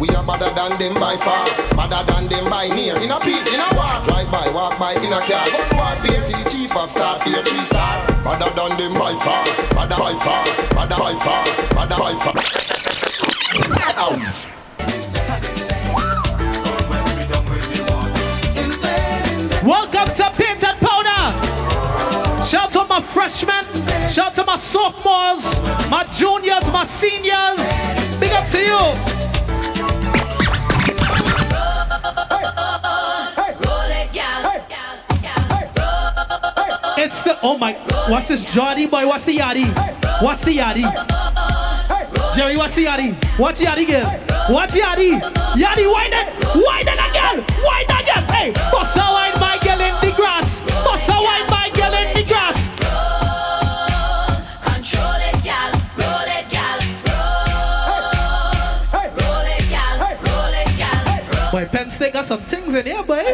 We are better than them by far, better than them by near. In a peace, in a war, drive by, walk by, in a car. Gun warfare, see the chief of staff here, three star. Better than them by far, better by far, better by far, better by far. Ow. Welcome to Paint and Powder. Shout out my freshmen. Shout out to my sophomores, my juniors, my seniors. Big up to you. The oh my what's this Jody boy? What's the yaddy? What's the yaddy? Jerry, what's the yaddy? What's the yaddy girl? What's yaddy? Yaddy, why that? Why that again? Why that again? Hey, a wine got some things in here, boy.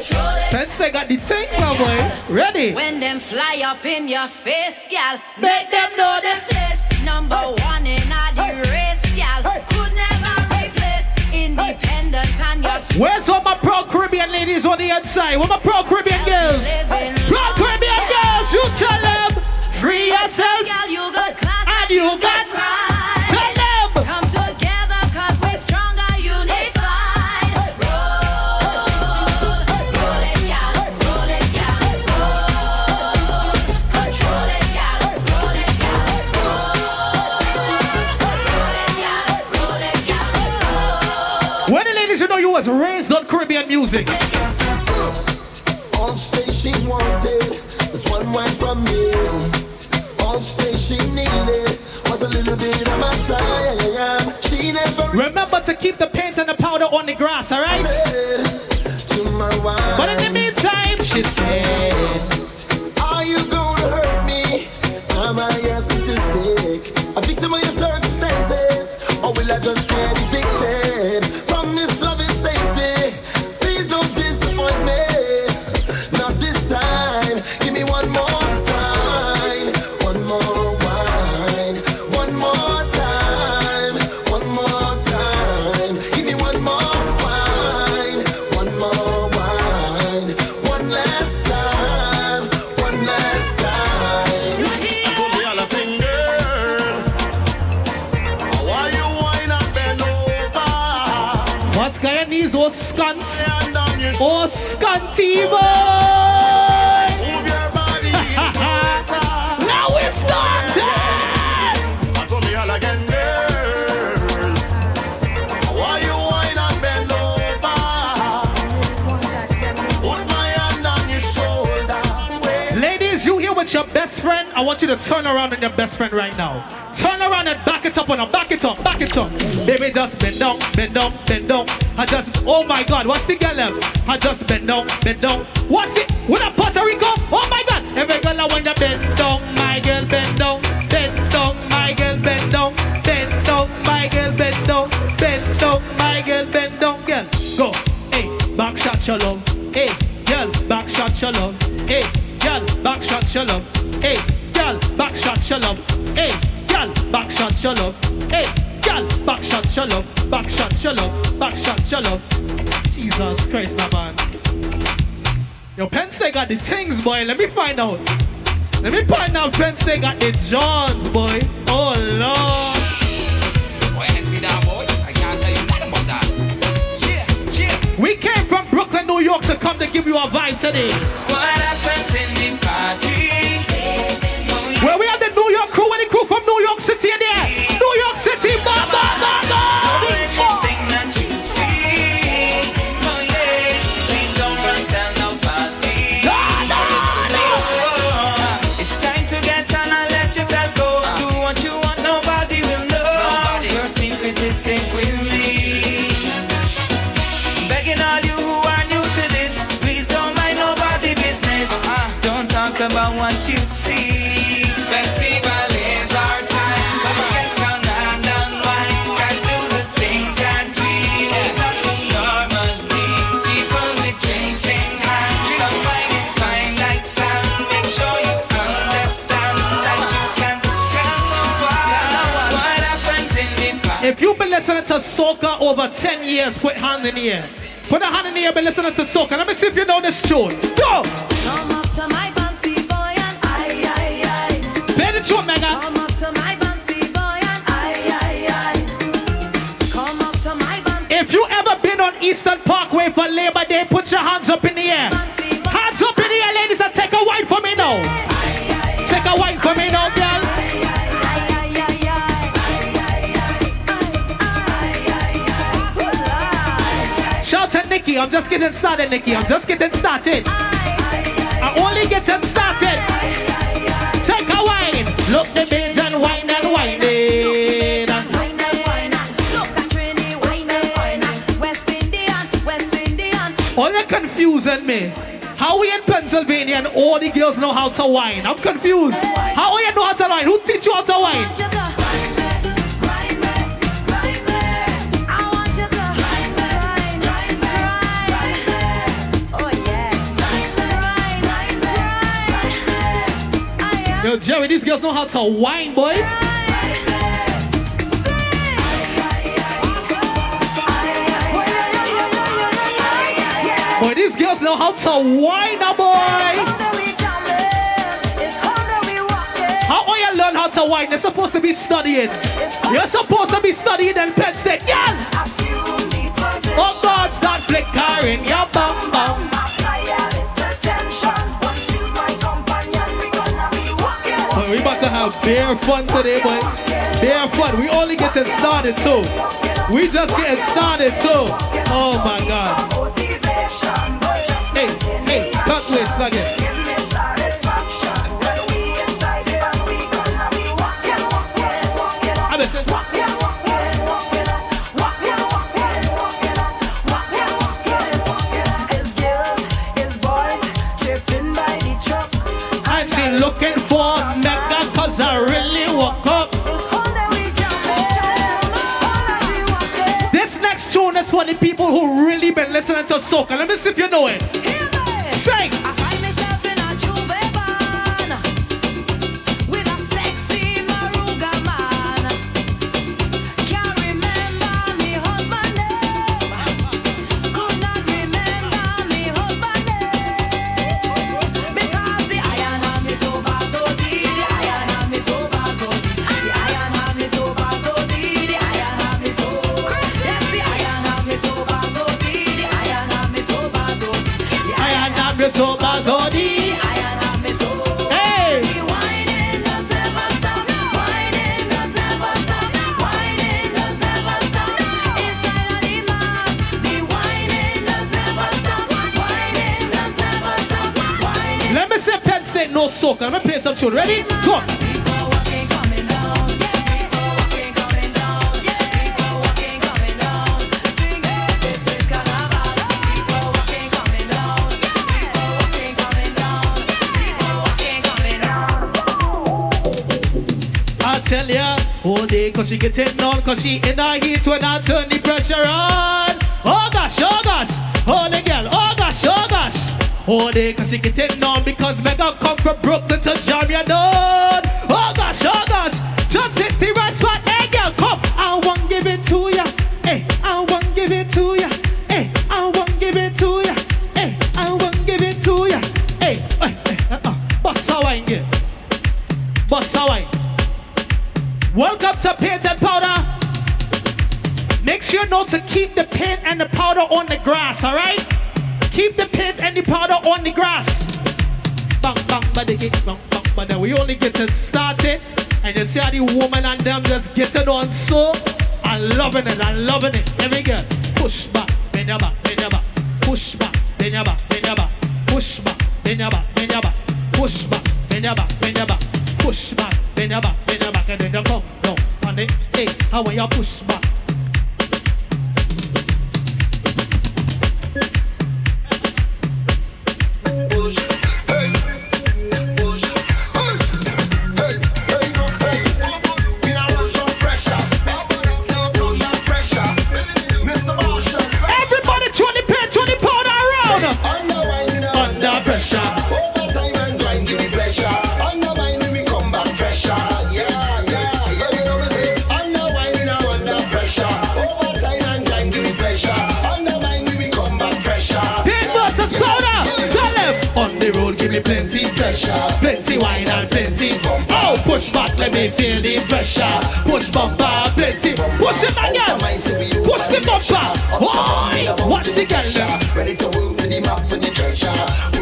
Penn they got the things now, boy. Ready? When them fly up in your face, gal, make them know them place. Number one in all the race, gal. Could never replace independent and your Where's all my pro Caribbean ladies on the inside? Where my pro Caribbean girls? Pro Caribbean girls, you tell them. Free yourself. Gal, you got class And you got pride. Was raised on Caribbean music. All she say she wanted was one wine from me. All she say she needed was a little bit of my time. She never Remember to keep the paint and the powder on the grass, alright? to my wine. But in the meantime, she said, I want you to turn around on your best friend right now. Turn around and back it up on her. Back it up, back it up. Baby, just bend down, bend down, bend down. I just, oh my God, what's the girl? em? I just bend down, bend down. What's it? With a Puerto Rico? Oh my God. Every girl I want to bend down, my girl, bend down, bend down, my girl, bend down, bend down, my girl, bend down, bend down, my girl, bend down, girl. Go, hey, back shot shalom, hey, girl, back shot shalom, hey, girl, back shot shalom, hey, girl, back shot shalom, hey, girl, back shot shalom, hey, girl, back shot shalom, back shot shalom, back shot shalom. Jesus Christ, now man. Yo, Penn State got the things, boy. Let me find out. Let me find out Penn State got the Johns, boy. Oh, Lord. When I see that boy, I can't tell you nothing about that. Yeah, yeah. We came from Brooklyn, New York to come to give you a vibe today. What happens in the party? Where we have the New York crew and the crew from New York City in there. New York City, ba ba ba ba. To soca over 10 years, put hand in the air. Put a hand in the air, been listening to soca. Let me see if you know this tune. Go! Come up to my fancy boy and aye, aye, aye. Play the tune, Mega. Come up to my fancy boy and aye, aye, aye. Come up to my fancy If you ever been on Eastern Parkway for Labor Day, put your hands up in the air. Nikki. I'm just getting started, Nikki. I'm just getting started. I'm only getting started. Take a wine. Look the binge and wine and wine. All you're confusing me. How we in Pennsylvania and all the girls know how to wine? I'm confused. How you know how to wine? Who teach you how to wine? Yo, Jerry, these girls know how to wine, boy. Boy, these girls know how to wine, a ah, boy. How are you learn how to wine? They're supposed to be studying. You're supposed to be studying in Penn State. Yeah. Oh God, start flickering your bum bum. Have bare fun today, but Bare fun. We only getting started too. We just getting started too. Oh my God. Hey, hey, cut with slug the people who really been listening to soca. Let me see if you know it. Walking coming down. People walking coming down. I tell ya, all day cause she getting on, cause she in the heat when I turn the pressure on. Oh gosh, oh gosh, oh All day cause she getting on because Mega come from Brooklyn to jam ya down. Oh gosh, oh gosh, just hit the right spot, hey girl, come. I won't give it to ya, hey, I won't give it to ya, hey, I won't give it to ya, hey, I won't give it to ya, hey, hey, hey, uh, uh, bust a wine, girl, bust wine. Welcome to Paint and Powder. Make sure not to keep the paint and the powder on the grass, all right? Keep the paint the powder on the grass. Bang, bang, badigi, bang, bang, bang. We only getting started. And you see how the woman and them just getting on so. I'm loving it, I'm loving it. Here we go. Push back, bend your back, bend your back. Push back, bend your back, bend your back. Push back, bend your back, bend your back. Push back, bend your back, bend your back. Push back, bend your back, bend your back. And then you come down on it. Hey, how when you push back. Me plenty pressure, plenty wine and plenty bumper. Oh, push back, let me feel the pressure. Push bumper, plenty. Push it again. Push the bumper. Oi, what's the girl? Ready to move to the map for the treasure.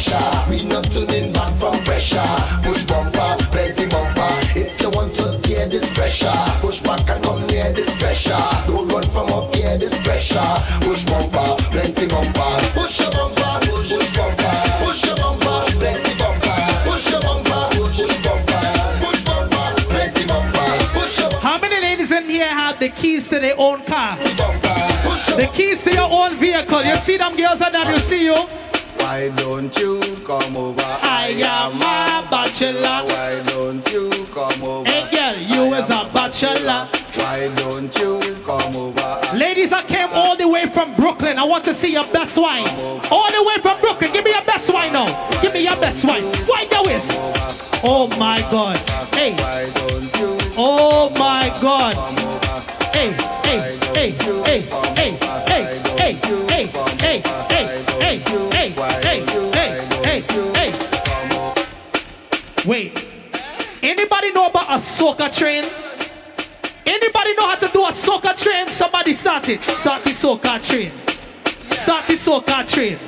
Pressure. We not tuning back from pressure. Push bumper, plenty bumper. If you want to tear this pressure, push back and come near this pressure. Don't run from up here, this pressure. Push bumper, plenty bumper. Push your bumper, push, push bumper. Push your bumper, plenty bumper. Push your bumper, push, push bumper. Push bumper, plenty bumper. Push your How many ladies in here have the keys to their own car? bumper. The keys to your own vehicle. You see them girls and them, you see you. Why don't you come over? I am a bachelor. Why don't you come over? Hey girl, you I is a bachelor. Why don't you come over? Ladies, I came all the way from Brooklyn. I want to see your best wine. All the way from Brooklyn. Give me your best wine now. Give me your best wine. Wine your waist. Oh my God. Hey. Why don't you Oh my God. come over? Hey, hey, hey, hey, hey, hey, hey, Anybody know about a soca train? Anybody know how to do a soca train? Somebody start it. Start the soca train. Start the soca train.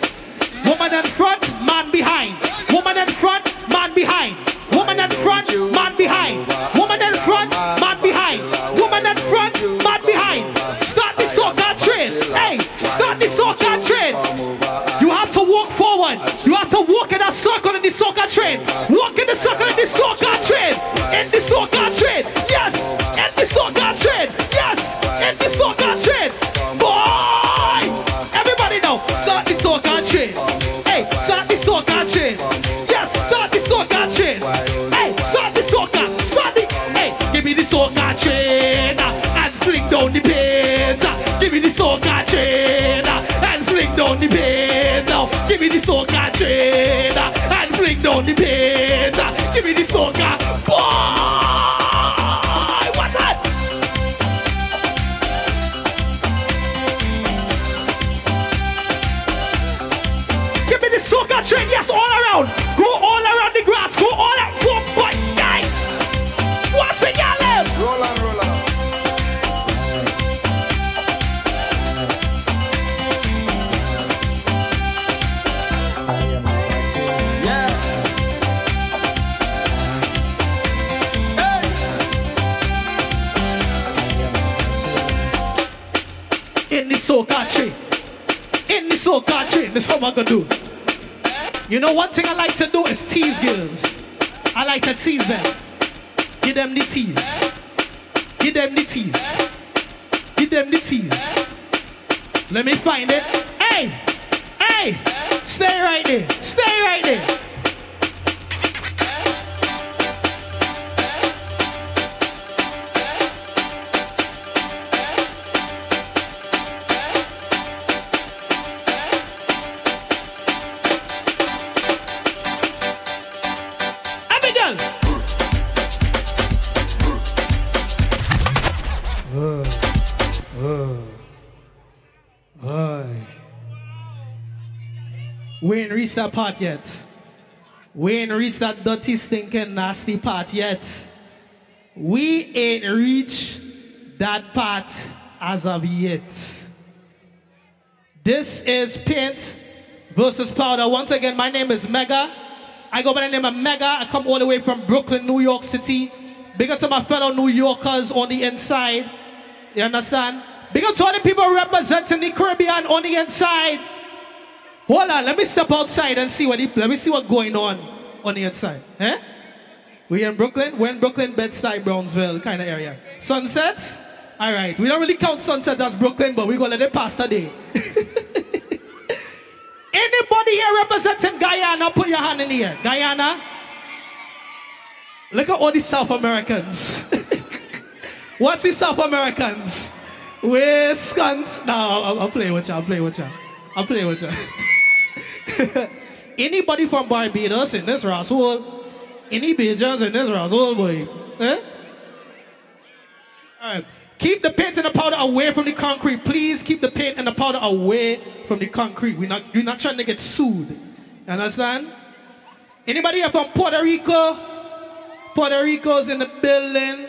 Woman in front, man behind. Woman in front, man behind. Woman in front, man behind. Circle in the soca train. Walk in the circle in the soca train. In the soca train. Yes. In the soca train. Yes. In the soca train. Boy. Everybody now. Start the soca train. Hey, start the soca train. Yes, start the soca train. Hey, start the soca. Start the. Hey, give me the soca train uh, and fling down the pains. uh, Give me the soca train uh, and fling down the pains. Now, give me the soca train uh, down the pains. uh, Give me the soca. Boy, The soca train. That's what I'm gonna do. You know, one thing I like to do is tease girls. I like to tease them. Give them the tease. Give them the tease. Give them the tease. Let me find it. Hey! Hey! Stay right there. Stay right there. We ain't reached that part yet. We ain't reached that dirty, stinking, nasty part yet. We ain't reached that part as of yet. This is paint versus powder. Once again, my name is Mega. I go by the name of Mega. I come all the way from Brooklyn, New York City. Big up to my fellow New Yorkers on the inside. You understand? Big up to all the people representing the Caribbean on the inside. Hold on, let me step outside and see what the, let me see what's going on on the inside. Eh? We in Brooklyn? We're in Brooklyn, Bed-Stuy, Brownsville kind of area. Sunsets? All right. We don't really count sunset as Brooklyn, but we're gonna let it pass today. Anybody here representing Guyana? Put your hand in air. Guyana. Look at all these South Americans. What's the South Americans? Where scunt? No, I'll, I'll play with you. I'll play with you. I'll play with you. Anybody from Barbados in this household? Any Bajans in this household, boy? Eh? All right. Keep the paint and the powder away from the concrete. Please keep the paint and the powder away from the concrete. We're not, we're not trying to get sued. You understand? Anybody here from Puerto Rico? Puerto Rico's in the building.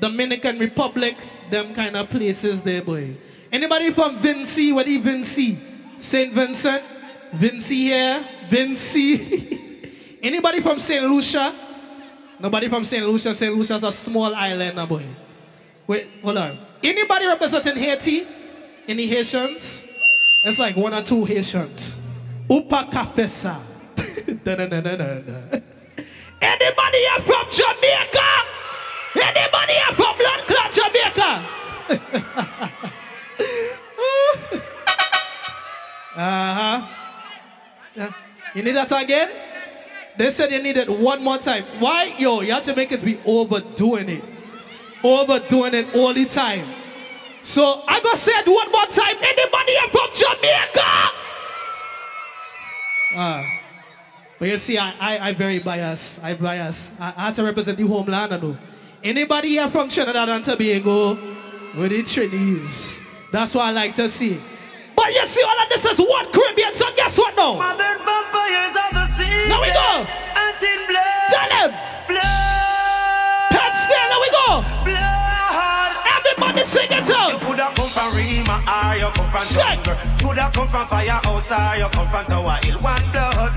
Dominican Republic, them kind of places there, boy. Anybody from Vincy? What is Vincy? St. Vincent? Vincy here? Vincy? Anybody from St. Lucia? Nobody from St. Lucia. St. Lucia's a small island, now, boy. Wait, hold on. Anybody representing Haiti? Any Haitians? It's like one or two Haitians. Upa. Da-da-da-da-da-da. Anybody here from Jamaica? Anybody here from Blood Jamaica? uh-huh. Yeah. You need that again? They said you need it one more time. Why? Yo, y'all Jamaicans be overdoing it. Overdoing it all the time. So I gonna say it one more time. Anybody here from Jamaica? Ah. But you see, I, I, I very biased. I bias. I, I had to represent the homeland, I know. Anybody here from Trinidad and Tobago with the Trinis? That's what I like to see. But you see, all of this is one Caribbean, so guess what now? Modern vampires of the sea. Now we go. Until blood. Tell them. Blood. Pet still, now we go. Blood. Everybody sing it You out. coulda come from Rema or you come from jungle. Coulda come from firehouse or you come from Tower Hill. One blood,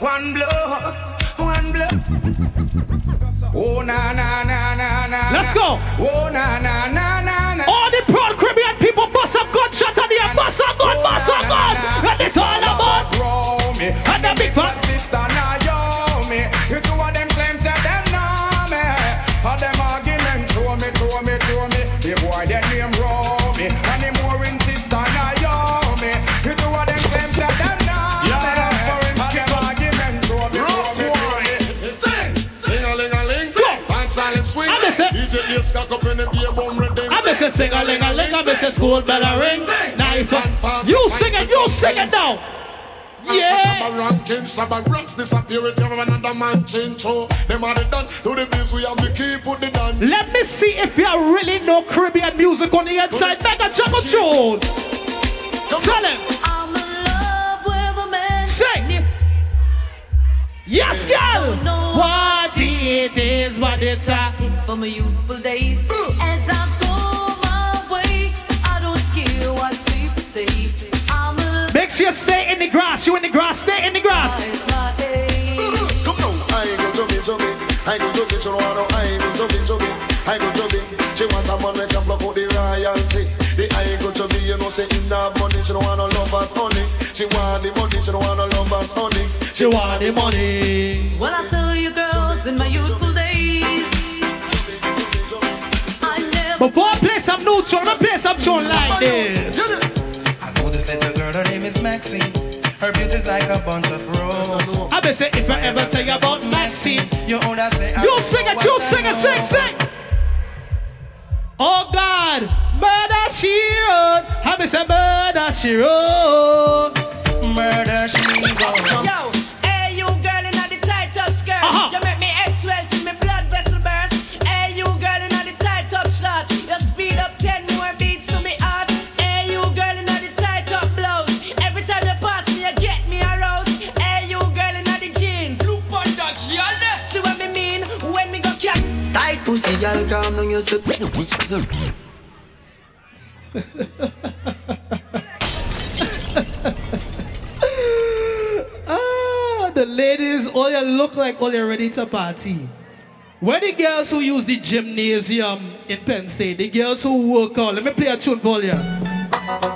one blood, one blood. Oh na na na na na. Let's go. Oh na na na na gunshot on the air. A gun, bust a gun. And it's all about. Romy. And the big fat. Sister Naomi. You two of them claims that them know me. All them argument throw me, throw me, throw me. The boy that name Romy. And the more in sister Naomi. You two of them claims that them know me. Yeah, that's All them skipper. argument throw me, throw me, throw me. Sing, sing a ling a ling, Go. silent swing. I miss it. DJ Ace stuck up in the beer bum rhythm. I miss a sing a ling a ling. I miss a school bell a ring. Knife. and- You sing it, you sing it now. Yeah. Shabba ranking, Shabba rocks disappear with every another man change. So them are the done to the biz we have to keep with the done. Let me see if you really know Caribbean music on the inside. Mega Jungle Tune. Tell him. I'm in love with a man. Sing. Yes, girl. What it is, but it's a. From my youthful days. Love sure you stay in the grass. You in the grass. Stay in the grass. with my day. Come now, I go jumping, jumping. I go jumping, she don't want no. I go. I go. She want a man that can block out the royalty. The I go you know, say in that money. She don't want no lovers, honey. She want the money, she don't want no lovers, honey. She want the money. Well, I tell you, girls, in my youthful days, I never. Before I play some new tune, I'm play some tune like this. I this little girl, her name is Maxine. Her beauty's like a bunch of roses. I be say if I ever tell you about Maxine, You older say I you sing it, you I sing it, sing, sing. Oh God, murder she wrote. I be say murder she wrote. Murder she wrote. Yo, hey you girl in the tight up skirt. Uh-huh. Pussy, girl, calm down your sit. Ah, the ladies, all you look like all you're ready to party. Where the girls who use the gymnasium in Penn State, the girls who work out. Let me play a tune for you.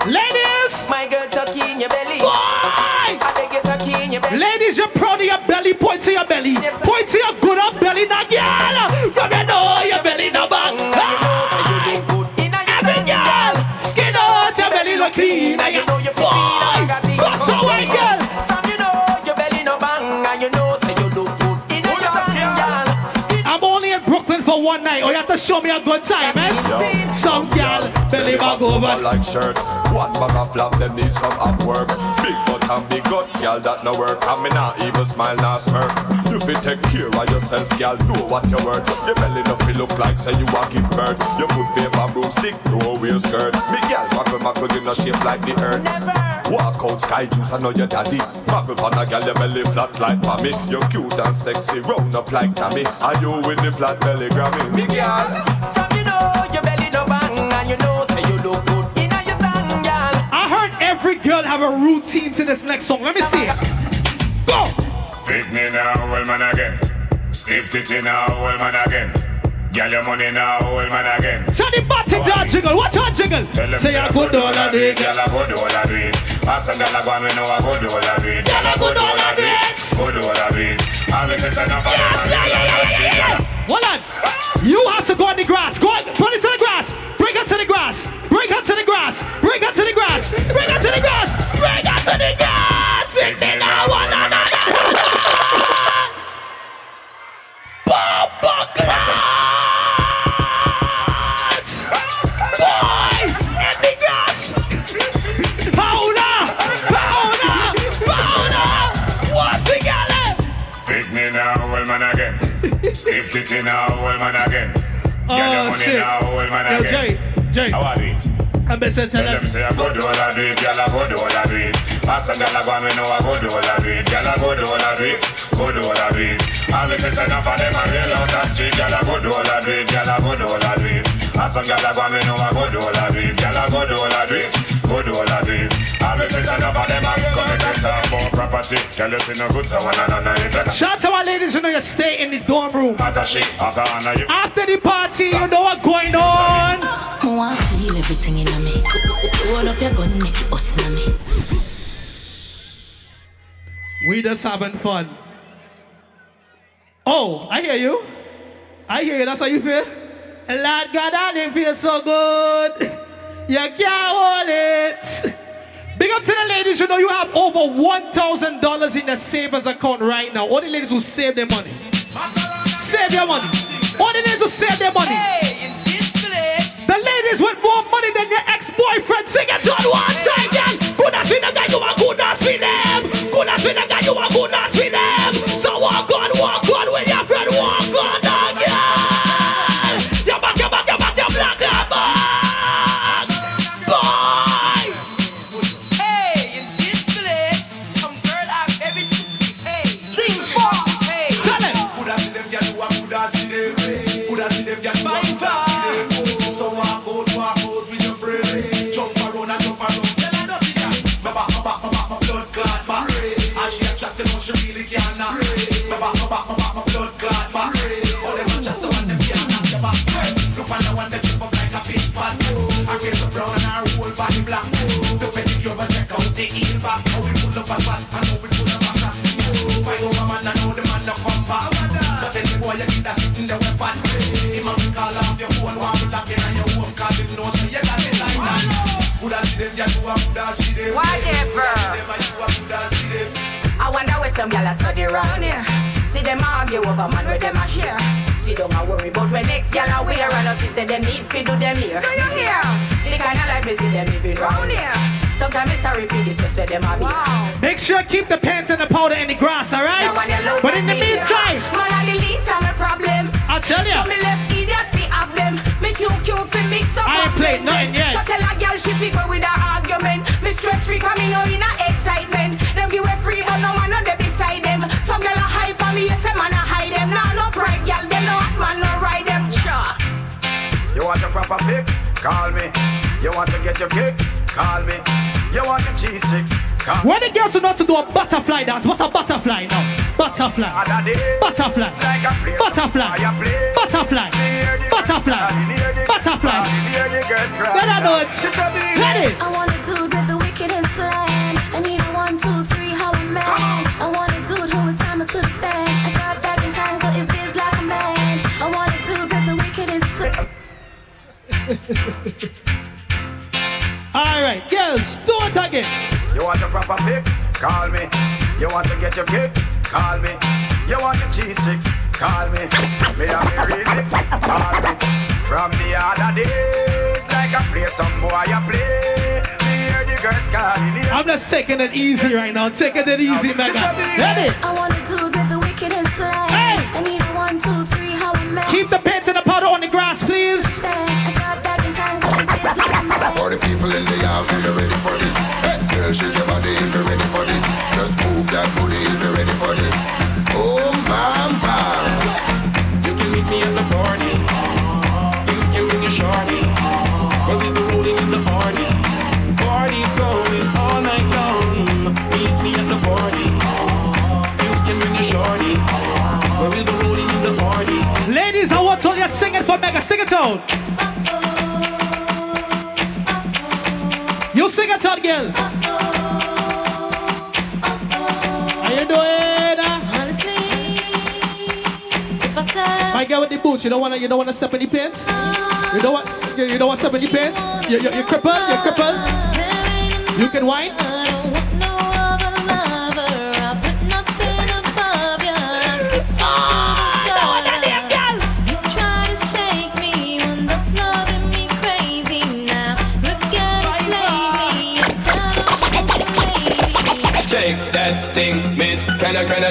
Ladies, My girl, tuck in your belly. boy! I beg you, in your belly. Ladies, you're proud of your belly. Point to your belly. Point to your good up belly. Now, girl, from you know your belly no bang. And mm, you know, ah. say you look good in your Every girl, skin out your belly look clean. You know eh, you fit in a Bust away, girl. From you know your belly no bang, and you know say you look good in your tongue, girl. Skin I'm only in Brooklyn for one night, or you have to show me a good time, man. Some gal belly bag over. like shirt. One bag of flap, them need some up work. Big butt and big gut, gal that no work. And me not even smile, not smirk. You fit take care of yourself, gal. Know what you worth. Your belly no feel look like say you want give birth. Your good favor broomstick, no wear skirt. Me gal, muckle muckle, you no shape like the earth. Never. Walk out sky juice, I know your daddy. Muggle pan a gal, your belly flat like mommy. You're cute and sexy, round up like Tammy. Are you with the flat belly Grammy? Me gal. Have a routine to this next song. Let me see it. Go! Pick me now, old man again. Stiff titty now, old man again. Get your money now, old man again. So the button jar jiggle. What's your jiggle? Tell them Say I could do all of it. Girl, I go do all of it. Pass a girl, I go, me know I go do all of it. Girl, I go do all of it. Go do all of it. All this is enough for them. yeah, yeah, yeah, yeah. Hold on. You have to go on the grass. Go on. Put it to the grass. Bring her to the grass. Bring her to the grass. Bring her to the grass. Bring her to the grass. Bring her to the grass. Bring me now. One another. Bumper glass. Stiff titty now, old man again. Get your Oh, money shit. now, old man Yo, again. Jay. Jay. How are it? I'm best to Tell tell them say I go do all I do it, girl I go do all I do it. Pass a girl I go, me know I go do all I do it, girl I go do all I do it, go do all I do it. All this is enough them, I real out the street, girl I go do all I do it, girl I go do all I do it. Pass a girl I go, me know I go do all I do it, girl I go do all I do it, go do all I do it. All this is enough for them, I come to talk about property, girl you see no good, so one and none if you Shout out to my ladies who know you stay in the dorm room. After shit, after honor you. After the party, you know what's going on. I want to feel everything in me. Hold up your gun, make it us in me. We just having fun. Oh, I hear you. I hear you. That's how you feel. And Lord God, I didn't feel so good. You can't hold it. Big up to the ladies you know you have over $1,000 in the savings account right now. All the ladies who save their money. Save your money. All the ladies who save their money. In this village, The ladies with more money than their ex-boyfriend sing it on one time, girl. Good as with the guy, you are good as with them. Good as with the guy, you are good as with them. Them a. Wow. Make sure you keep the pants and the powder in the grass, all right? But in the meantime, man a the my problem. I'll tell So ya. me left idiot fi have them. Me too cute fi mix up. I ain't played nothing them. yet. So tell a gyal she fi go with her argument. Me stress free coming out in a excitement. Them give way free but no man no dey beside them. Some gyal a hype on me, yes a man a hide them. Nah no pride gyal, them no hot man no ride them. Cha. You want a proper fix? Call me. You want to get your kicks? Call me. You want your cheese chicks? Call when the girls who know to do a butterfly dance, what's a butterfly now? Butterfly. Butterfly. Butterfly. Butterfly. Butterfly. Butterfly. Let her know it. Let. I want half a fix? Call me. You want to get your kicks? Call me. You want your cheese? Call me. Me a remix? Call me. From the other days, like I play some boy, I play. I'm just taking it easy right now. Taking it easy, Mega. Ready? I want a dude with the wicked and. Hey! I need a one, two, three, how am Keep the pants and the powder on the grass, please. All the people in the house, are you ready for this? Hey, girl, she's out. You sing it out, girl. How you doing? Ah? Honestly, if I tell My girl with the boots, you don't wanna, you don't wanna step in the pants. You don't want, you, you don't want to step in the pants. You, you, you crippled, You're crippled. You can whine.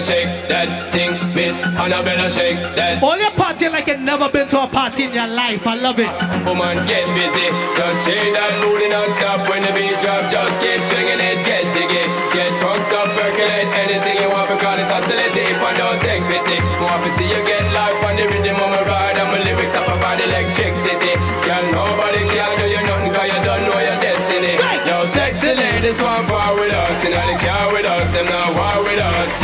Shake that thing, miss? And I better shake that. All your party like you never been to a party in your life. I love it. Woman, get busy. Just shake that booty non-stop when the beat drop. Just keep swinging it, get jiggy. Get drunk up, percolate anything you want to call it oscillate. If I don't take pity, want to see you get life on the rhythm of my ride. And my lyrics up about electricity. Girl, nobody can do you nothing cause you don't know your destiny. Say. Yo, sexy ladies want part with us. In the car with us, them not war with us.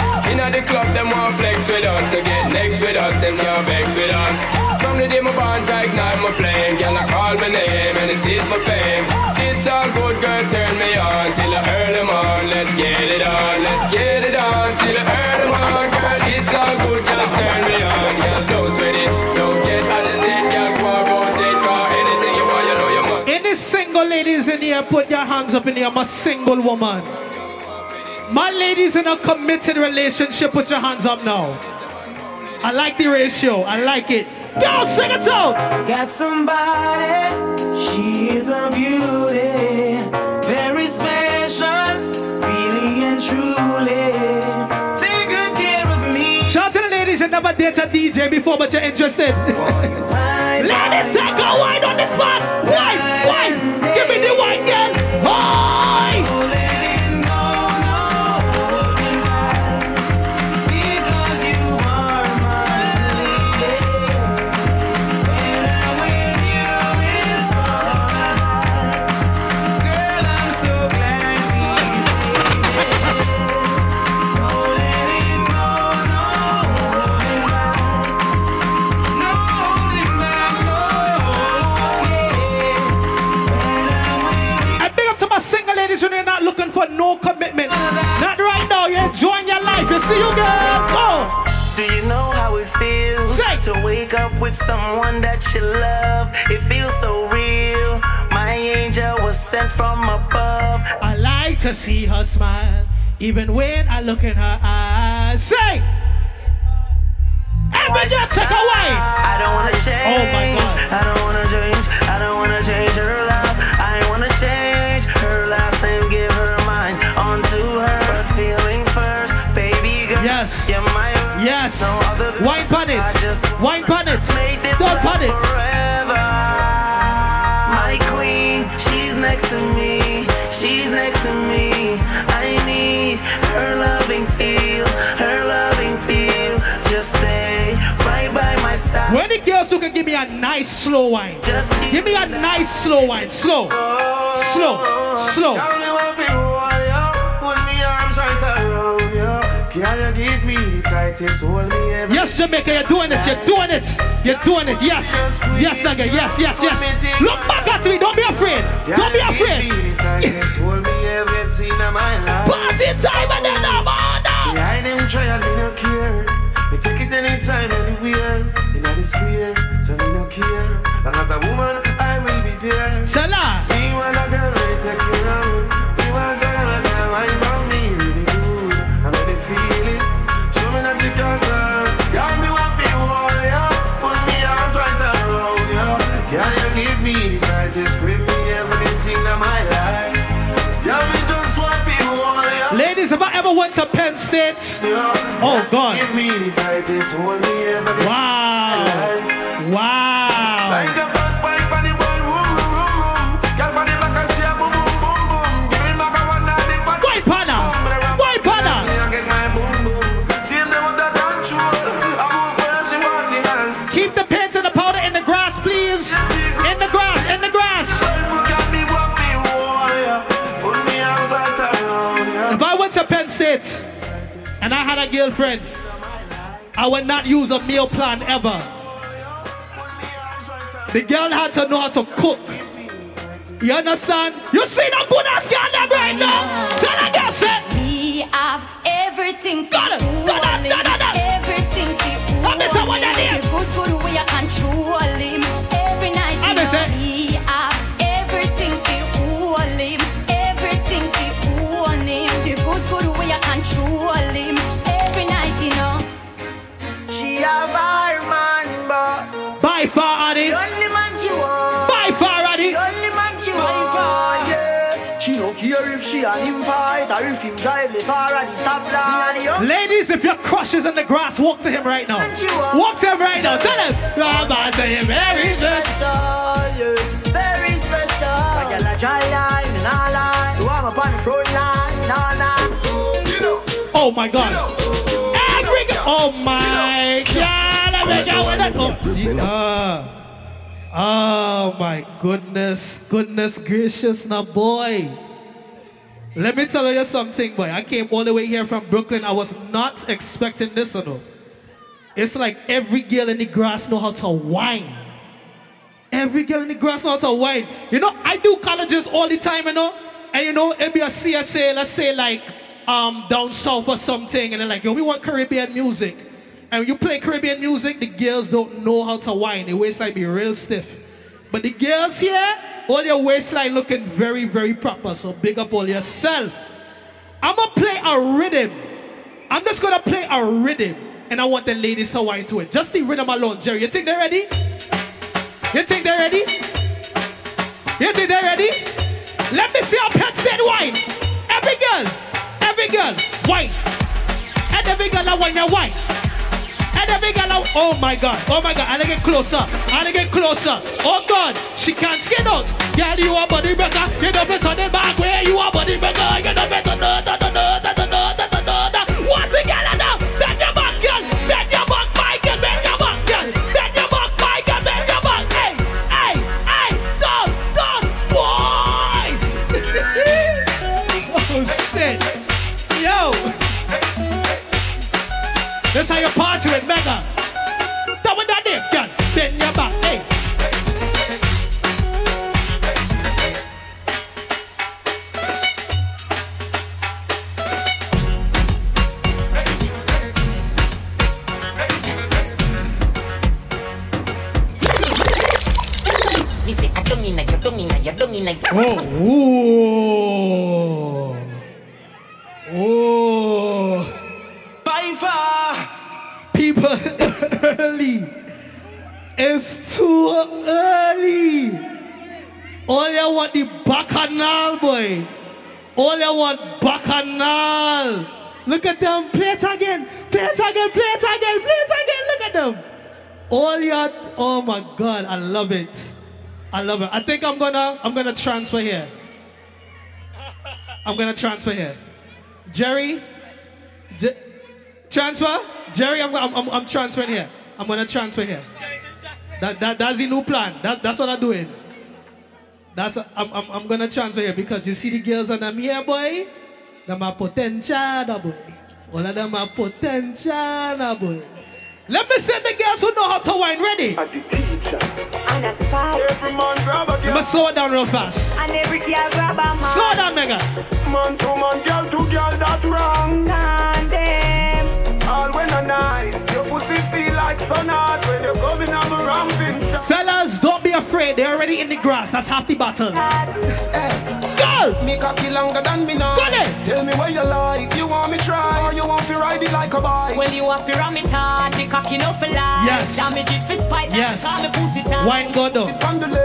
Them can't vex with us. From the day my bond, I ignite my flame. Girl, I call my name and it is my fame. It's all good, girl, turn me on till I earn them on. Let's get it on, let's get it on till I earn them on. Girl, it's all good, just turn me on. Girl, don't sweat it, don't get agitated. Girl, go and rotate, cause anything you want, you know you must. Any single ladies in here, put your hands up in here. I'm a single woman. My ladies in a committed relationship, put your hands up now. I like the ratio. I like it. Go sing it out. Got somebody, she is a beauty, very special, really and truly. Take good care of me. Shout to the ladies you never dated a DJ before, but you're interested. Ladies, take a wine on the spot. Wine, wine. Life. You see you girls. Oh. Do you know how it feels to wake up with someone that you love? It feels so real. My angel was sent from above. I like to see her smile, even when I look in her eyes. Say, Every girl take away. I don't wanna change. Oh my God. I don't wanna change. I don't wanna change her life. Yes. Wine pan it. Wine pan it. Don't pan it. My queen, she's next to me. She's next to me. I need her loving feel, her loving feel. Just stay right by my side. Where the girls who can give me a nice slow wine? Just Give me a nice slow wine. Slow. Oh, slow. Slow. Can you give me the tightest hold me ever? Yes, Jamaica, you're doing it. You're doing it. You're doing it. Yes. Yes, nigga. Yes, yes, yes. Look back at me. Don't be afraid. Don't be afraid. Give me the hold me ever seen in my life. Party time and then I'm on. Behind them try and me no care. Me take it anytime, anywhere. In the square, so me no care. Long as a woman, I will be there. Salah. Ever went to Penn State? Oh God. Give State and I had a girlfriend, I would not use a meal plan ever. The girl had to know how to cook. You understand? You see no good ass girl them right now? Tell her girl say, We have everything Got it, got it, got it, got it. Everything for I miss someone that him. Yeah. She don't care if she and him fight or if him drive the car and he stop line. Ladies, if your crush is in the grass, walk to him right now. man she want. Walk to him right now. Tell him. Baba say him very special. special, yeah. Very special. My a dry line, and all line. You want me the front line, nah, nah. Oh my God. Every g- Oh my God. I make out. Oh, see, oh my goodness. Goodness gracious now, boy. Let me tell you something, boy. I came all the way here from Brooklyn. I was not expecting this, or no. It's like every girl in the grass know how to whine. Every girl in the grass know how to whine. You know, I do colleges all the time, you know. And you know, it'd be a CSA, let's say like um down south or something, and they're like, yo, we want Caribbean music. And when you play Caribbean music, the girls don't know how to whine. The waistline be real stiff. But the girls here, all your waistline looking very, very proper. So big up all yourself. I'm gonna play a rhythm. I'm just gonna play a rhythm, and I want the ladies to whine to it. Just the rhythm alone, Jerry. You think they're ready? You think they're ready? You think they're ready? Let me see how Penn State whine. Every girl, every girl, whine. And every girl, I whine, I whine. And every girl, I- oh my God, oh my God, and I get closer, and I get closer. Oh God, she can't skin out. Girl, you a body breaker. You know better than back where you a body breaker. You know better, da da da da da da da da da. What's the girl now? Bend your back, girl. Bend your back, my girl. Bend your back, girl. Bend your back, my girl. Bend your back. Hey, hey, hey, go, go, boy. oh shit, yo. That's how you in a, you don't in a. Oh, ooh. Oh. By far. People early. It's too early. All you want the bacchanal, boy. All you want bacchanal. Look at them. Play it again. Play it again. Play it again. Play it again. Look at them. All you oh my god, I love it. I love it. I think I'm gonna I'm gonna transfer here. I'm gonna transfer here. Jerry, Je- transfer. Jerry, I'm, I'm, I'm, I'm transferring here. I'm gonna transfer here. That, that, that's the new plan. That, that's what I'm doing. That's I'm, I'm, I'm gonna transfer here because you see the girls and them here, boy. Them are potential, boy. All of them are potential, boy. Let me see the girls who know how to wine. Ready? Every man grab a Let me slow it down real fast. And every girl grab a man. Slow down, mega. Man to man, girl to girl, that's wrong. Condemn. All when a night, your pussy feel like sun hot when you're coming on the ramping shot. Fellas, don't be afraid. They're already in the grass. That's half the battle. Go! Me cocky longer than me now. Go. Tell me where you like. You want me try or you want to ride it like a bike? Well, you have to ram it hard, the cocky no for life. Yes. Damage it for spite, Yes. call me pussy tight. Wine go down.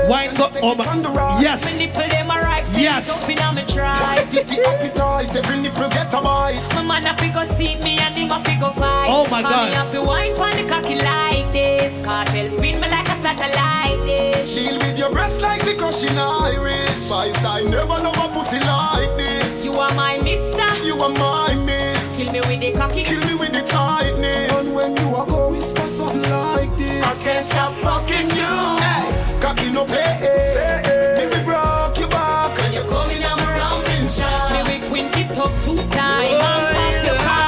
Wine go. Oh my. My Yes. nipple them a right set Yes. it up in a me try. Tight titty appetite, every nipple get a bite. My man a fi go see me and him a fi go fight. Oh my Cause God. Me a fi wine pon the cocky like this. Cartel spin me like a satellite dish. Deal with your breast like the crushing iris. Spice, I never love a pussy like this. You are my mister. You are my miss. Kill me with the cocky. Kill me with the tightness. And when you are go whisper something like this. I can't stop fucking you. Hey, cocky no play. Me broke your back and you're coming on a rambling shot. Me we quint it up two times and pop your cock.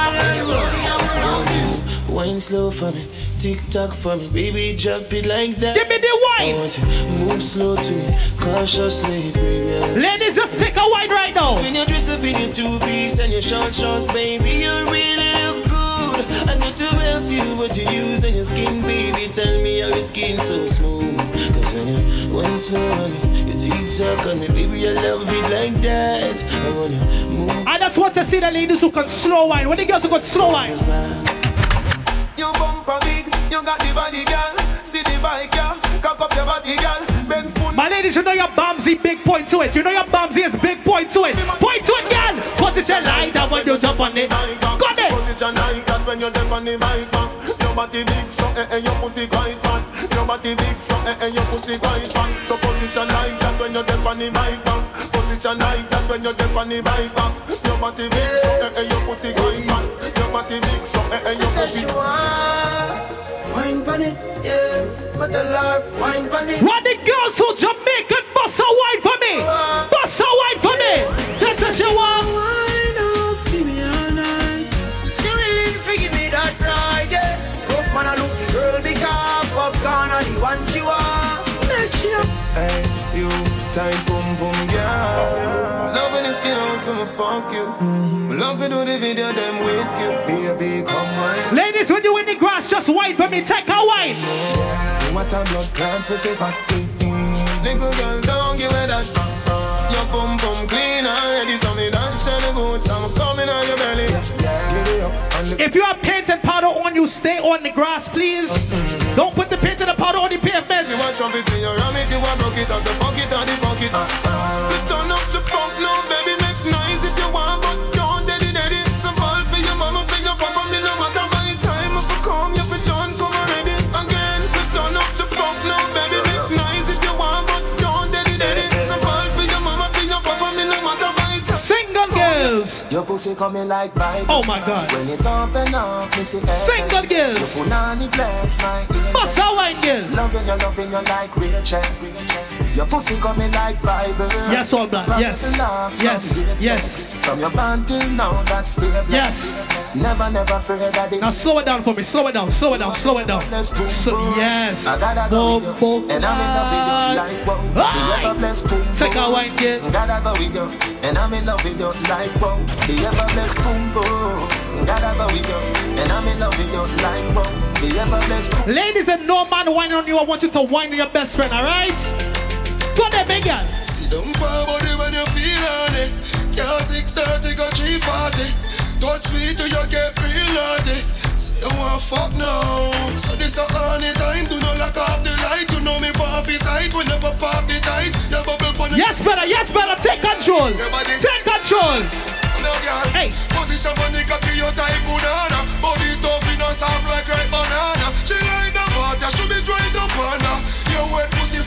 Wine slow for me, tick tock for me, baby drop it like that. Give me the wine. I want you move slow to me, cautiously, baby. Ladies, just take a wine right now. When you dress up in your two piece and your short shorts, baby, you really look good. I know to ask you what you use on your skin, baby. Tell me how your skin so smooth. Cause when you wine slow on me, you tick tock on me, baby, I love it like that. I want you move. I just want to see the ladies who can slow wine. When the girls who can slow wine. You bumper you got the body, girl. See the bike, girl. Cock up your body, girl. Ben spoon. My ladies, you know your bumsy, big point to it. You know your bumsy is big point to it. Point to it, girl. Position like that when you jump on it. Got it. Position like that when you're deep on the mic back. Your body big, so eh, eh, your pussy quite fat. Your body big, so eh, eh, your pussy quite fat. So position like that when you're deep on the mic back. Position like that when you're deep on the mic back. Your body big, so eh, eh, your pussy quite fat. Your body big, so eh, eh, your pussy. Wine pon it, yeah. But the laugh, wine pon it. What the girls who Jamaican bust a wine for me. Bust a wine for me. Just as you want. Wine up, give me all night. She willing to give me that ride, yeah. Rough man, I look the girl because popcorn are the one she want. Make sure. Hey, you tight boom boom girl. Loving the skin out for me fuck you. Mm-hmm. Love to do the video them with you. Ladies, when you in the grass, just wine for me. Take a wine. What a blood clot pussy fat. Little girl, don't give that. Your bum bum clean already, so me dance the boots. I'm coming on your belly. Give it up and look. If you have paint and powder on you, stay on the grass, please. Don't put the paint and the powder on the pavement. Your pussy coming like Bible. Oh my God. When it open up, me see heaven. Single girls. Your punani bless my angel. Bust a wine. Loving you, loving you like Rachel. Your pussy coming like Bible. Yes, all black. Yes. to love, some Yes. Yes. From your band till now, that's still Yes. Never, never afraid that Now slow it down for me. Slow it down. Slow it down. Slow it down. So, yes. I gotta go Boom, boom, And I'm in love with you like wow. The ever blessed boom Take a wine, girl. Gotta go with you. And I'm in love with you like wow. The ever blessed boom boom. Gotta go with you. And I'm in love with you like wow. The ever blessed Ladies and no man whining on you, I want you to whine on your best friend, alright? Go there, big girl. Down for body when you feel on it. Girl, 630 go 340. Don't sweet till you get real naughty. Say you want fuck now. So this a honey time. Do not lock off the light. You know me pop his when you pop off the tight. Your bubble pon Yes, brother. Yes, brother. Take control. Take control. No girl. Hey. Position for the cocky, you type banana. Body tough, you know soft like ripe banana. She like the water, she be dry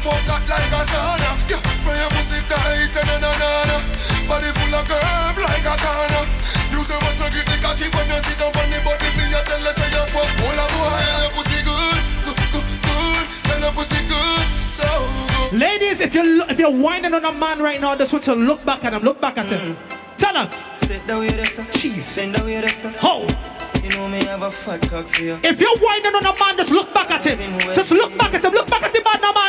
fuck hot like a sauna. Yeah, from your pussy tight, say na na na na. Body full of curve like a corner. You say what's a grip the cocky when you sit down on the body, me a tell her say you fuck. All a boy, your pussy good, good, good, good. Then your pussy good, so good. Ladies, if you're if you're whining on a man right now, just want to look back at him. Look back at him. Tell him. Sit down with us. Jeez. Bend down with us. Ho. You know me have a fat cock for you. If you're whining on a man, just look back at him. Just look back at him. Look back at the man, man.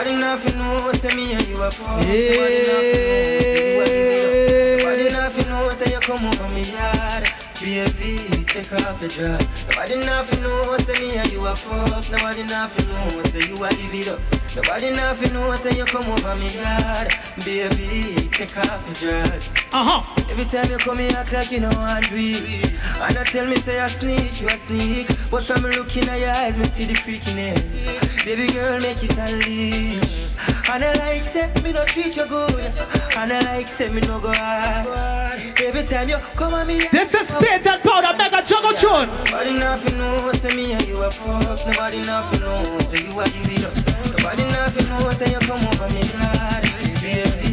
Go. Body nothing know, say me and you are for. Body nothing know, say you are give it up. Body know, say you come over me yard. Baby, take off your dress. Nobody nothing know, say me and you are fuck. Nobody nothing know, say you are give it up. Nobody nothing know, say you come over me yard. Baby, take off your dress. Uh huh. Every time you come here, act like you know I do it. And I tell me, say I sneak, you a sneak. But from looking at your eyes, me see the freakiness. Baby girl, make it unleash. And I like say me no treat you good. And I like say me no go hard. Every time you come at me. This is Paint and Powder Mega Juggle Tune. Nobody nothing know say me and you a fuck. Nobody nothing know say you a give it up. Nobody nothing know say you come over me hard. Baby,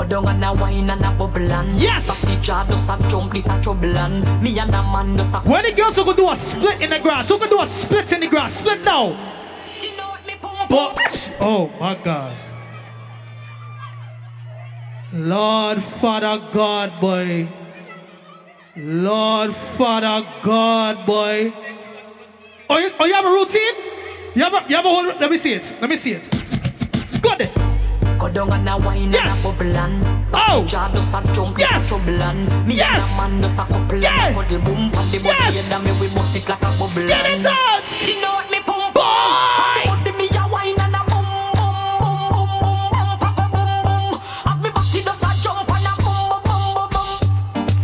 Go down and a wine and a bubble and Yes. Back the jar does a jump, this a trouble and Me and a man does a When the girls who could do a split in the grass, who could do a split in the grass, split now. But, oh my God. Lord Father God, boy. Lord Father God, boy. Oh, you, oh, you have a routine? You have a, you have a whole, let me see it. Let me see it. Go there. Go oh! down and a wine Yes. and a bubble and Oh. jar does a jump, Yes. a trouble and Me Yes. and a man does a couple Yes. and cuddle boom Pan the body Yes. and me we bust it like a bubble Get it on. You know what me pum pum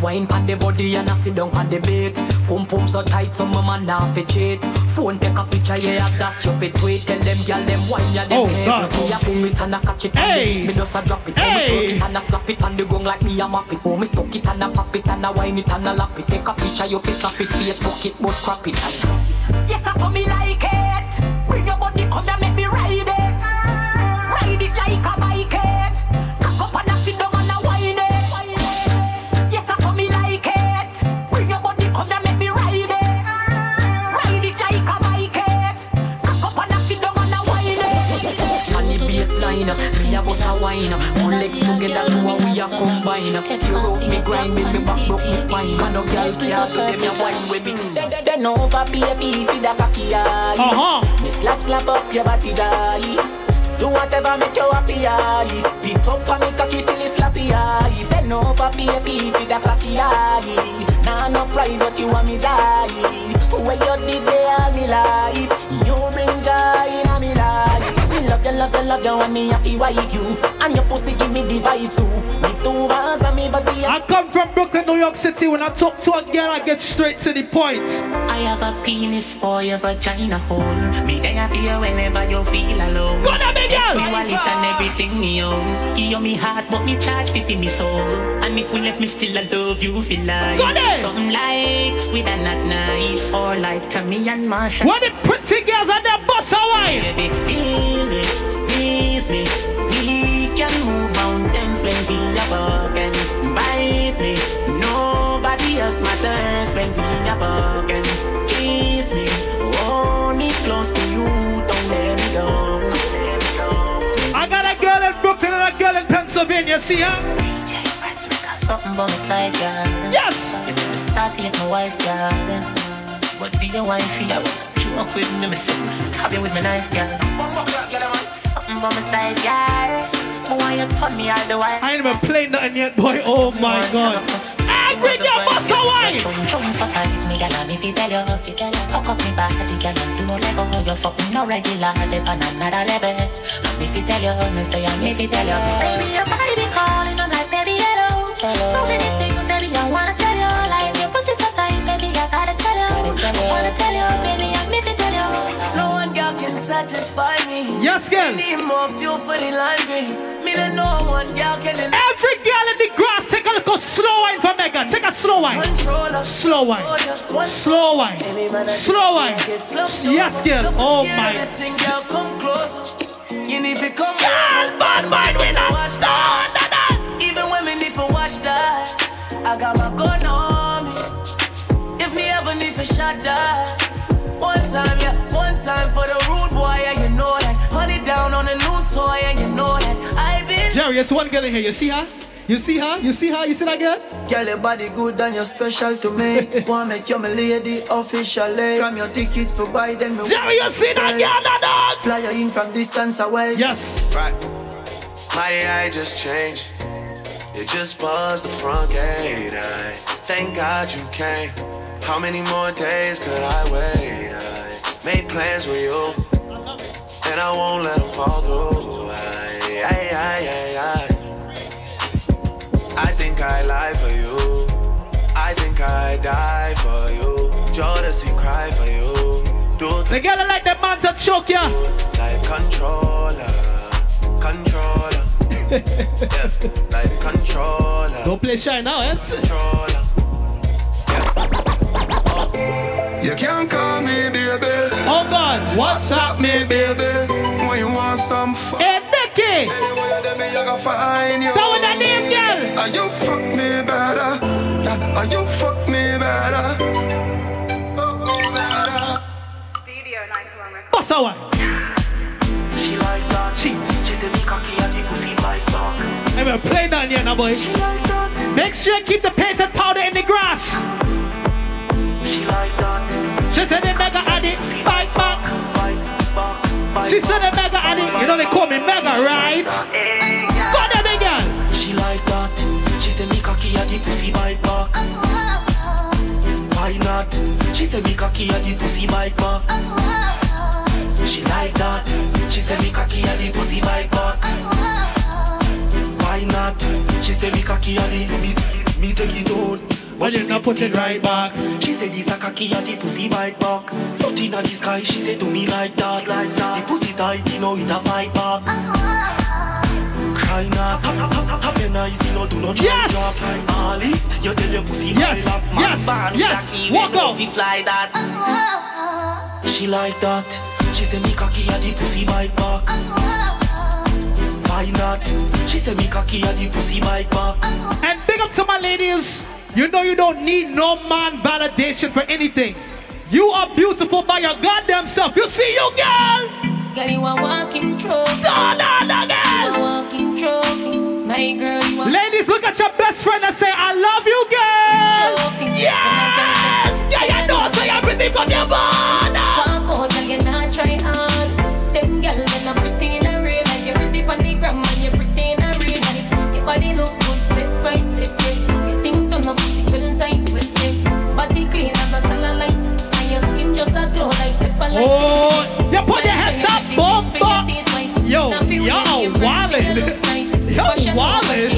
Wine pan the body and a sit down pan the bait Pum pum so tight so my man now fi cheat. Phone take a picture yeah that you fit tweet. Tell them gyal them wine ya them Oh, heavy. Me a pull it and a catch it and Hey. me, me just a drop it. Hey. Me twerk it and a slap it on the gong like me a map it Oh me stuck it and a pop it and a wine it and a lap it. Take a picture you fi snap it. Facebook it but crap it and Yes I saw me like a bust a wine. Four legs together, two and we a combine. Tear out me grind, make me back broke me spine. Man, no girl can't do them a wine with me. Then over baby with a cocky eye. Uh-huh. Me slap slap up your body die. Do whatever make you happy eye. Spit up and me cocky till it's slappy eye. Bend over baby with a cocky eye. Nah no private you want me die. Where you did they all me life. You bring joy in me life. Love you, love you, love you, and me a fi wife you. And your pussy give me the vibe too. Me two bars and me body. I come from Brooklyn, New York City. When I talk to a girl, I get straight to the point. I have a penis for your vagina hole. Me there for you whenever you feel alone. Go on, big girl. Me wallet and everything me own. Give you me heart, but me charge fi fi me soul. And if we left me still, I love you feel like Go there. something like squid and not nice, or like Tommy and Marsha. What the pretty girls are there, bust a wine. Baby, feel me, squeeze me. We can move mountains when we are walking. Bite me, nobody else matters when we are walking. Kiss me, hold me close to you, don't let me go. I got a girl in Brooklyn and a girl in Pennsylvania. See her? Something about my side, girl. Yes. You know, me start to get my wife, girl. But do you want to I wanna with me, me say, stab you with my knife, girl. Something about my side, girl. I want you turn me all the way. I ain't even played nothing yet, boy. Oh my god. Angry girl, bust a wine. Chum so tight, me gal, me fi tell you, fi tell you. Hook up me body, gal, and do no lego. You fuck me no regular, they on another level. And me fi tell you, me say, and me fi tell you. Baby, your body be calling, I'm like, baby, hello. So many things, Yes, girl. Me need more fuel for the green. Me don't one girl can. Every girl in the grass, take a little slow wine for Mega. Take a slow wine. Slow wine. Slow wine. Slow wine. Yes, girl. Oh my. Girl, come closer. You need to come Girl, bad mind with us. Even when me need to watch that, I got my gun on me. If me ever need to shot that. One time, yeah, one time for the rude boy, yeah, you know toy, and you know that. I been Jerry, there's one girl in here. You see her? You see her? You see her? You see that girl? Girl, your body good and you're special to me. Wanna make you my lady officially. From your ticket for Biden, me Jerry, you see that girl, that dog? Fly you in from distance away. Yes. Right. My AI just changed. It just buzzed the front gate. I thank God you came. How many more days could I wait? I made plans with you, and I won't let them fall through. I, I, I, I, I. I think I lie for you. I think I die for you. Jodeci cry for you. The girl like that man to choke ya. Like controller, controller. yeah, like controller. Don't play shy now, eh? Controller. You can't call me baby. Oh God, what's up, me baby? When you want some fun. Hey, Nicky. Anywhere you there, me, I gotta find you. That was that name, girl. And you fuck me better. Yeah, And you fuck me better. Fuck me better. What's that one? She like that. Cheese. She say me cocky and the pussy bite back. I'm gonna play down here now, boy. Make sure you keep the painted powder in the grass. She like that. She said the mega addict, bite back. She said the mega addict. You know they call me mega, right? Go there, big girl. She like that. She say me cocky and the pussy bite back. Why not? She say me cocky and the pussy bite back. She like that. She say me cocky and the pussy bite back. Why not? She say me cocky and the me, me take it out. But put it right back. She say this a cocky and the pussy bite back. Foot in the sky, she say to me like that. The pussy tight, you know it a fight back. Cry not, ah, tap, tap, tap your nice, you know do not Yes. drop. If you tell your pussy Yes, my lock, man yes, with yes. key, Walk we know out. fi fly that. She like that. She say me cocky and the pussy bite back. Why not? She say me cocky and the pussy bite back. And big up to my ladies. You know you don't need no man validation for anything. You are beautiful by your goddamn self. You see you, girl. Girl, you a walking trophy. No, no, no, You girl. a walking trophy. My girl, you a Ladies, look at your best friend and say, I love you, girl. trophy. Yes. Girl, you know say everything from your body. Walk out, girl, you not Oh, you put your hands up, white. Yo, y'all wildin'. Y'all wildin'.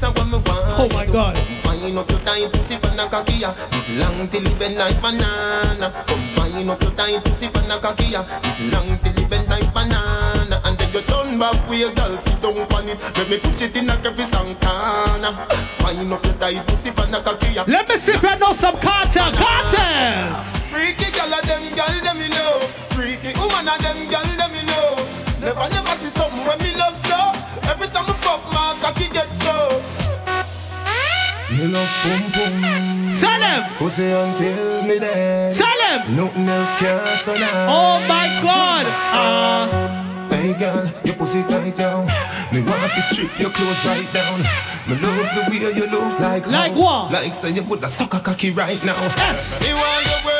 This is what me want. Oh my God. Combine up your tight pussy a cocky ya. It long till it bend like banana. Come Combine up your tight pussy a cocky ya. It long till it bend like banana. And then you turn back with your girl sit down on it. Let me push it in a every Santana. Combine up your tight pussy pan a cocky. Let me see if I know some cartel. Cartel. Freaky girl of them girl them you know. Freaky woman of them girl them you know. Never never Me love boom boom. Tell him. Pussy until me dead. Tell him. Nothing else can survive. Oh my God. Uh, Hey girl, your pussy tight down. Me want to strip your clothes right down. Me love the way you look like. Like how- what? Like say you put a sucker cocky right now. yes. Me want your world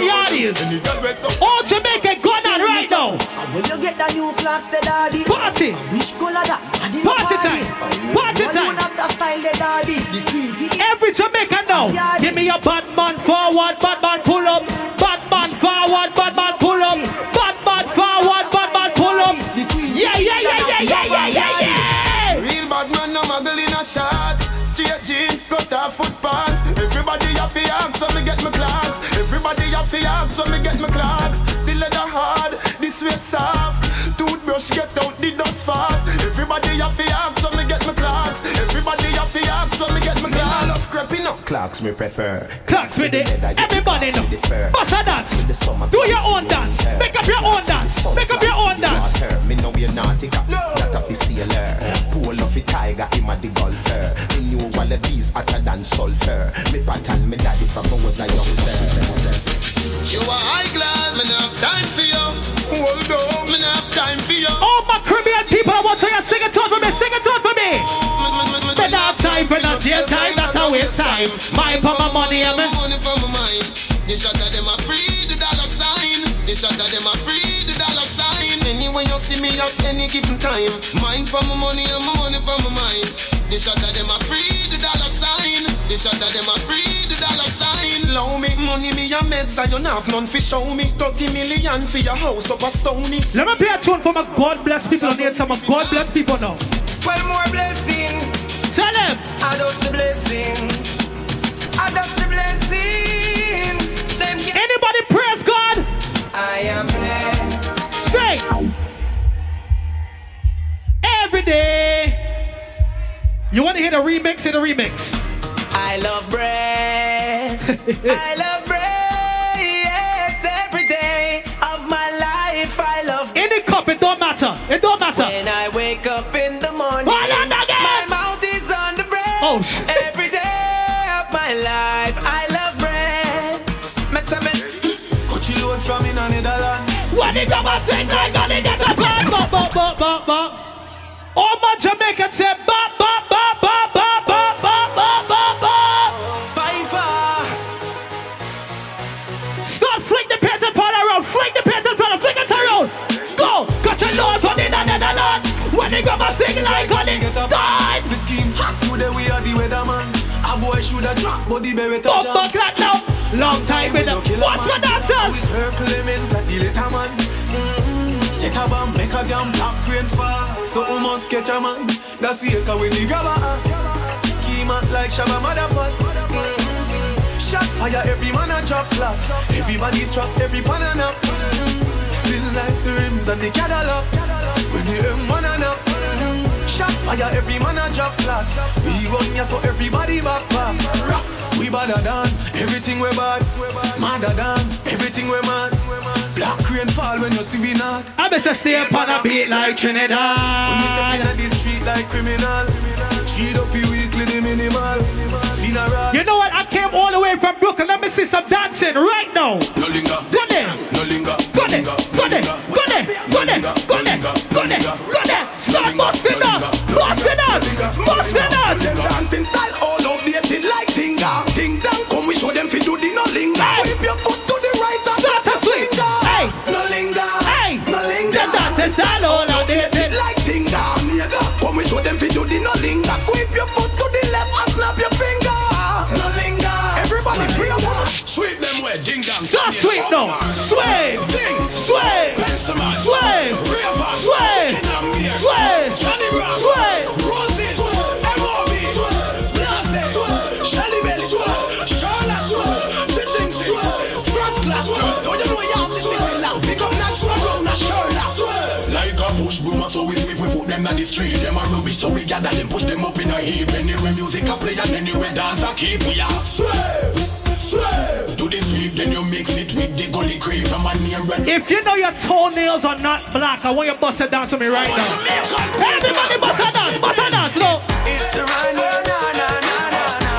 yardies. All Jamaica going on right now. And when you get the new clocks, the daddy. Party. Which color that? Party time. Party time. alone have the style, the daddy. The queen fi Every Jamaican now. Give me a bad man forward, bad man pull up. Bad man forward, bad man pull up. Bad man forward, bad man pull up. Yeah, yeah, yeah, yeah, yeah, yeah, yeah, yeah. Real bad man, no muggle in a shots. Jeans, foot. Everybody have the axe when me get my clocks. Everybody have the axe when me get my clocks. The leather hard, sweat soft. Toothbrush get out the dust fast. Everybody have the axe when me get my clocks. Everybody have the axe when me get my clocks. love creeping up. Clocks me prefer. Clocks with it. Everybody know. Bust a dance. Do your own dance. Make up your own dance. Make up your own dance. Me know you're naughty, not a fi sailor. Pool of a tiger, him a the golfer. Me knew all the bees hotter than sulfur. Me pattern me daddy from I was a youngster. You are high class, hold on. Me not have time for you. All my Caribbean people, I want to hear sing it out for me. Sing it out for me. Me not have time for not your time. That's a waste time. My for my money, I'm money for my mind. This shot of them a free the dollar sign. This shot of them a free the dollar sign. Anyway, you see me at any given time. Mind for my money, and my money for my mind. This shot of them a free the dollar sign. This shot of them a free the dollar sign. Low me money me a meds I don't have none for show me. 30 million for your house up a stony. Let me play a tune for my God bless people on the inside. My God bless people now. Well, more blessing. Tell them. Adopt the blessing. Adopt the blessing. Them get Anybody praise God? I am blessed. Say. Every day. You want to hear the remix? Hear the remix. I love breasts. I love breasts every day of my life. I love In Any cup, it don't matter. It don't matter. when I wake up in the morning. Again. My mouth is on the breast. Oh, shit. Every day of my life, I love breasts. Mess up Coachy load from in Netherlands. When the drummer sing, I gonna get a bop, bop, bop, bop, bop, bop. All my Jamaicans say bop, bop, bop, bop, bop, bop, When the drummer sing, I call it time. The scheme hot today we are the weatherman. A boy shoulda drop, but the berry touch Bump back right now. Long time with them. Watch my dancers. Like the little man. Mm-hmm. Set a bomb, make a damn black rain fall. So we must catch a man. That's the echo when the grabber. Schema like Shabba. Mm-hmm. Shot fire, every man a drop flat. Everybody's trapped, every pan and up. Feel like the rims and the Cadillac. When the M1 and up. Shot fire, every man a drop flat. We run ya so everybody back back. Rock. We badder than everything we bad. Madder than everything we mad. Black rain fall when you see me not. I best stay up on a beat like When we step Trinidad. in the street like criminal. Cheat up you weekly the minimal. Funeral. You know what? I came all the way from Brooklyn. Let me see some dancing right now. No linger. Go there. No linger. There. Go there. Go there. Go there. Go there. Go there. Go there. Start busting up. Busting us. Busting us. Them dancing style all outdated like Tinga. Ting dang, come we show them fi do the no linger. Sweep your foot to the right and Start finger. Hey. No linger. Hey. No linger. Them dancing style all outdated. like Tinga. Come we show them fi do the no linger. Sweep your foot to the left and snap your finger. No linger. Everybody pray up. Sweep them way, ding. Start sweep now. Sway. Them on the street. Them are rubbish, so we gather them, push them up in a heap. Anyway, music a play and anyway, dance a keep. We are sweep, sweep. Do the sweep, then you mix it with the gully cream from a near and If you know your toenails are not black, I want you to bust a dance with me right now. Everybody bust a dance, bust a dance, no. It's a run, na na na na na.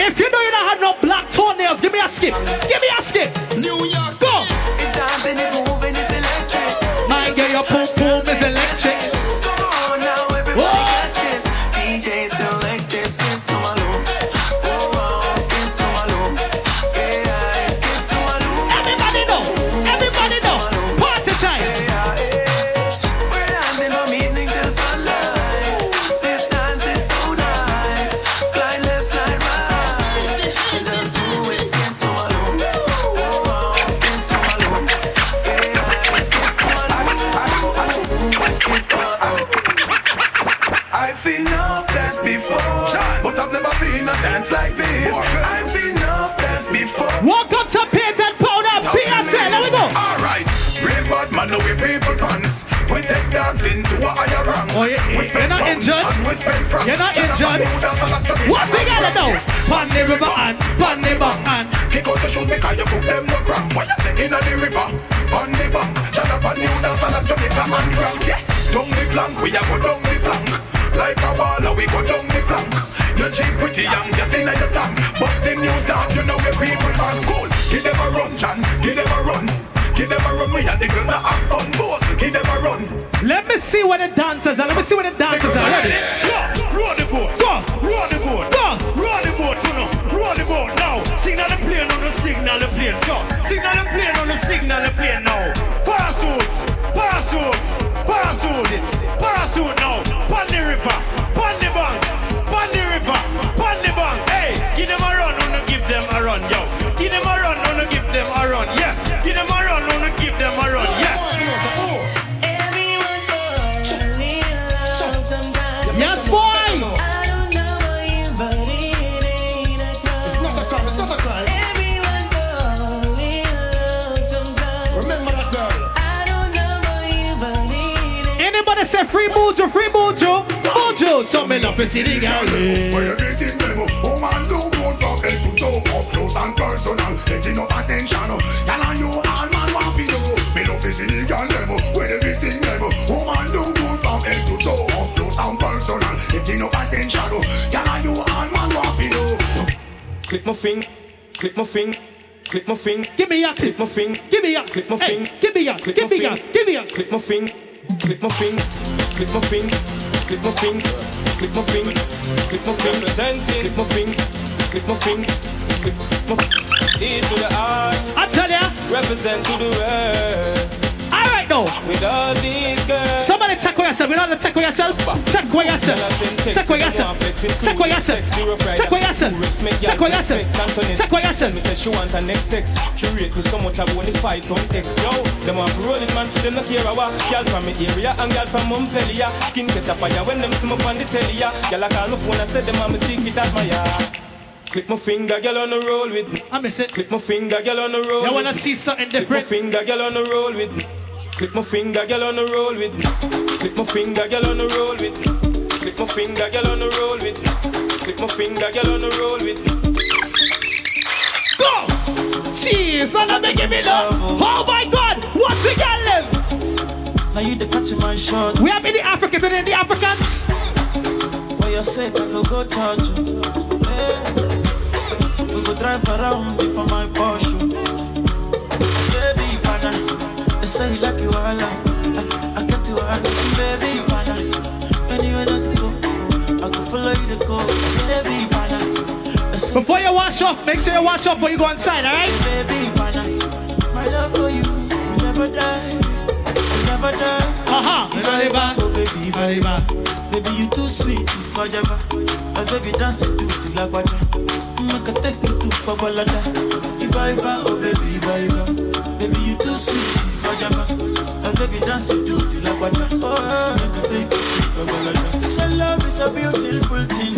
If you know you don't have no black toenails, give me a skip. Give me a skip. New York. Go. It's dancing, it's moving, it's electric. My girl, your boom dancing to a higher rank. Oh, you- We you're not injured? and we spend franc. You're not injured? and move down and stop it. What's together now? Pan the river and pan the back and Kick out the shoes because you put them no cramp. Why you say inna the river, on the bank, shut up and new dance and Jamaica and grand. Yeah, down the flank, we a go down the flank. Like a baller, we go down the flank. You cheap pretty young, just inna your tank. But the new dance, you know where people are cool. Give them a run, John, give them a run. Give them a run, me and the girl that have fun. Both, give them a run. Let me see what the dancers are. Let me see what the dancers are. Ready? Roll the boat. Go. Roll the boat. Go. Roll the boat, you know. Roll the boat now. Signal the plane on the signal the plane. Go. Signal the plane on the signal the plane now. Pass out. Pass out. Pass out. Pass out now. Pon the river. Pon the bank. Pon the river. Pon the bank. Hey, give them a say free mojo, free mojo, mojo. So me love to see the girl. Where you getting them? Woman do good from head to toe, up close and personal. Get enough attention. Girl and you all man want to know. Me love to see the girl them. Where oh, you getting them? Woman do good from head to toe, up close and personal. Get enough attention. Girl and you all man want to know. Click my finger, click my finger, click my finger. Give me your click my finger. Give me your click my Hey, finger. give me your, click my me finger. give me your. Click my finger, click my finger, click my finger, click my finger, click my finger, click my finger. Representing. Click my finger, click my finger, click my. E to the R. I tell ya. Represent to the world. Right now. With all these girls. Somebody tackle yourself. You know how to tackle yourself? Tackle yourself. Tackle yourself. Tackle yourself. Tackle yourself. Tackle yourself. Tackle yourself. Me say she want her next sex. She rate me so much I only fight on text. Yo, them want to roll it man. Them not care about girl from me area and girl from Montpellier. Skin catch a fire when them see me on the telly. Girl I call my phone and say them want me secret admire. Click my finger, girl on the roll with me. I miss it. Click my finger, girl on the roll. You wanna see something Click my different? finger, girl on the roll with me. Click my finger, girl on the roll with me. Click my finger, girl on the roll with me. Click my finger, girl on the roll with me. Click my finger, girl on the roll with me. Go! Jeez, I let me give it up. Oh my God! What's the girl them? Now you the catching my shot. We have in the Africans and in the Africans. For your sake, I go go charge you. Hey. We go drive around before my Porsche. You like you all I, I get you all Baby, pana, anywhere you go, I go follow you to go. Baby, say Before you wash off, make sure you wash off before you go inside, alright? Baby, my love for you will never die, will never die. Uh-huh, If I ever go, baby, if I ever, baby, you too sweet, if I ever, baby dance to the lagwaja. Make a take you to Babalada. If I ever, oh baby, if I ever, baby, you too sweet, I ever, my baby dance it to the lagwaja. Oh, make take you to Babalada. So love is a beautiful thing.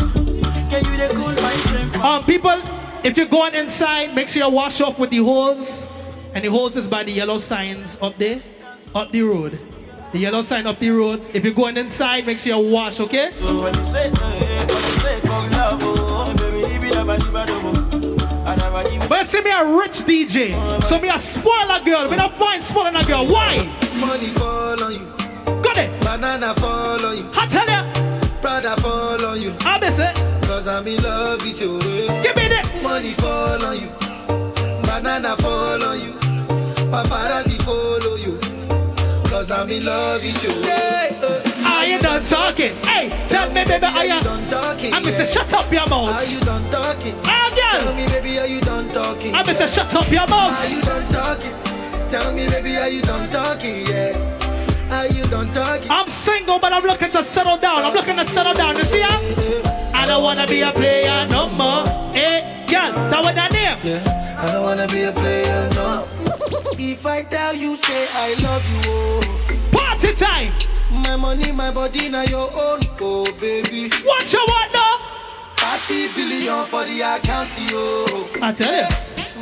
Can you cool my temper? Um, people, if you're going inside, make sure you wash off with the hose. And the hose is by the yellow signs up there, up the road. The yellow sign up the road. If you're going inside, make sure you wash, okay? But you see me a rich DJ, so me a spoil a girl. Me not find spoiling a girl. Why? Money fall on you. Got it. Banana fall on you. I tell ya. Brother fall on you. I miss it. Cause I'm in love with you. Give me that. Money fall on you. Banana fall on you. Paparazzi follow you. Cause I'm in love with you. Yeah, uh, you done talking? Hey, tell me, baby, are you done talking? Ah, I'm Mr. Shut up your mouth. Are you done talking? Ah, girl. Tell me, baby, are you done talking? Ah, I'm Mr. Shut up your mouth. Are you done talking? Tell me, baby, are you done talking? Yeah. Are you done talking? I'm single, but I'm looking to settle down. I'm looking to settle down. You see ya? I don't wanna be a player no more. Hey, girl, that what that name? Yeah, I don't wanna be a player, no. If I tell you, say I love you, oh. Party time. My money, my body, now your own, oh baby. What you want now? 30 billion for the account, yo. I tell you.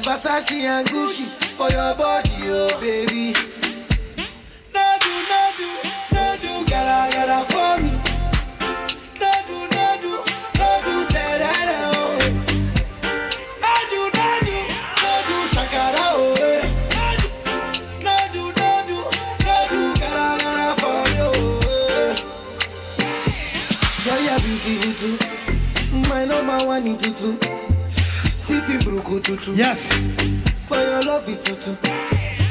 Versace and Gucci for your body, oh baby. No do, no do, no do, gotta, gotta for me. In tutu. Sipping bruku tutu. Yes. For your love it tutu.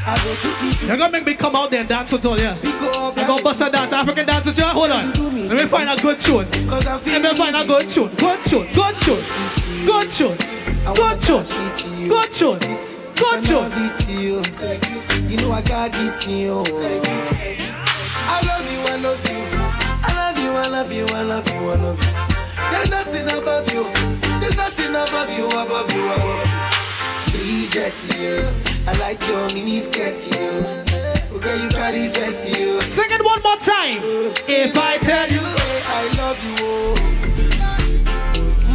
I go to eat You're gonna make me come out there and dance with all you. I'm gonna bust a dance, African dance with you. Hold on. Let me find a good tune. Let me find a good tune. Good tune. Good tune. Good tune. Good tune. Good tune. Good tune. you. You know I got this in you. I love you, I love you. I love you, I love you, I love you, I love you. There's nothing above you. There's nothing above you, above you, above you. Bridget, you. I like your mini skirt, you. Okay, you carry fancy, you. Sing it one more time. If I tell you, I love you, oh.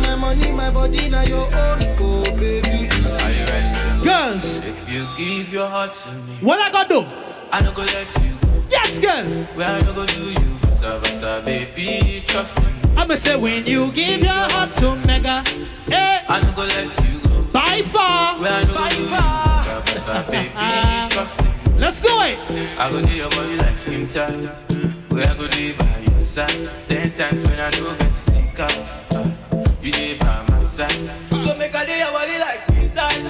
My money, my body, now your own, oh baby. Are you ready? Girls. If you give your heart to me, what I gotta do? I no go let you. Yes, girl. Where I no go do you, basa, baby, trust me. I'ma say when you give your heart to Mega, eh, I no go let you go. by far. Where I no go do you, basa basa, baby, trust me. Let's do it. I go do your body like skin tight. Where I go do by your side. Ten times when I no get to sneak out, uh, you dey by my side. So make I do your body like skin tight.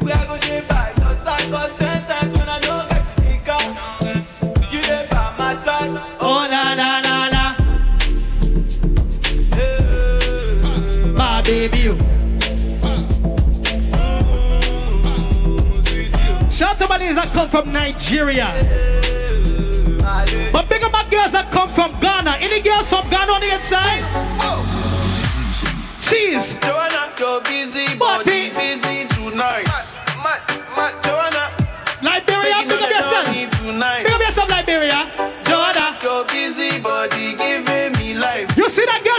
Where I go do by your side. Cause ten My baby. Oh. Shout out to my ladies that come from Nigeria. But big up my girls that come from Ghana. Any girls from Ghana on the inside? Cheese. Joanna, you're busy, body busy tonight. Mad, mad, Joanna. Liberia, Making pick up yourself. money. Pick up yourself, Liberia. Joanna. You're busy, body giving me life. You see that girl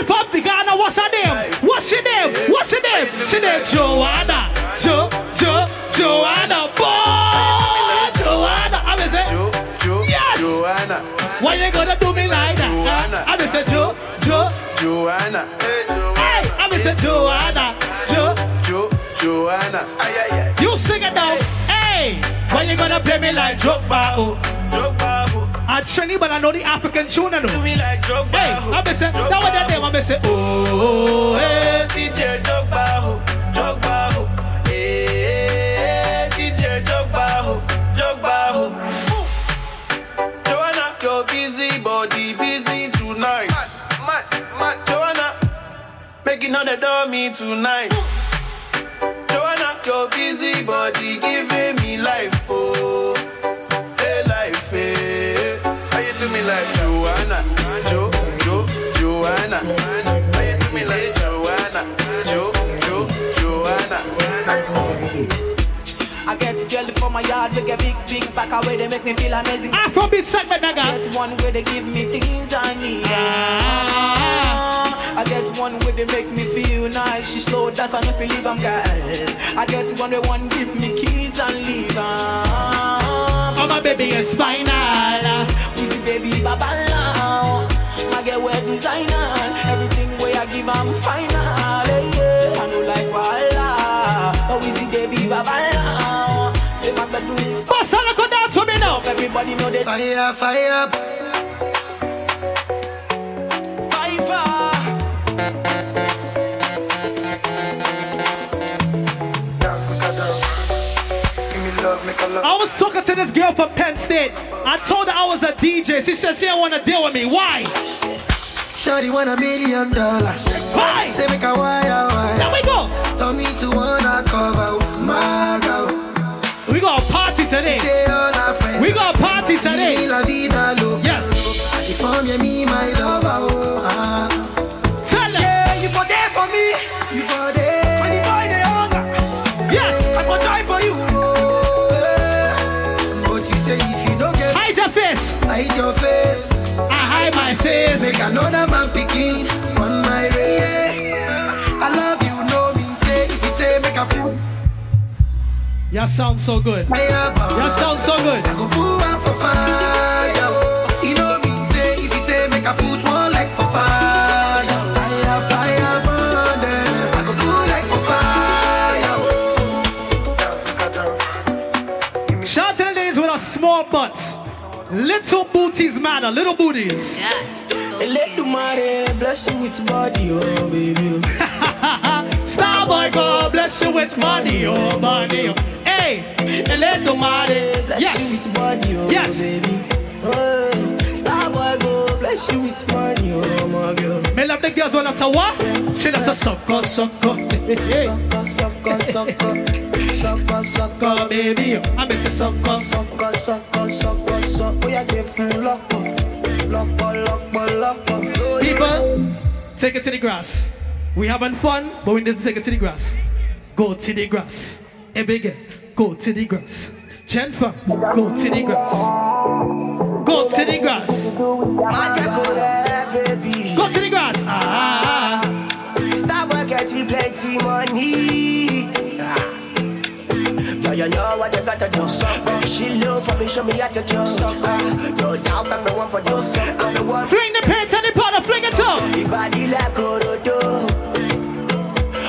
name? She name Joanna. Jo, Jo, Joanna. Boy, Joanna. I'm say, Jo, Jo, yes. Joanna. Why you gonna do me like that? I'm say, Jo, Jo. Joanna. Hey, I'm say, Joanna. Jo, Jo, Joanna. You sing it now. Hey, why you gonna play me like Drogba? Oh, Drogba. oh. I'm Trini, but I know the African tune. I know. Do me like Drogba. Hey, oh. I'm say, that Drogba, what that name? I'm say, oh, hey. DJ Drogba, oh. Drogba, oh. Eh, hey, DJ Drogba, oh. Drogba, oh. Joanna, you're busy, body busy tonight. Mad, mad, mad. Joanna, making all the dummy tonight. Joanna, you're busy, body giving me life, oh. Me like Joanna? Jo, Jo, Joanna. How you do me like Joanna? Jo, Jo, Joanna. I get jelly for my yard, we get big, big back away, they make me feel amazing. Afrobeat segment, nigga. There's one way they give me things I need. Ah. I guess one way they make me feel nice. She slow dance and if you leave, I'm girl. I guess one way one give me keys and leave. Oh, my baby is final. Who's the baby baba now? My girl wear designer. Everything way I give, I'm final. Hey, yeah. I know like Walla. Oh, is the baby baba now? Say my bed do is Boss, I go dance for me now. Everybody know that. Fire, fire. I was talking to this girl from Penn State. I told her I was a DJ. She said she don't want to deal with me. Why? Shawty want a million dollars. Why? Say make a wire wire. There we go. Tell me to wanna cover my girl. We gonna party today. Say all our friends. We gonna party today. Vivi la vida loca. Yes. If I'm me, my lover, oh. Face. hide your face. I hide my face. Make another man picking on my race. I love you, no mean say if you say make a You sound so good. You sound so good. I go put one for fire. You know mean say if you say make a put one like for fire. Fire, fire, burn them. I go put like for fire. Shout to the ladies with a small butt. Little booties matter. Little booties. Let the money bless you with body, oh baby. Starboy, God bless you with money, oh money. oh. Hey, Hey, Eledumare. Bless Yes. you with money, oh Yes. baby. Oh, star boy go bless you with money, oh my girl. Me love the girls when I'm to what? She love to sucker, sucker. Hey, hey. Sucker, sucker, sucker, sucker, baby. I miss a sucker, sucker, sucker, sucker, sucker. We are different, loco, loco, loco, loco. People, take it to the grass. We having fun, but we need to take it to the grass. Go to the grass. Abigail, go to the grass. Jennifer, go to the grass. Go to the grass. Go there, baby. Go to the grass. Ah. Boy getting plenty money. Ah. You know what you gotta do. She love for me, show me how to do. No doubt I'm the one for you. I'm the one. Fling the pants and the powder, fling it up. Your body like Orodo.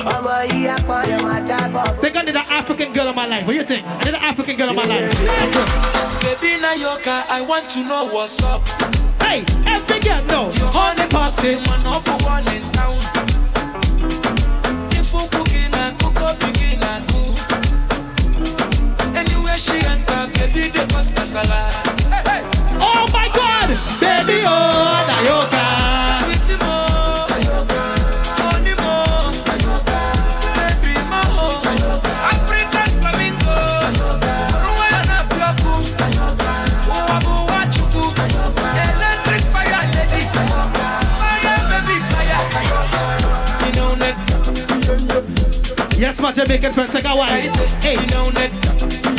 A here for them attack of. Think I need an African girl in my life. What do you think? I need an African girl in my life. Let's go. Baby Nayoka, I want to know what's up. Hey, every girl know. On the party. Man, number one in town. She enter, baby, they cause casala. Hey, hey. Oh my God, baby, oh, Nayoka. Sweetie mo, honey mo, baby mo, African flamingo, Rwanda Piaku, Uwabu Wachuku, electric fire lady, fire baby fire. You know that, Yes, my Jamaican friends, take a while. Hey,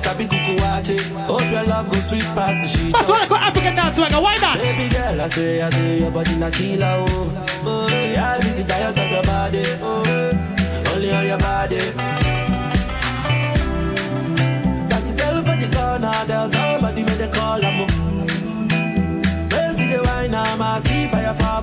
sabi kuku wache. Hope your love go sweet past the sheet. That's why I call African dance swagger. Why not? Baby girl, I say, I say your body na killer oh. Oh, yeah, I beat it diet of your body. Oh, only on your body. Got to tell for the corner, there's somebody made a call. I'm oh. Where see the wine, I'm a see fire for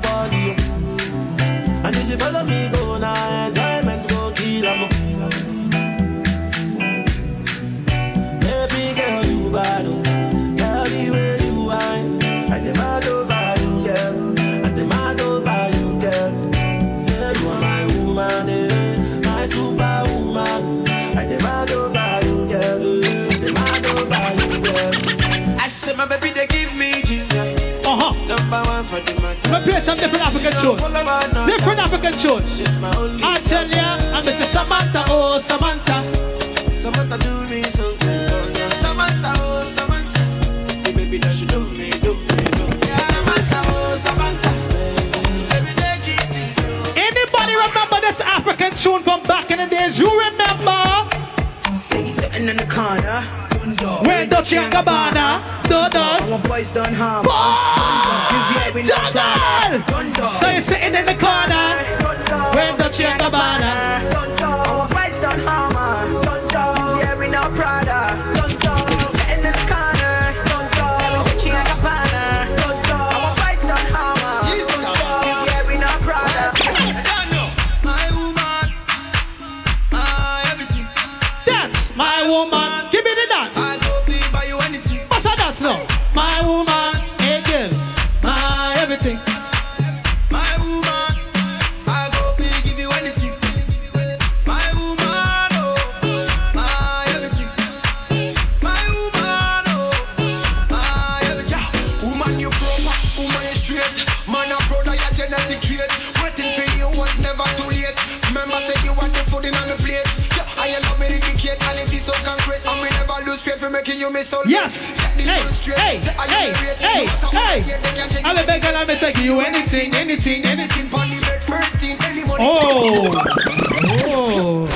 the man. Play some different African tunes. Different African tunes. She's my only. I tell ya, I'm Mr. Samantha, oh Samantha. Samantha do me something. oh. Samantha, oh Samantha. Hey, baby, that you do me, do me, do me. Yeah, Samantha, oh Samantha. Baby, take it easy. Oh. Anybody remember this African tune from back in the days? You remember? Say sitting in the corner. Dolce and Gabbana, Donald. Our boys done harm. Donald. So you're sitting in the corner. When Dolce and Gabbana. Yes. Hey, hey, hey, hey, hey. I'm a beggar, I'm a you anything, anything, anything. First thing, any. Oh. Oh.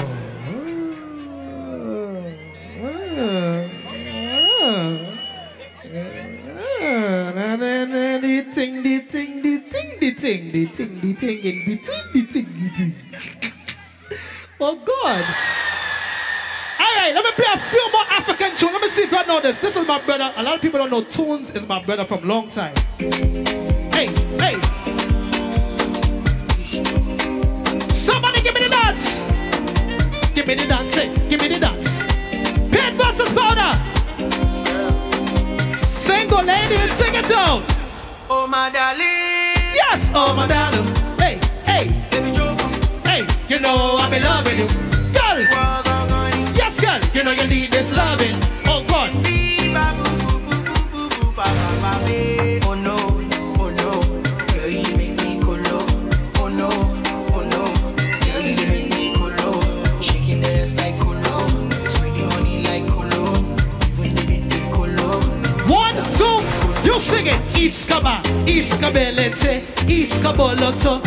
The thing, the thing, the thing, the thing, the thing, the thing, in between the thing, the thing. Oh God. Hey, let me play a few more African tunes. Let me see if you know this. This is my brother. A lot of people don't know Tunes is my brother from long time. Hey, hey. Somebody give me the dance. Give me the dance, hey, give me the dance. Paint versus powder. Single ladies, sing it out. Oh my darling. Yes, oh my darling. Hey, hey. Hey, you know I'm in love with you. Girl. You know you need this loving. Oh God. Oh no, oh no, girl you make me. Oh no, oh no, girl you make me. Shaking the ass like colo, spreading money like colo. Even the bit they colo. One, two, you sing it. Iskaba, iskabelete, iskaboloto.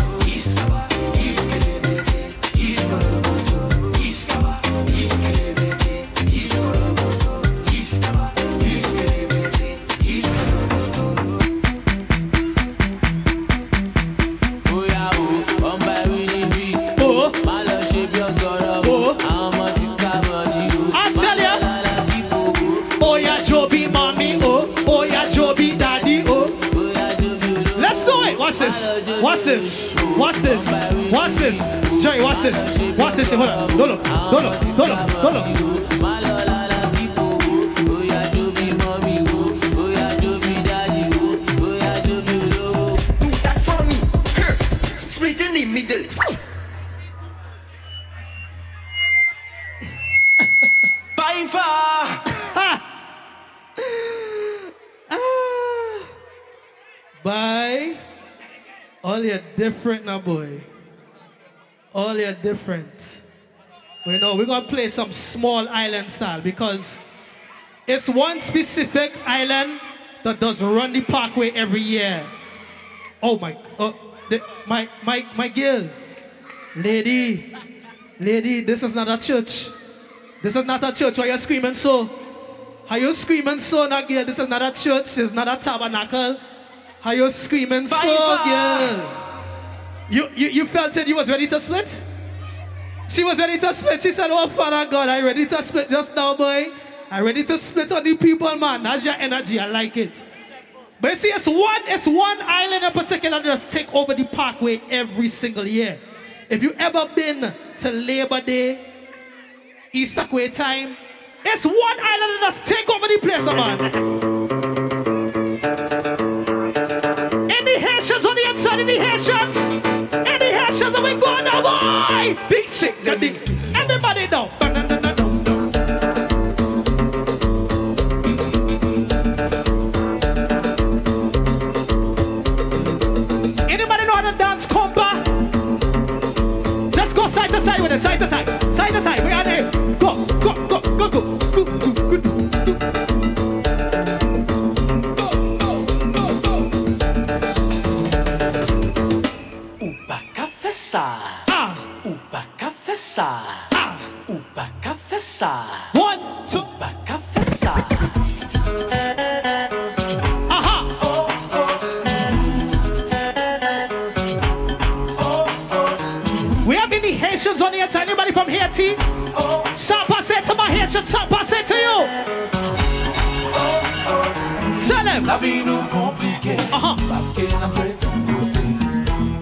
Watch this. Watch this. Watch this. Watch this. Jerry, watch this. Watch this. Hold on. Dolo. Dolo. Dolo. Dolo. Má lọ lálá All you're different now, boy. All you're different. We know we're gonna play some small island style because it's one specific island that does run the parkway every year. Oh my, oh, the, my, my, my girl, lady, lady, this is not a church. This is not a church. Why you screaming so? Are you screaming so, now, girl? This is not a church. It's not a tabernacle. Are you screaming so, girl? You, you, you felt it. You was ready to split. She was ready to split. She said, "Oh, Father God, I ready to split just now, boy. I ready to split on the people, man. That's your energy. I like it." But you see, it's one, it's one island in particular that just take over the parkway every single year. If you ever been to Labor Day, Easter Quay time, it's one island that just take over the place, man. Haitians on the outside, any Haitians? Any Haitians, and we going now, boy! Big sick, the dick. Everybody know. Anybody know how to dance compa? Just go side to side with it, side to side, side to side. We are there. Café. One, two. Upa café sa. Aha. We have any Haitians on the outside? Anybody from Haiti? Stop pass it to my Haitians. Stop pass it to you. Tell them. La vie nous compliquée Parce que n'a fait tout côté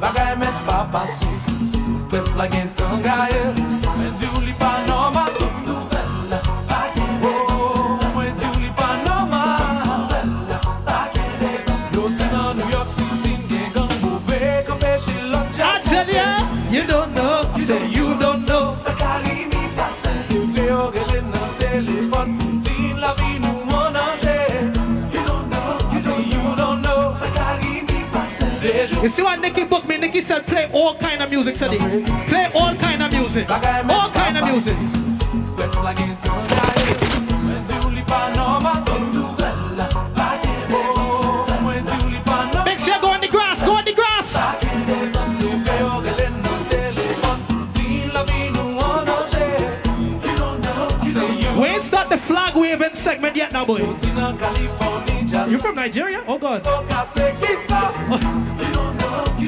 Bagay met pas passé Tout pes la gen tan gaye Men di ou li pa normal You see what Nicky booked me? Nicky said play all kind of music today. Play all kind of music. All kind of music. Make sure you go on the grass. Go on the grass. the flag waving segment yet now, boy. You from Nigeria? Oh God.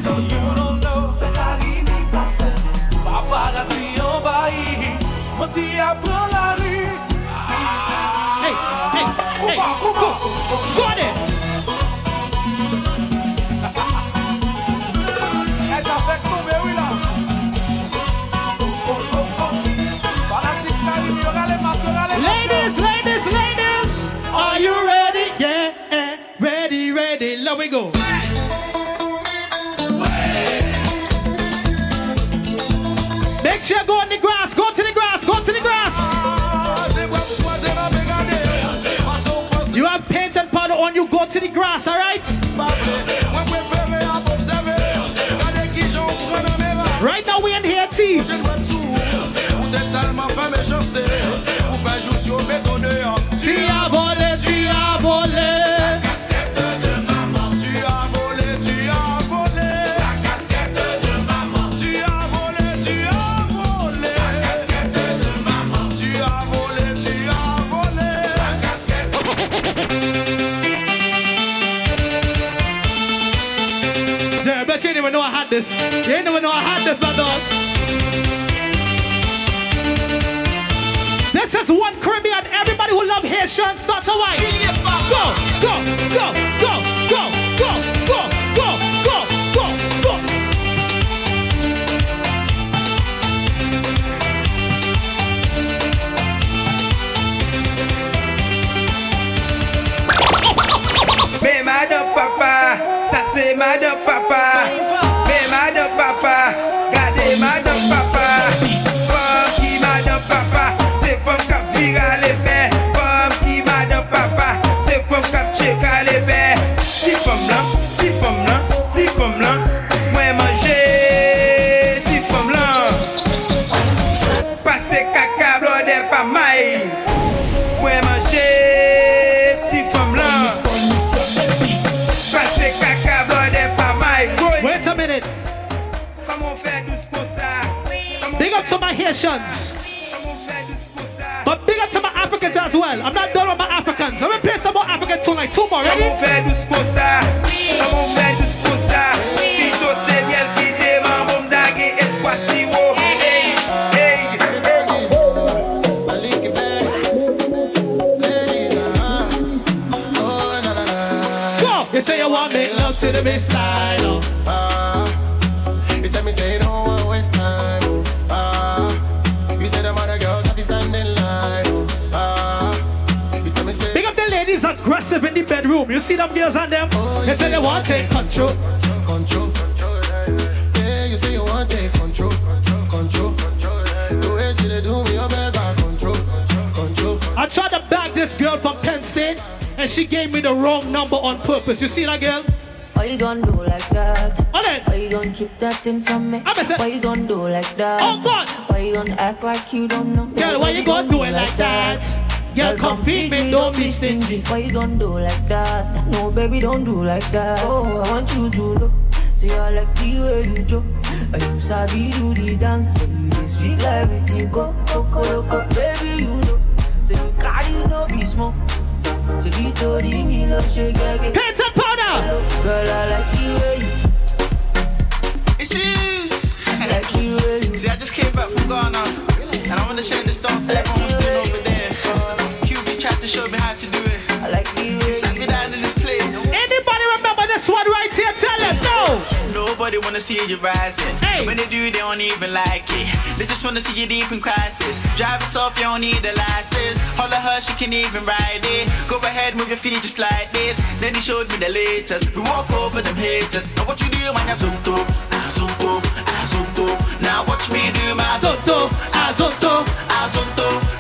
men di ou li pa normal Make sure you go on the grass. Go on the grass. Se vle yo gele nan telefon Poutine la vi nou mananje You don't know You say you We ain't start the flag waving segment yet now, boy. nan Californie Just You from Nigeria? Oh God. Kase ki sa You don't know You say you don't know Sakari mi pase Paparazzi yon bayi Menti apprend la rue. Hey, hey, hey, go, go, go on it. Eh, Go on the grass, go to the grass, go to the grass. You have paint and powder on you, go to the grass, alright? This. You didn't even know I had this, my dog. This is one Caribbean. Everybody who love Haitian starts a wine. Go, go, go, go, go, go, go, go, go, go, go. Madame papa, ça c'est madame nations. But bigger to my Africans as well. I'm not done with my Africans. I'm gonna play some more African tune like two more. Ready? You say you want me love to the baseline, oh. In the bedroom. You see them girls on them? They say they want to take control. control. Yeah, you say you want take control, control. The way she dey do me, you better control, control. I tried to bag this girl from Penn State, and she gave me the wrong number on purpose. You see that girl? Why you gonna do like that? Oh, then. Why you gonna keep that thing from me? Why you gonna do like that? Oh, God. Why you gonna act like you don't know? Girl, why you gonna do it like that? Girl, come feed me, don't be stingy. Why you gonna do like that? No, baby, don't do like that. Oh, I want you to know. See, I like the way you do. And you sabi do the dance. So you dey speak like everything. Go, go, go, go, baby, you know. Say you carry no be small. So you told me love shake again. Paint and powder. Girl, I like the way you. It's Fuse. See, I just came back from Ghana, and I want to share this dance that everyone was doing over wanna see you rising. And when they do, they don't even like it. They just wanna see you deep in crisis. Drive us off, you don't need a license. Holler her, she can even ride it. Go ahead, move your feet just like this. Then he showed me the latest. We walk over them haters. Now what you do, man, you zonto, azonto, azonto. Now watch me do my zonto, azonto, azonto.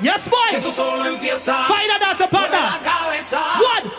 Yes, boy. Que tú solo empiezas. A dance partner. Mueve la cabeza. One,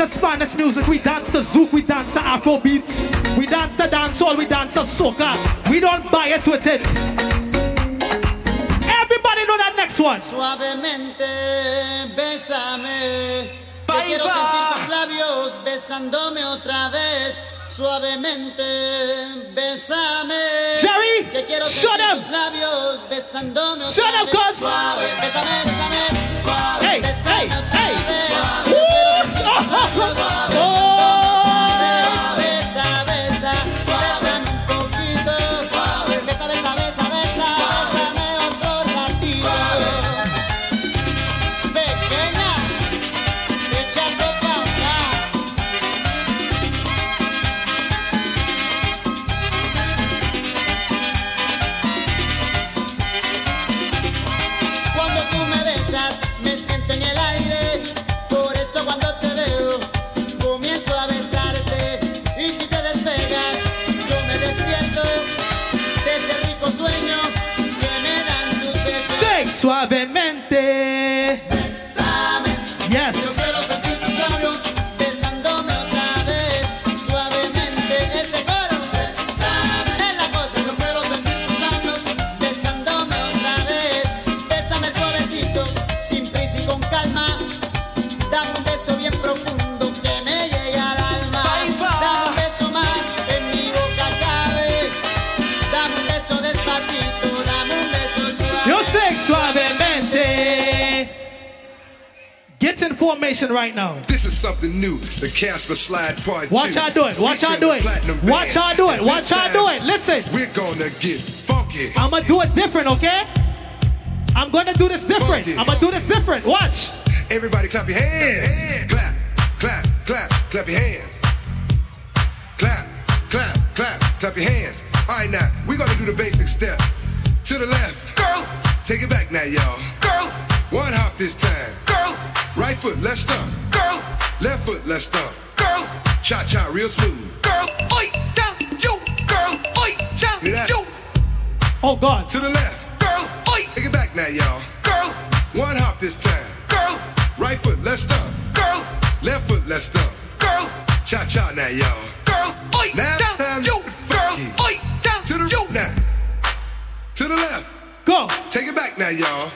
We dance the Spanish music, we dance the zouk, we dance the Afro beats, we dance the dancehall, we dance the soca. We don't bias with it. Everybody know that next one. Suavemente, bésame. Que quiero sentir tus labios besándome otra vez. Suavemente, bésame. Jerry, que quiero shut sentir up. tus labios besándome otra Shut up, vez. cuz. Suave, bésame, bésame. Suave, Hey, bésame hey, otra hey. vez. Woo. 来来来 suavemente. In formation right now. This is something new. The Casper Slide Part Watch 2. how I do it. Watch how I do it. Featuring the Platinum Watch how I do it. Watch This how I do it. Listen. We're gonna get funky. I'ma do it different, okay? I'm gonna do this different. Funky. I'ma do this different. Watch. Everybody clap your hands. Clap, clap, clap, clap your hands. Clap, clap, clap, clap your hands. All right, now we're gonna do the basic step. To the left, girl. Take it back now, y'all. Girl. One hop this time. Right foot, left stomp. Girl. Left foot, left stomp. Girl. Cha cha, real smooth. Girl. Oi, down, yo. Girl. Oi, down, yo. Oh God. To the left. Girl. Oi. Take it back now, y'all. Girl. One hop this time. Girl. Right foot, left stomp. Girl. Left foot, left stomp. Girl. Cha cha now, y'all. Girl. Oi, now down, time yo. Girl. Oi, down, to the yo. Now. To the left. Go. Take it back now, y'all.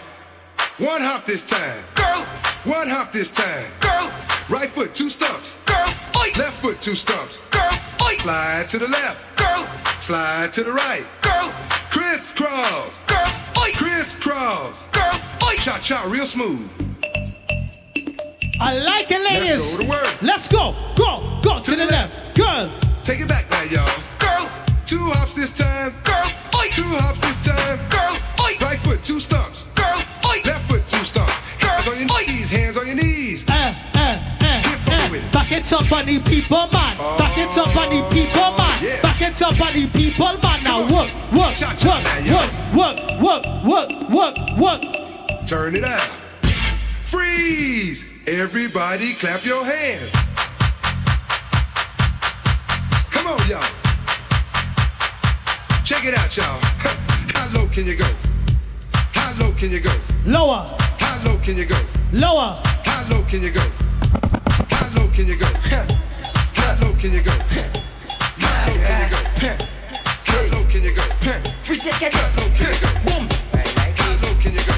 One hop this time. Girl. One hop this time. Girl. Right foot, two stumps. Girl. Oi. Left foot, two stumps. Girl. Oi. Slide to the left. Girl. Slide to the right. Girl. Crisscross. Girl. Oi. Crisscross. Girl. Oi. Cha cha, real smooth. I like it, ladies. Let's go to work. Let's go. Go. Go to, the, left. Girl. Take it back now, y'all. Girl. Two hops this time. Girl. Oi. Two hops this time. Girl. Oi. Right foot, two stumps. Back it up on the people, man. Back it up on the people, man. Back it up on the people, man. Now work, work, work, work, work, work, work, work, work. Turn it out. Freeze! Everybody clap your hands. Come on, y'all. Check it out, y'all. How low can you go? How low can you go? Lower. How low can you go? Lower. How low can you go? How low can you go? can you go? How low can you go? How low can you go? Free second. How low can you go? Boom. How low can you go?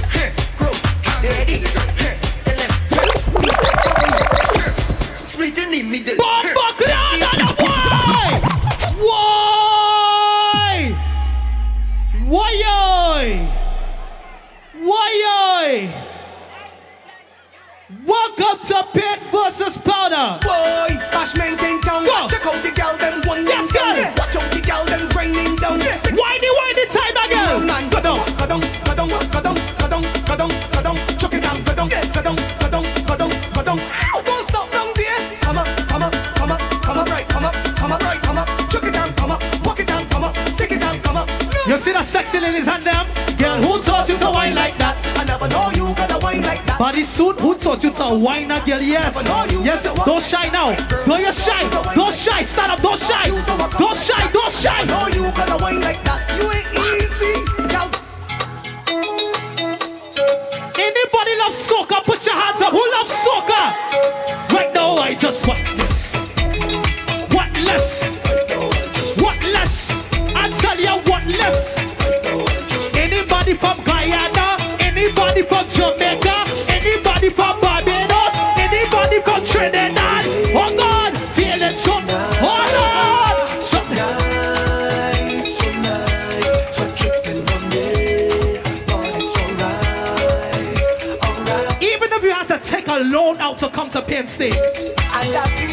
Grow. How low can you go? Tell them. Split in the middle. Bomba Clan, why? Why? Why? Why? Welcome to Paint versus Powder. Boy, bashment in town. Go. Check out the gal them one Let's down. go. Watch out the gal them grinding down. Whiny, whiny time again. Man, go down, go down, go down, go down, go down, go down, go down. Chuck it down, go down, go down, go down, go down, go down. Ow, Don't stop down there. Come up, come up, come up, come up right, come up, come up right, come up. Chuck it down, come up, walk it down, come up, stick it down, come up. You see the sexy ladies hand them? Girl, who taught you to whine like that? I never know you gotta soon, like that. Who taught you to whine a girl? Yes. Yes, don't shy now. Don't you shy. Don't shy. Stand up. Don't shy. Don't shy. Don't shy. Know you gotta whine like that. You ain't easy. Anybody love soca? Put your hands up. Who loves soca? Right now, I just want to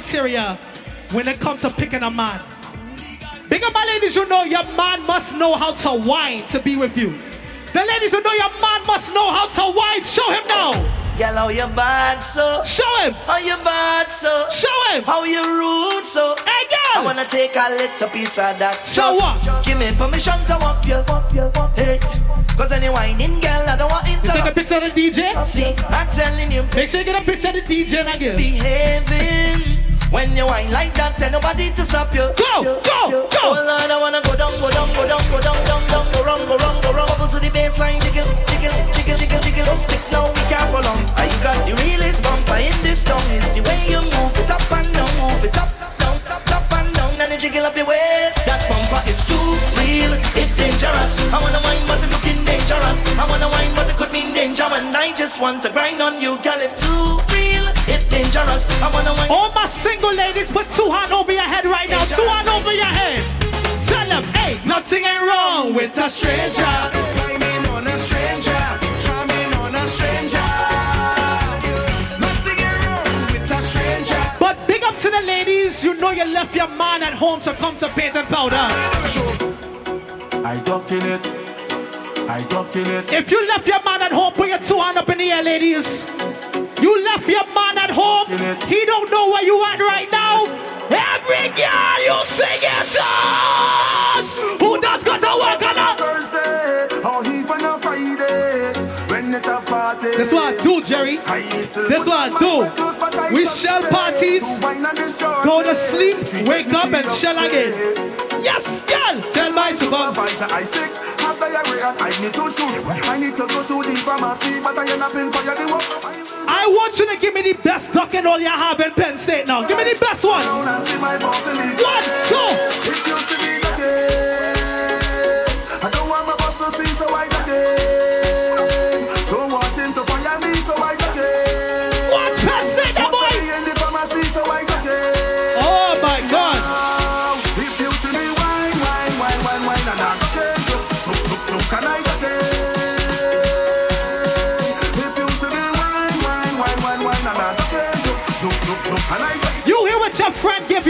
criteria when it comes to picking a man. Big up my ladies, you know your man must know how to whine to be with you. The ladies who know your man must know how to whine. Show him now. Girl, how you bad so? Show him. How you bad so? Show him. How you rude so? Hey, girl. I wanna take a little piece of that. Show what? Give me permission to walk you. Hey, cause any whining girl, I don't want You take a picture of the DJ. See, I'm telling you, Make sure you get a picture of the DJ and I give. behaving. When you whine like that, tell nobody to stop you. Go, go, go. Oh Lord, I wanna go down, go down, go down, go down, down, down, go wrong, go wrong, go wrong. Bubble to the baseline, jiggle, jiggle, jiggle, jiggle, jiggle. Don't stick now, we can't prolong. I got the realest bumper in this town. It's the way you move it up and down, move it up, down, up and down, and then jiggle up the waist. That bumper is too real, it's dangerous. I wanna wine, but it looking dangerous. I wanna wine, but it could mean danger. And I just want to grind on you, girl. It's too dangerous. I wanna. All my single ladies, put two hands over your head right now. Two hands over your head. Tell them, hey, nothing ain't wrong with a stranger. Whining on a stranger, charming on a stranger. Nothing ain't wrong with a stranger. But big up to the ladies, you know you left your man at home to come to paint and powder. I duck in it. I duck in it. If you left your man at home, put your two hands up in the air, ladies. You left your man at home. He don't know where you at right now. Every girl you sing it out. Who does got to work on a Thursday or even a Friday. When it a party. This what I do, Jerry. This what I do. We shell parties, go to sleep, wake up and shell again. Yes, girl. Tell my supervisor I sick, have diarrhea and I need to shoot. I need to go to the pharmacy, but I end up in fire the work. I want you to give me the best duck and all you have in Penn State now. Give me the best one. in One, two. I don't want my boss to see, so I again. Don't want him to fire me, so I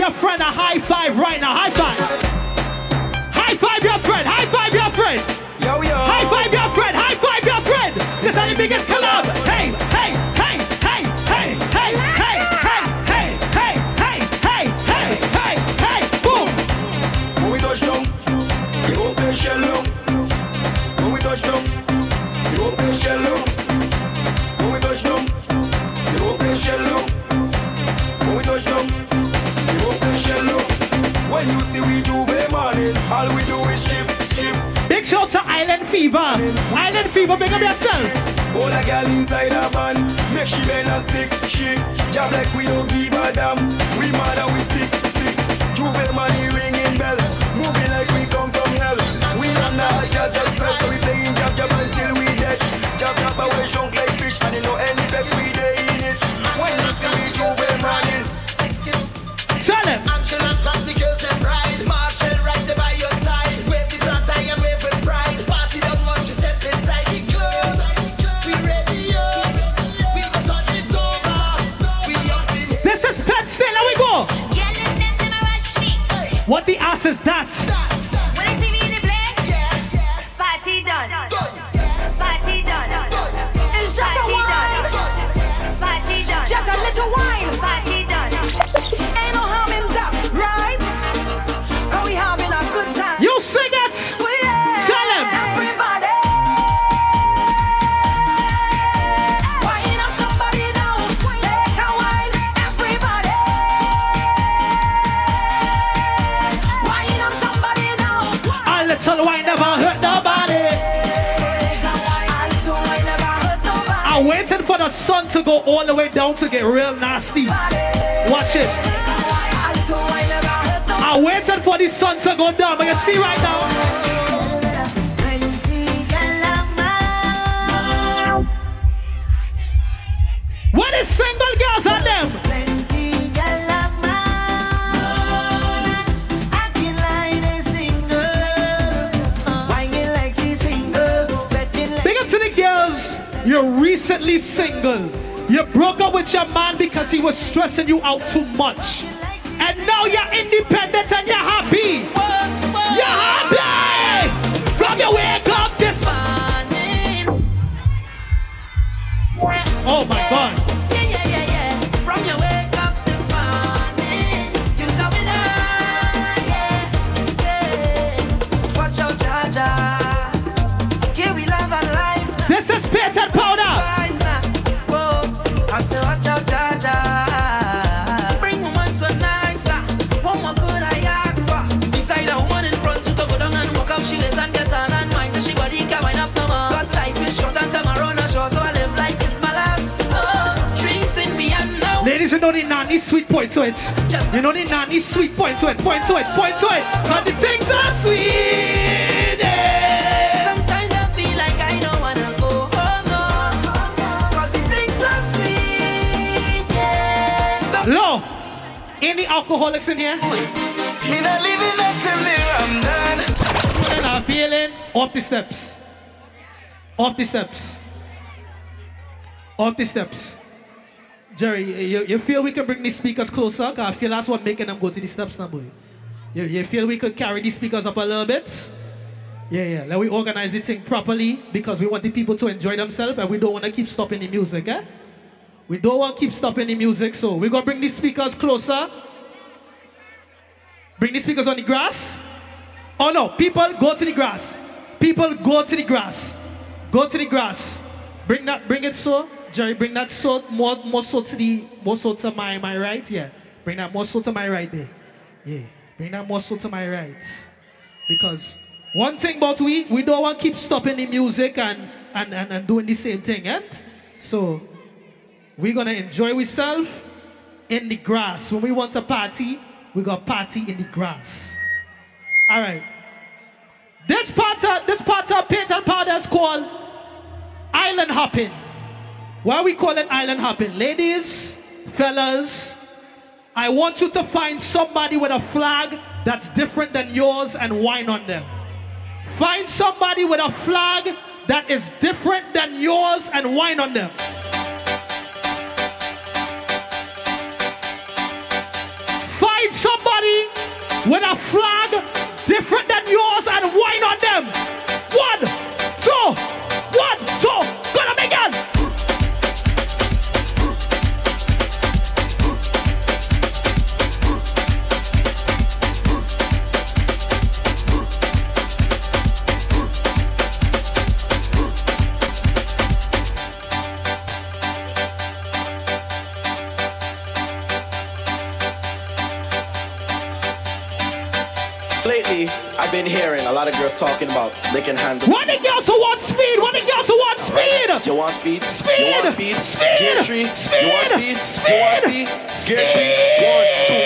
your friend a high shout to Island Fever. Island Fever, big up yourself. All a girl inside a van, make she bend and stick to she. Job like we don't give a damn. We mad and we sick, sick. J'ouvert money ringing bell, moving like we come from hell. We run the just a spell, so we playing jab jab until we dead. Jab jab away junk like fish, and you know any effect we day in it. When you see me J'ouvert running, Tell him. What the ass is that? Sun to go all the way down to get real nasty. Watch it. Nobody. I'm for the sun to go down, but you see right now. What is single girls on them? Recently single. You broke up with your man because he was stressing you out too much. And now you're independent and you're happy. You're happy! From your wake up this morning. Oh my god. Know the nanny sweet point to it. You know the nanny sweet point to it. Point to it. Point to it. Cause the things are sweet. yeah. Sometimes I feel like I don't wanna go home, no. Cause it tastes so sweet, yeah. So Low. Any alcoholics in here? Me not living I'm done. Feeling or feeling? Off the steps. Off the steps. Off the steps. Jerry, you, you feel we can bring these speakers closer? I feel that's what making them go to the steps now, boy. You, you feel we could carry these speakers up a little bit? Yeah, yeah. Let we organize the thing properly because we want the people to enjoy themselves and we don't want to keep stopping the music, eh? We don't want to keep stopping the music, so we're gonna bring these speakers closer. Bring the speakers on the grass. Oh no, people go to the grass. People go to the grass. Go to the grass. Bring that, bring it so. Jerry, bring that so more, more to the, more to my, my right. Yeah. Bring that more to my right there. Yeah. Bring that more to my right. Because one thing about we, we don't want to keep stopping the music and, and, and, and doing the same thing, and so we're gonna enjoy ourselves in the grass. When we want a party, we got party in the grass. All right. This part of this part of and powder is called island hopping. Why we call it island hopping? Ladies, fellas, I want you to find somebody with a flag that's different than yours and whine on them. Find somebody with a flag that is different than yours and whine on them. Find somebody with a flag different than yours and whine on them. One, been hearing a lot of girls talking about they can handle. What the girls who want speed? What the girls who want speed? You want speed? Speed! You want speed? Speed! Gear three. Speed! You want speed? You want speed? Gear three. One, two.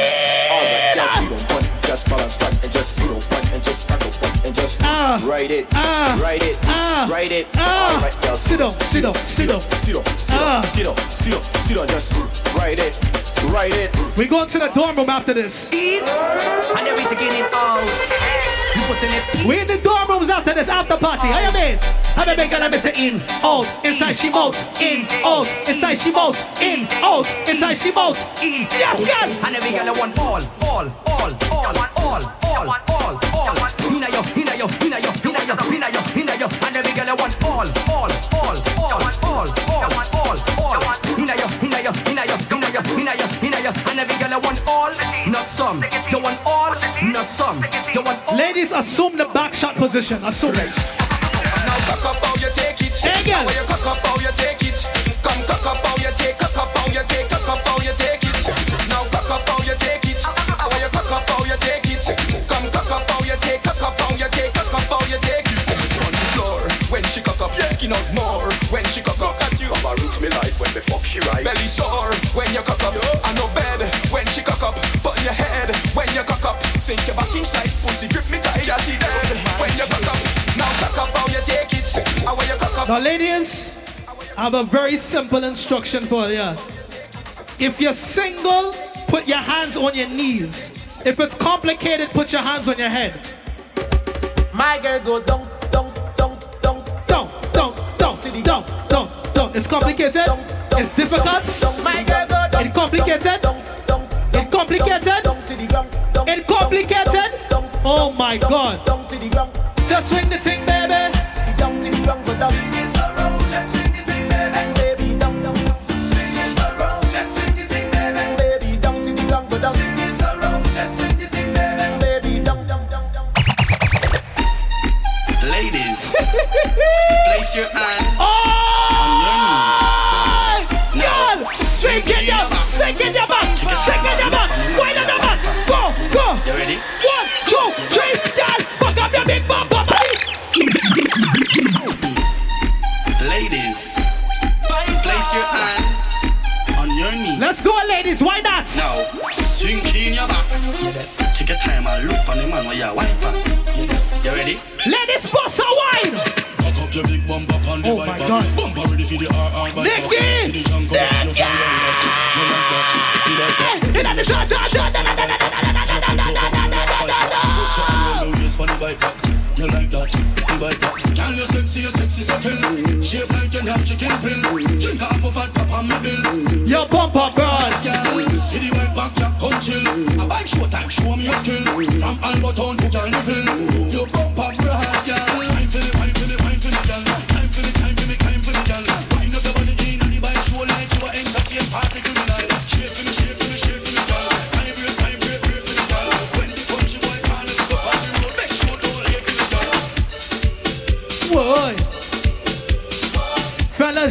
All right, just sit on one, just balance one, and just sit on one, and just crackle one, and just write it, uh, write it, uh, write it. Uh, all right, girl, sit on, sit on, sit on, sit on, sit on, sit on, sit on, sit on, just write it, write it. We going to the dorm room after this. And then we taking it out. You putting it We in the dorm rooms after this after party. How you mean? How you mean? Gonna miss it in, out, inside she out, in, out, inside she out, in, out, inside she out. in. Yes, girl. And then we gonna want all, all, all, all, all, all, all, all. Inna yo, inna yo, inna yo, inna yo, inna yo, inna yo. And then we gonna want all, all, all, all, all, all, all, all. Inna yo, inna yo, inna yo, inna yo, inna yo, inna yo. And then we gonna want all, not some. You want all, not some. You want. Ladies, assume the back shot position. Assume it. Now cock up how you take it. Hey, girl. How you cock up how you take it. Come cock up how you take, cock up how you take, cock up how you take it. Now cock up how you take it. How you cock up how you take it. Come cock up how you take, cock up how you take, cock up how you take it. On the floor when she cock up, skin out more when she cock up. At you. Mama root me like when me fuck she right. Belly sore when you cock up. I no bed when she cock up. Sink your back in slide, pussy grip me tight. Jazzy dead when you cock up. Now cock up how you take it. How you cock up. Now, ladies, I have a very simple instruction for you. If you're single, put your hands on your knees. If it's complicated, put your hands on your head. My girl go down, down, down, down, Down, down, down, down, down, down. It's complicated. It's difficult. My girl go down. It's complicated. Complicated. It complicated. Oh my God. Just swing the thing, baby. Swing it just swing the thing, baby. Baby. Swing it just swing the thing, baby. Baby, Ladies, place your hands. Oh! Let's go, ladies. Why not? Now, swing in your back. Take your time and look on the man while you're back. You ready? Ladies, bust a wine. Cock up your big bump up on the oh my God. Bump already for the RR by Nicky. See the junk up. You like that. You like that. You like that. You like that. You like that. You like that. You like that. Girl, you're sexy, you're sexy, so kill. Shape like an half chicken pill. A bill. Your bumper broad. Girl, see the bike back, you come chill. A bike show time, show me your skill. From Alberton to Carnival. Your bumper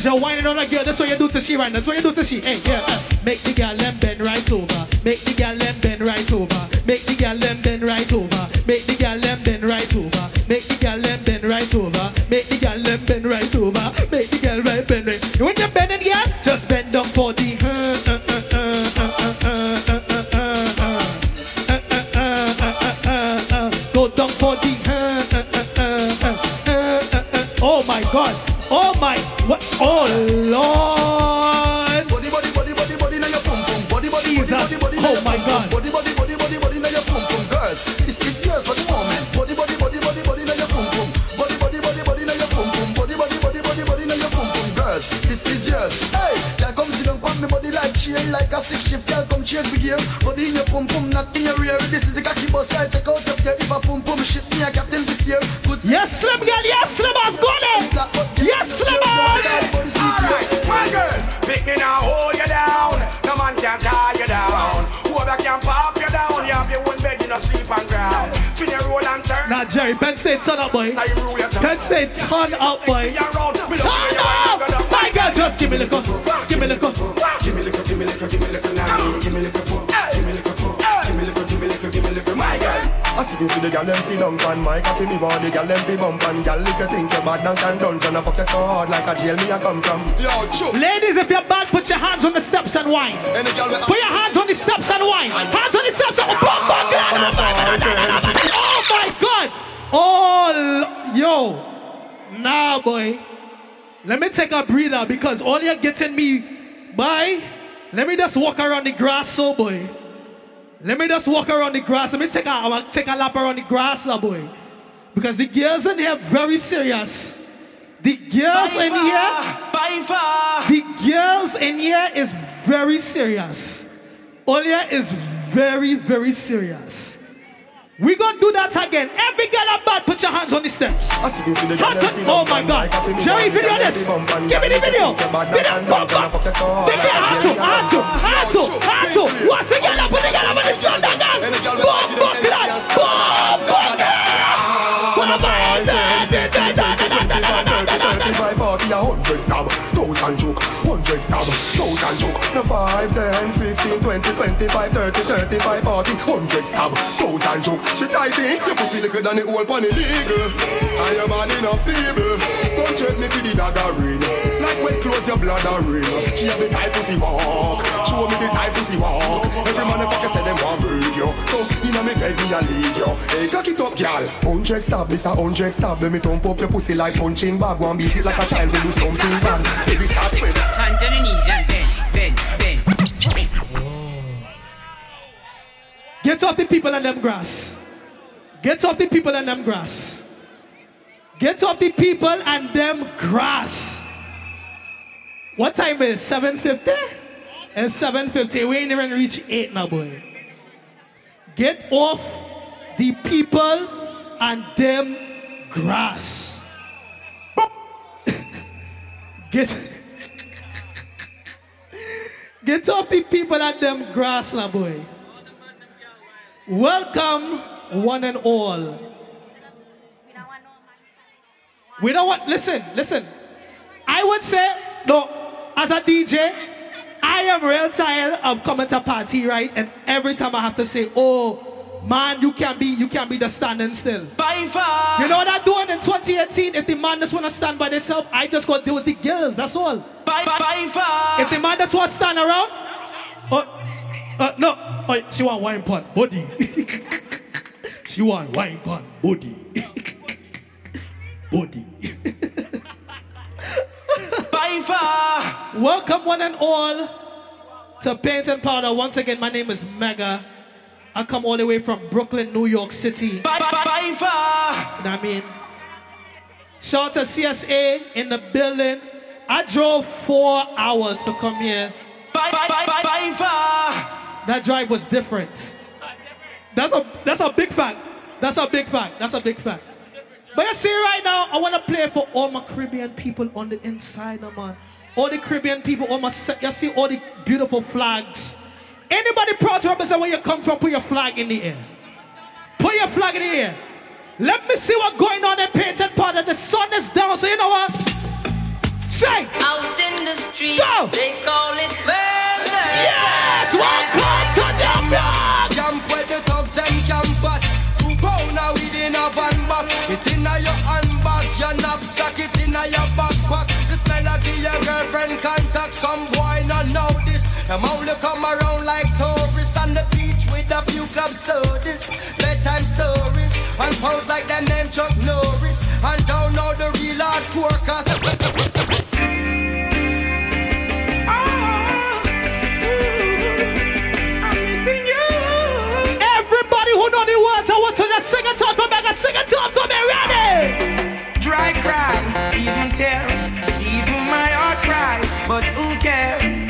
you're whining on a girl, that's what you do to she right. That's what you do to she. Hey, yeah. Make the girl them bend right over. Make the girl them bend right over. Make the girl them bend right over. Make the girl them bend right over. Make the girl them bend right over. Make the girl them bend right over. Make the girl right bend right. When you're bending, girl, just turn up, boy. Penn State, turn up, boy. Turn up! My girl, just give me the cup. Give me the cup. Give me liquor, give me liquor, give me liquor now. Give me liquor, give me liquor, give me liquor, give me liquor, give me liquor, give my girl. I see you for the gal them sit down pan my cocky me body gal them be bump and gal if you think you bad down can dungeon I fuck you so hard like a jail me I come from Yo, choke Ladies, if you're bad, put your hands on the steps and whine. Put your hands on the steps and whine. Hands on the steps and bum, bum, Oh! Oh, yo, nah, boy. Let me take a breather because all you're getting me, by, Let me just walk around the grass, so boy. Let me just walk around the grass. Let me take a take a lap around the grass, now, boy. Because the girls in here very serious. The girls in here, the girls in here is very serious. Olia is very, very serious. We gonna do that again. Every girl about put your hands on the steps. Hands on, oh my god. Jerry, video this. Give me the video. Video, bumper. Take your hands up, hands up, hands up, hands up, put the girl up on the stand again. Boom, boom, get out. Boom, boom, get out. What am I? 35, 40, 100 stab. Those and joke hundred stab, thousand choke. No five, ten, fifteen, twenty, twenty-five, thirty, thirty-five, forty, hundred stab, thousand choke. She tight in, your pussy liquor than the whole pan illegal, and your body not feeble. Don't check me for the dagger ring, like when close your bladder ring. She have the type pussy walk, show me the type pussy walk. Every motherfucker say them want break you, so inna me bed me a lead you. Hey, cock it up, gal. Hundred stab, this a hundred stab. Let me thump up your pussy like punching bag. One beat it like a child, we do something bad. Baby start sweat. Hands on the knees and bend, bend, bend. Get off the people and them grass. Get off the people and them grass. Get off the people and them grass. What time is 7.50? It's 7.50. We ain't even reached 8 now, boy. Get off the people and them grass. Get Get off the people and them grass now, boy. Welcome, one and all. We don't want, listen, listen. I would say, no, as a DJ, I am real tired of coming to party, right? And every time I have to say, oh, man, you can't be, you can't be the standing still. You know what I'm doing in 2018? If the man just want to stand by themselves, I just go deal with the girls, that's all. If the man just want to stand around, oh, uh, no, oh, she want wine pan body. she want wine pan body. body. Welcome one and all to Paint and Powder. Once again, my name is Mega. I come all the way from Brooklyn, New York City. You know what I mean? Shout out to CSA in the building. I drove four hours to come here. That drive was different. That's a that's a big fact. That's a big fact. That's a big fact. But you see right now, I want to play for all my Caribbean people on the inside, now, man. All the Caribbean people, all my se- you see all the beautiful flags. Anybody proud to represent where you come from, put your flag in the air. Put your flag in the air. Let me see what's going on in Paint and Powder. The sun is down, so you know what? Say. Out in the street, Go. they call it murder. Yes, welcome to the block. Camp where the thugs and camp It in a your handbag, your knapsack It in a your backpack The smell of your girlfriend contact Some boy not know this Them only come around like tourists On the beach with a few club sodas. Bedtime stories And pose like them name Chuck Norris. And don't know the real hardcore cause words, to just sing it out. Come back and sing it out. Come here, ready. Dry cry, even tears, even my heart cry. But who cares?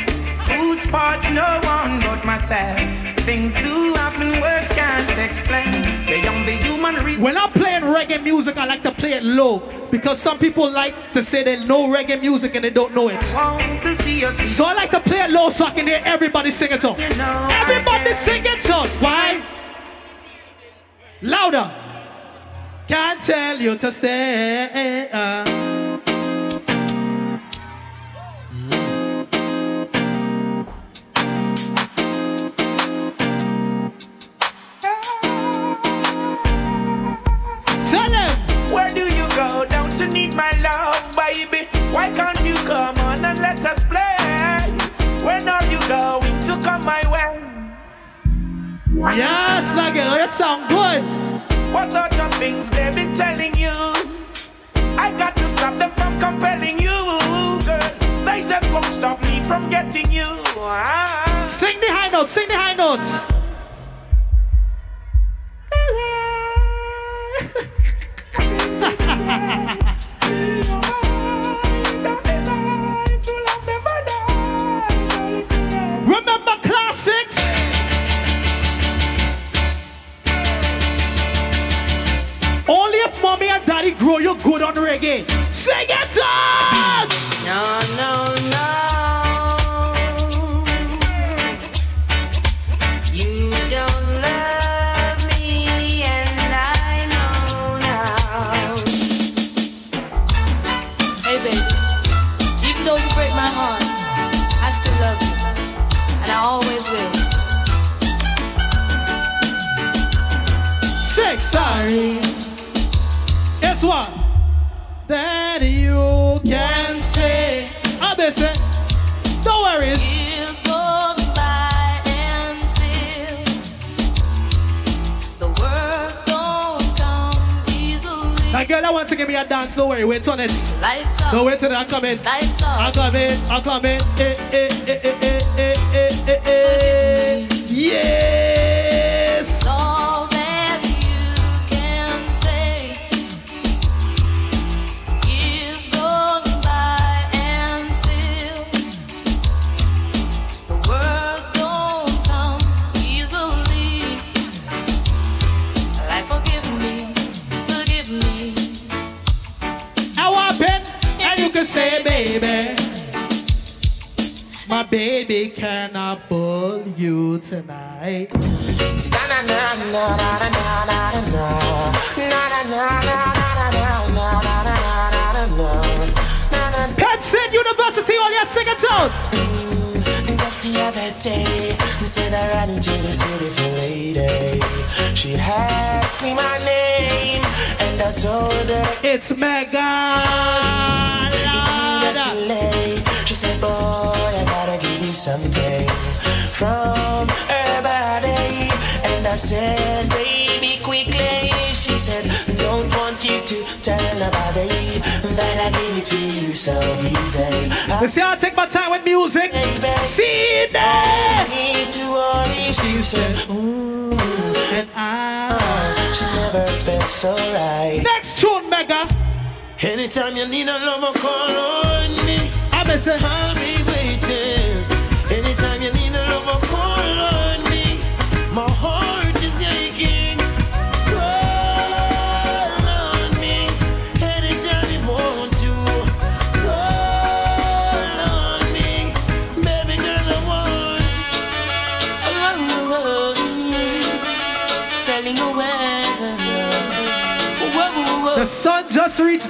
Whose fault? No one but myself. Things do happen, words can't explain. Beyond the human reason. When I'm playing reggae music, I like to play it low because some people like to say they know reggae music and they don't know it. To see us So I like to play it low so I can hear everybody sing it out. Everybody sing it out. Why? Louder. Can't tell you to stay. Yes, like it. You sound good. What other things they've been telling you? I got to stop them from compelling you, girl. They just won't stop me from getting you. Ah. Sing the high notes. Sing the high notes. mommy and daddy grow you good on reggae. Sing it out! No, no, no. Easily. Now, girl, I want to give me a dance. Don't worry. Wait on it. Lights up. No, wait till I come in. Lights up. I come in. I come in. Eh, eh, eh, eh, eh, eh, eh, eh, eh. Yes. My can I pull you tonight. Penn State University on your sing it out. Just the other day, said I ran into this beautiful lady. She asked me my name, and I told her it's Megan. She said, Boy, I gotta give you something from her body. And I said, Baby, quickly. She said, Don't want you to tell nobody that I give it to you so easy. You see, I take my time with music. See that? Need to worry, she said, Ooh, and I. She never felt so right. Next tune, Mega. Anytime you need a lover, call on me. I'm a say,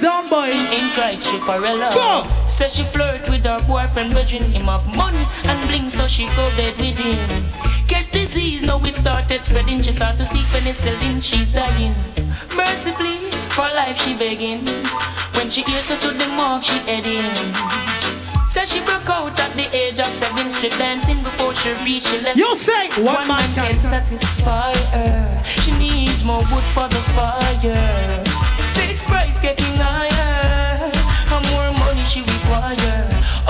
reached down, boy. In cried Stripperella. Go. Says she flirt with her boyfriend, virgin him up money and bling, so she go bed with him. Catch disease, now it started spreading. She start to see penicillin, she's dying. Mercy, please, for life she begging. When she hears her to the mark, she heading. Says she broke out at the age of seven, strip dancing before she reached eleven. You say one man can can satisfy her. She needs more wood for the fire. Price getting higher. And more money she require.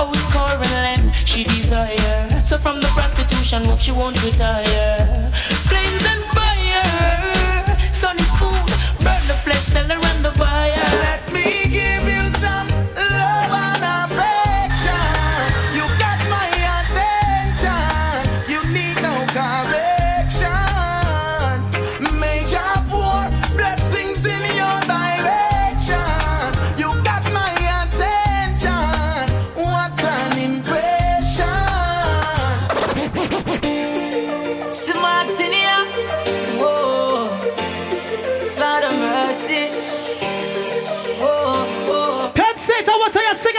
Oh, score and land she desire. So from the prostitution work she won't retire. Flames and fire. Sunny spoon, burn the flesh, sell her and the buyer. Let me give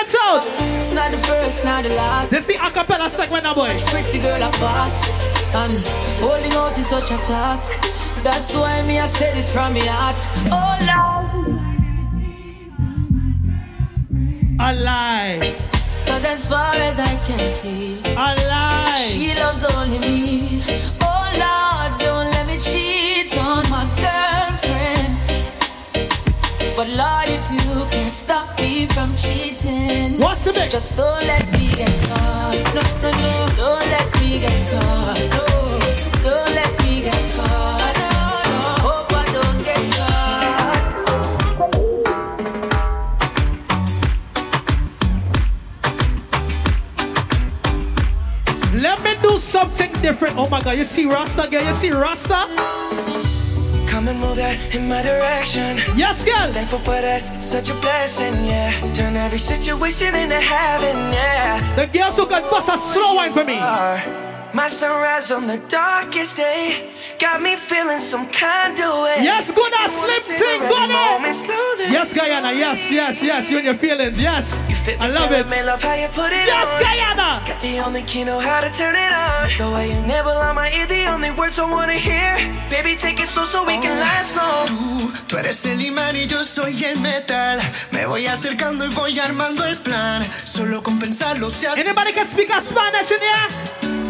it out. It's not the first, not the last. This the acapella segment now, boy. Pretty girl, I pass. And holding out is such a task. That's why me, I say this from my heart. Oh, Lord. A lie. Cause as far as I can see, a lie. She loves only me. Oh Lord, don't let me cheat from cheating, what's the big? Just don't let me get caught. No, no, no, don't let me get caught. No, don't let me get caught. So hope I don't get caught. Let me do something different. Oh my god, you see Rasta girl? You see Rasta? Come and move that in my direction. Yes, girl. Thankful for that. It's such a blessing, yeah. Turn every situation into heaven, yeah. The girls who can bust a slow wine for me. My sunrise on the darkest day got me feeling some kind of way. Yes, good as slim thing, good Yes, Guyana. Yes, yes, yes. You and your feelings. Yes. I love it. Me love how you put it Yes, on. Guyana. Got the only key know how to turn it on. The way you nibble on my ear, the only words I wanna hear. Baby, take it slow so we can last long. Tú, tú eres el imán y yo soy el metal. Me voy acercando y voy armando el plan. Solo con pensarlo se hace. Anybody can speak a Spanish in here?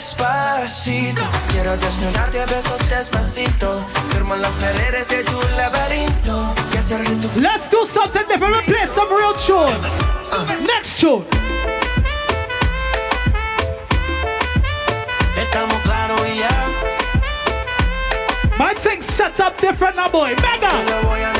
Despacito, quiero desnudarte a besos despacito. Firmo las paredes de tu laberinto. Let's do something different. Play some real tune. Next tune. Estamos claros y ya. My thing sets up different now, boy. Mega.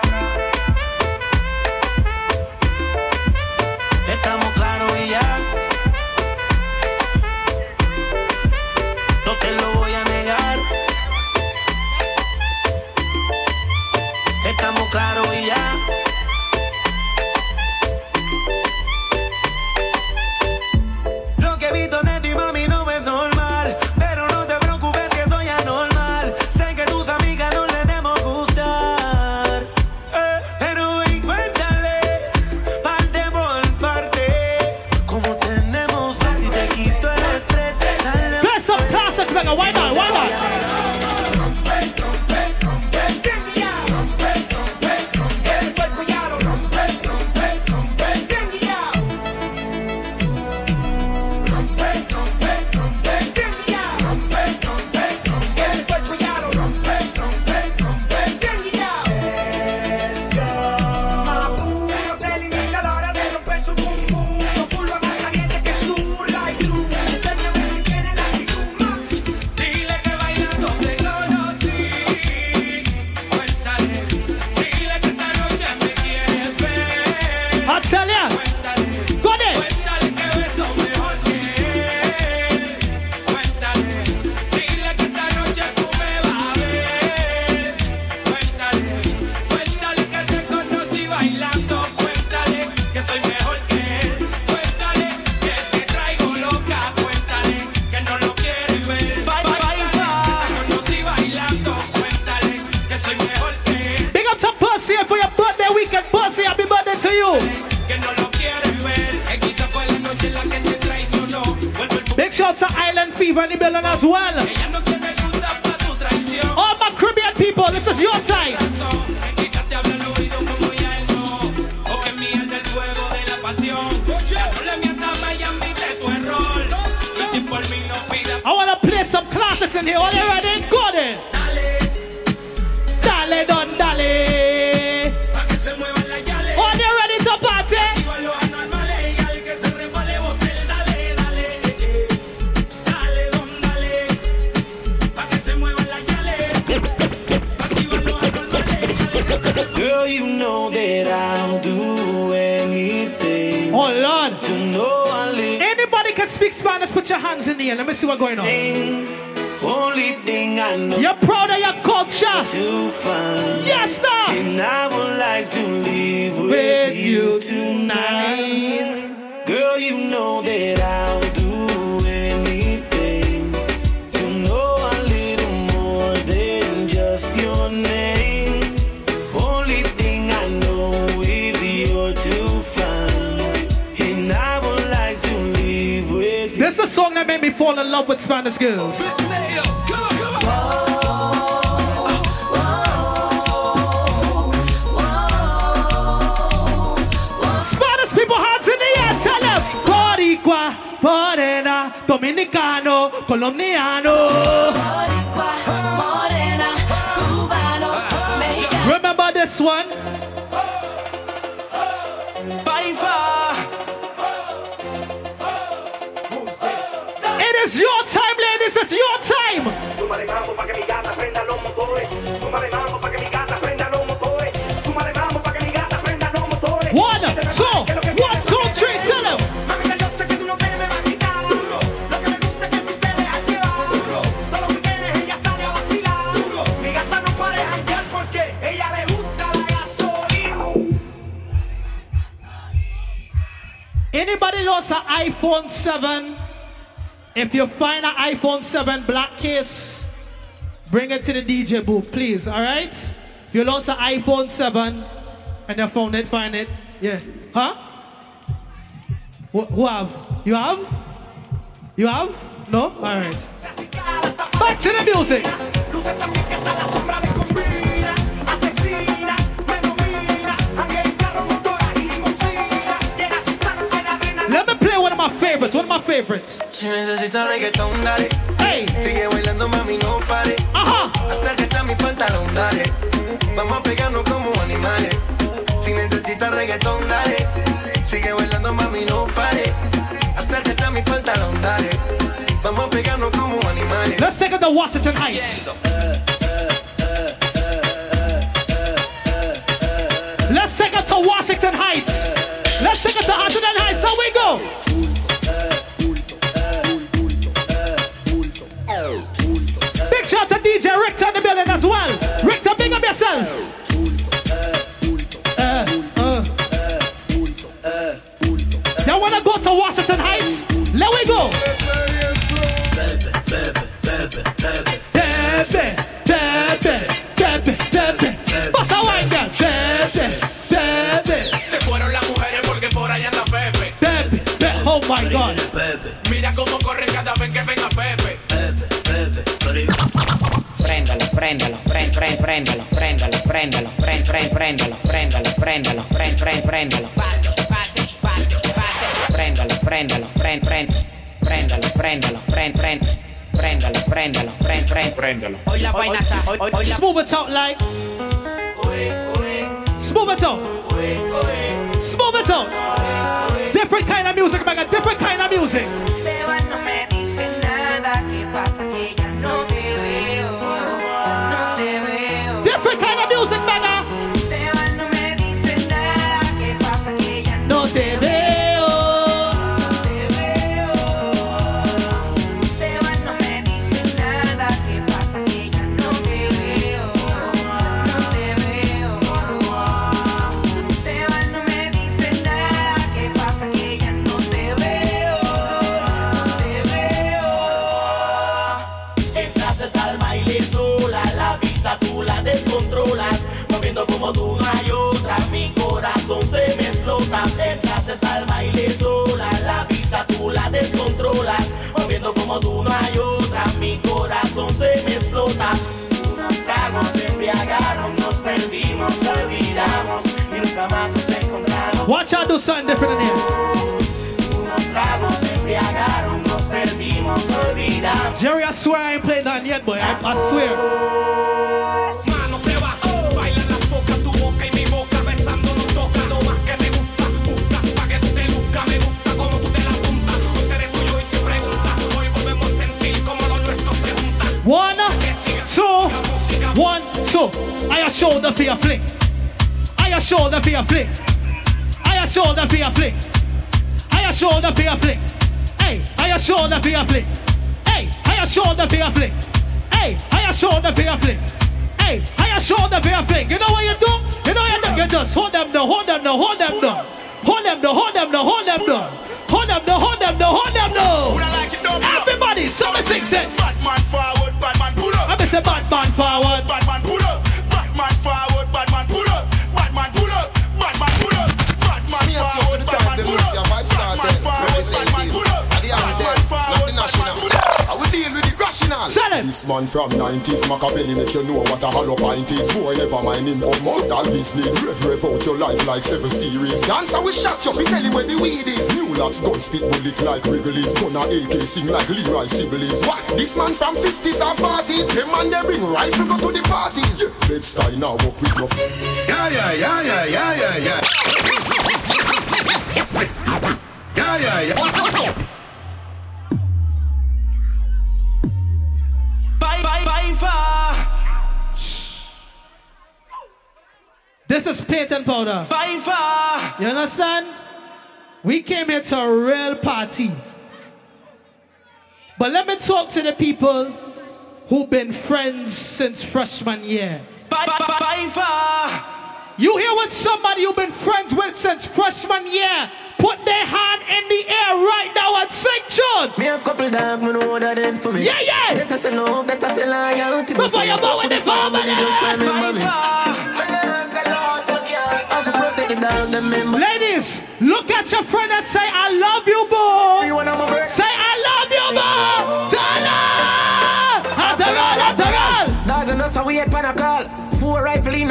Seven Black Case. Bring it to the DJ booth, please, all right? If you lost an iPhone 7 and you phone it, find it, yeah. Huh? Who have? You have? You have? No? All right. Back to the music. Let me play one of my favorites, one of my favorites. the Washington Heights. Let's take it to Washington Heights. Let's take it to Washington Heights. Now we go. Big shout to DJ Richter in the building as well. Richter, big up yourself. prendalo, prendalo, prendalo, prend, prend, prendalo, prendalo, prendalo, prend, prend, prendalo, patto, patto, patto, patto, prendalo, prendalo, prend, prend, prendalo, prendalo, prend, prend, prendalo, prendalo, prend, prend, prendalo. Hoy la vaina está, hoy, hoy, hoy la... Smooth it it it Different kind of music. nos olvidamos y nunca más nos encontramos. Watch out, do something different in here. Jerry, I swear I ain't played that yet, boy. I, I swear. Two. I a shoulder for your flick. I a shoulder for your flick. I a shoulder for your flick. I a shoulder for your flick. Hey, I a shoulder for your flick. Hey, I a shoulder for your flick. Hey, I a shoulder for your flick. Hey, I a shoulder for your flick. You know what you do? You know what you do? You just hold them down, hold them down, hold them down. Hold them down, hold them down, hold them down. Hold them down, hold them down, hold them down. Everybody, summer six it. Batman forward, Batman pull up. I'm say Batman forward. Batman pull up. With the rational. This man from 90s, Machiavelli make you know what a hollow pint is. Boy, never mind him of murder business. Rev, rev out your life like seven series. Dancer we shot you, fi tell him where the weed is. New lads gun spit bullet like Wrigley's. Son of AK sing like Leroy Sibbles. What? This man from 50s and 40s. Them man they bring rifle go to the parties. Bed style now walk with your Yeah, yeah, yeah, yeah, yeah, yeah, yeah. Yeah, yeah, yeah. This is paint and powder. Bye, far. You understand? We came here to a real party. But let me talk to the people who've been friends since freshman year. Bye, bye, bye, bye, far. You here with somebody you've been friends with since freshman year? Put their hand in the air right now and sing tune. Me have couple dog, know that for me. Yeah, yeah. That I say love, that I say loyalty. Before you go with the family. just try me money. I have protect the dog, them member. Ladies, look at your friend and say, I love you, boy. Say, I love you, boy. Tell her. After all, after all. Dog, you know so we had pan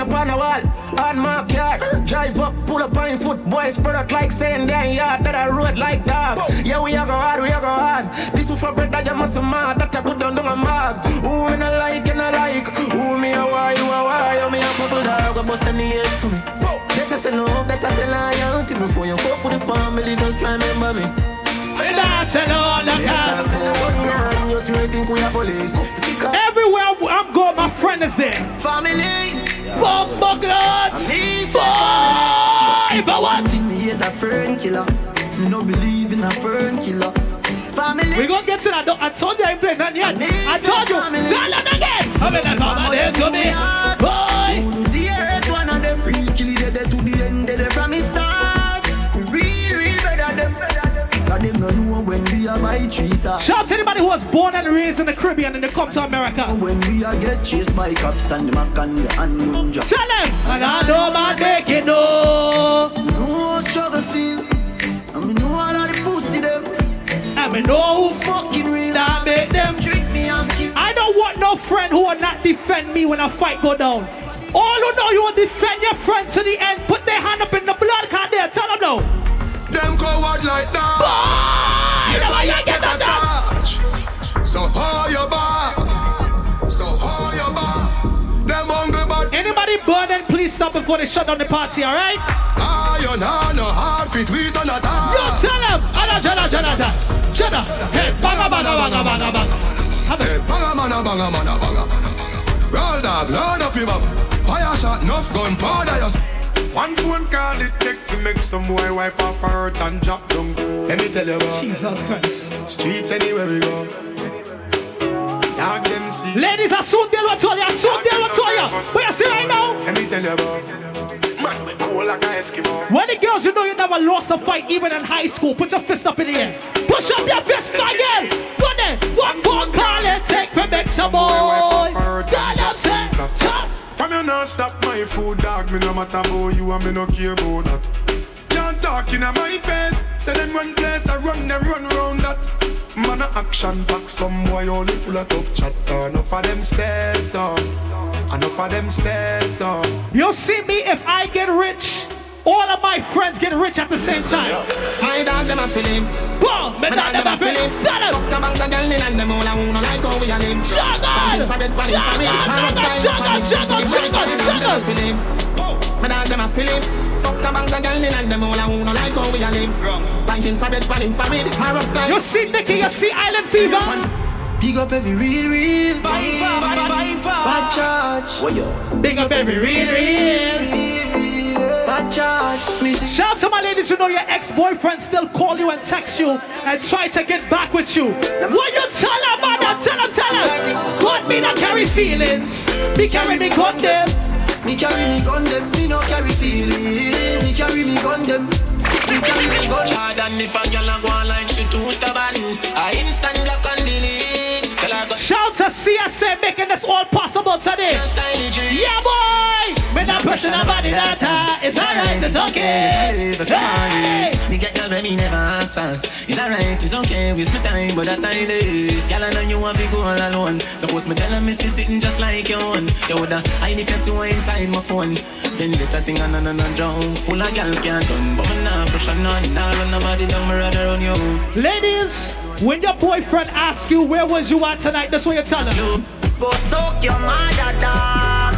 a call. Four rifle in upon a wall. On my car. Drive up, pull up on foot. Boys spread out like saying damn yard. That I road like dog. Yeah, we a go hard, we a go hard. This one for bread that you must mad. That I good down to my mag. Who me not like and I like. Who me a why, you a why. You me a couple dog. Go bust any head for me. That I say love, that I say loyalty. Before you fuck with the family, just try remember me. Everywhere I'm going, my friend is there. Family. Bomb buckets. Boy, if I want. Me hate a fern killer. Me no believe in a fern killer. Family. We gonna get to that. I told you I ain't playing that yet. I told you. Tell them again. I'm in the family to me. Boy. The earth one of them real kill it to the we are by trees. Shout out to anybody who was born and raised in the Caribbean and they come to America. When we are get chased by cops and the mac and the ungunja. Tell them. And I know my make it no. No struggle feel. And me know all of the pussy them. And me know who fucking real. that make them. Trick me and keep. I don't want no friend who will not defend me when a fight go down. All who know you will defend your friend to the end, put their hand up in the blood card there. Tell them no. Them coward like that. Boy, stop before they shut down the party, alright? iron on no hard fit we done a You talk. tell them. Ada, jada, jada, jada. Jada. Hey, banga, banga, banga, banga, banga. Have Hey, it. banga mana banga mana banga. Roll dog, load up your bum. Fire shot, enough gun powder. You One phone call it take to make some boy wipe up her hurt and drop down. Let me tell you about Jesus Christ. streets anywhere we go. Dog them see. Ladies, I soon with all you. I soon deal with all you. What you see right now? Let me tell you about man we cool like an Eskimo. When the girls you know you never lost a fight even in high school, put your fist up in the air. Push up your fist again. Go there. One phone call it take to make some boy. Tell them say. Chop. From you not stop my food, dog. Me no matter about you and me no care about that. Can't talk in my face. Say them run place, I run them run round that. Man a action back, some boy only full of tough chatter. Enough of them stairs up, enough of them stairs up. You'll see me if I get rich all of my friends get rich at the same time. My dog them a feeling. Boom, me dog them a feeling. Tell them. Fuck the bank the girl in and them all a wanna like how we a live. Dancing for bed, panning for bed. Man of time, Juggle, juggle, juggle, juggle. My dog them a feeling. Fuck the bank the girl in and them all a wanna like how we a live. Dancing for bed, panning for bed. Man of time. You see Nicky, you see Island Fever. Big up every real, real. By far, by, by far. Bad charge. What yo? Big up every real, real. Bad charge. Me see. Shout out to my ladies who know your ex-boyfriend still call you and text you and try to get back with you. What you tell her, man? Tell her, tell her. What me not carry feelings? Me carry me gun them. Me carry me gun them, me no carry feeling. Me carry me gun them. Me carry me gun. Hard and if a girl a go on like she too stubborn, I instant block and delete. Tell her go Shout to CSA making this all possible today. Yeah, boy. Me not pushing nobody that. It's alright, it's okay. Hey. Me get girl when me never ask for. It's alright, it's okay. Waste my time, but that time is. Girl, I know you want to go all alone. Suppose me tell her me see sitting just like your own. You woulda I need to see what inside my phone. Vendetta thing and no no drown. Full of girl can't done, but me nah pressure none. Nah run nobody down, me rather run you. Ladies, when your boyfriend asks you where was you at tonight, that's what you tell him. Go soak your mother dog.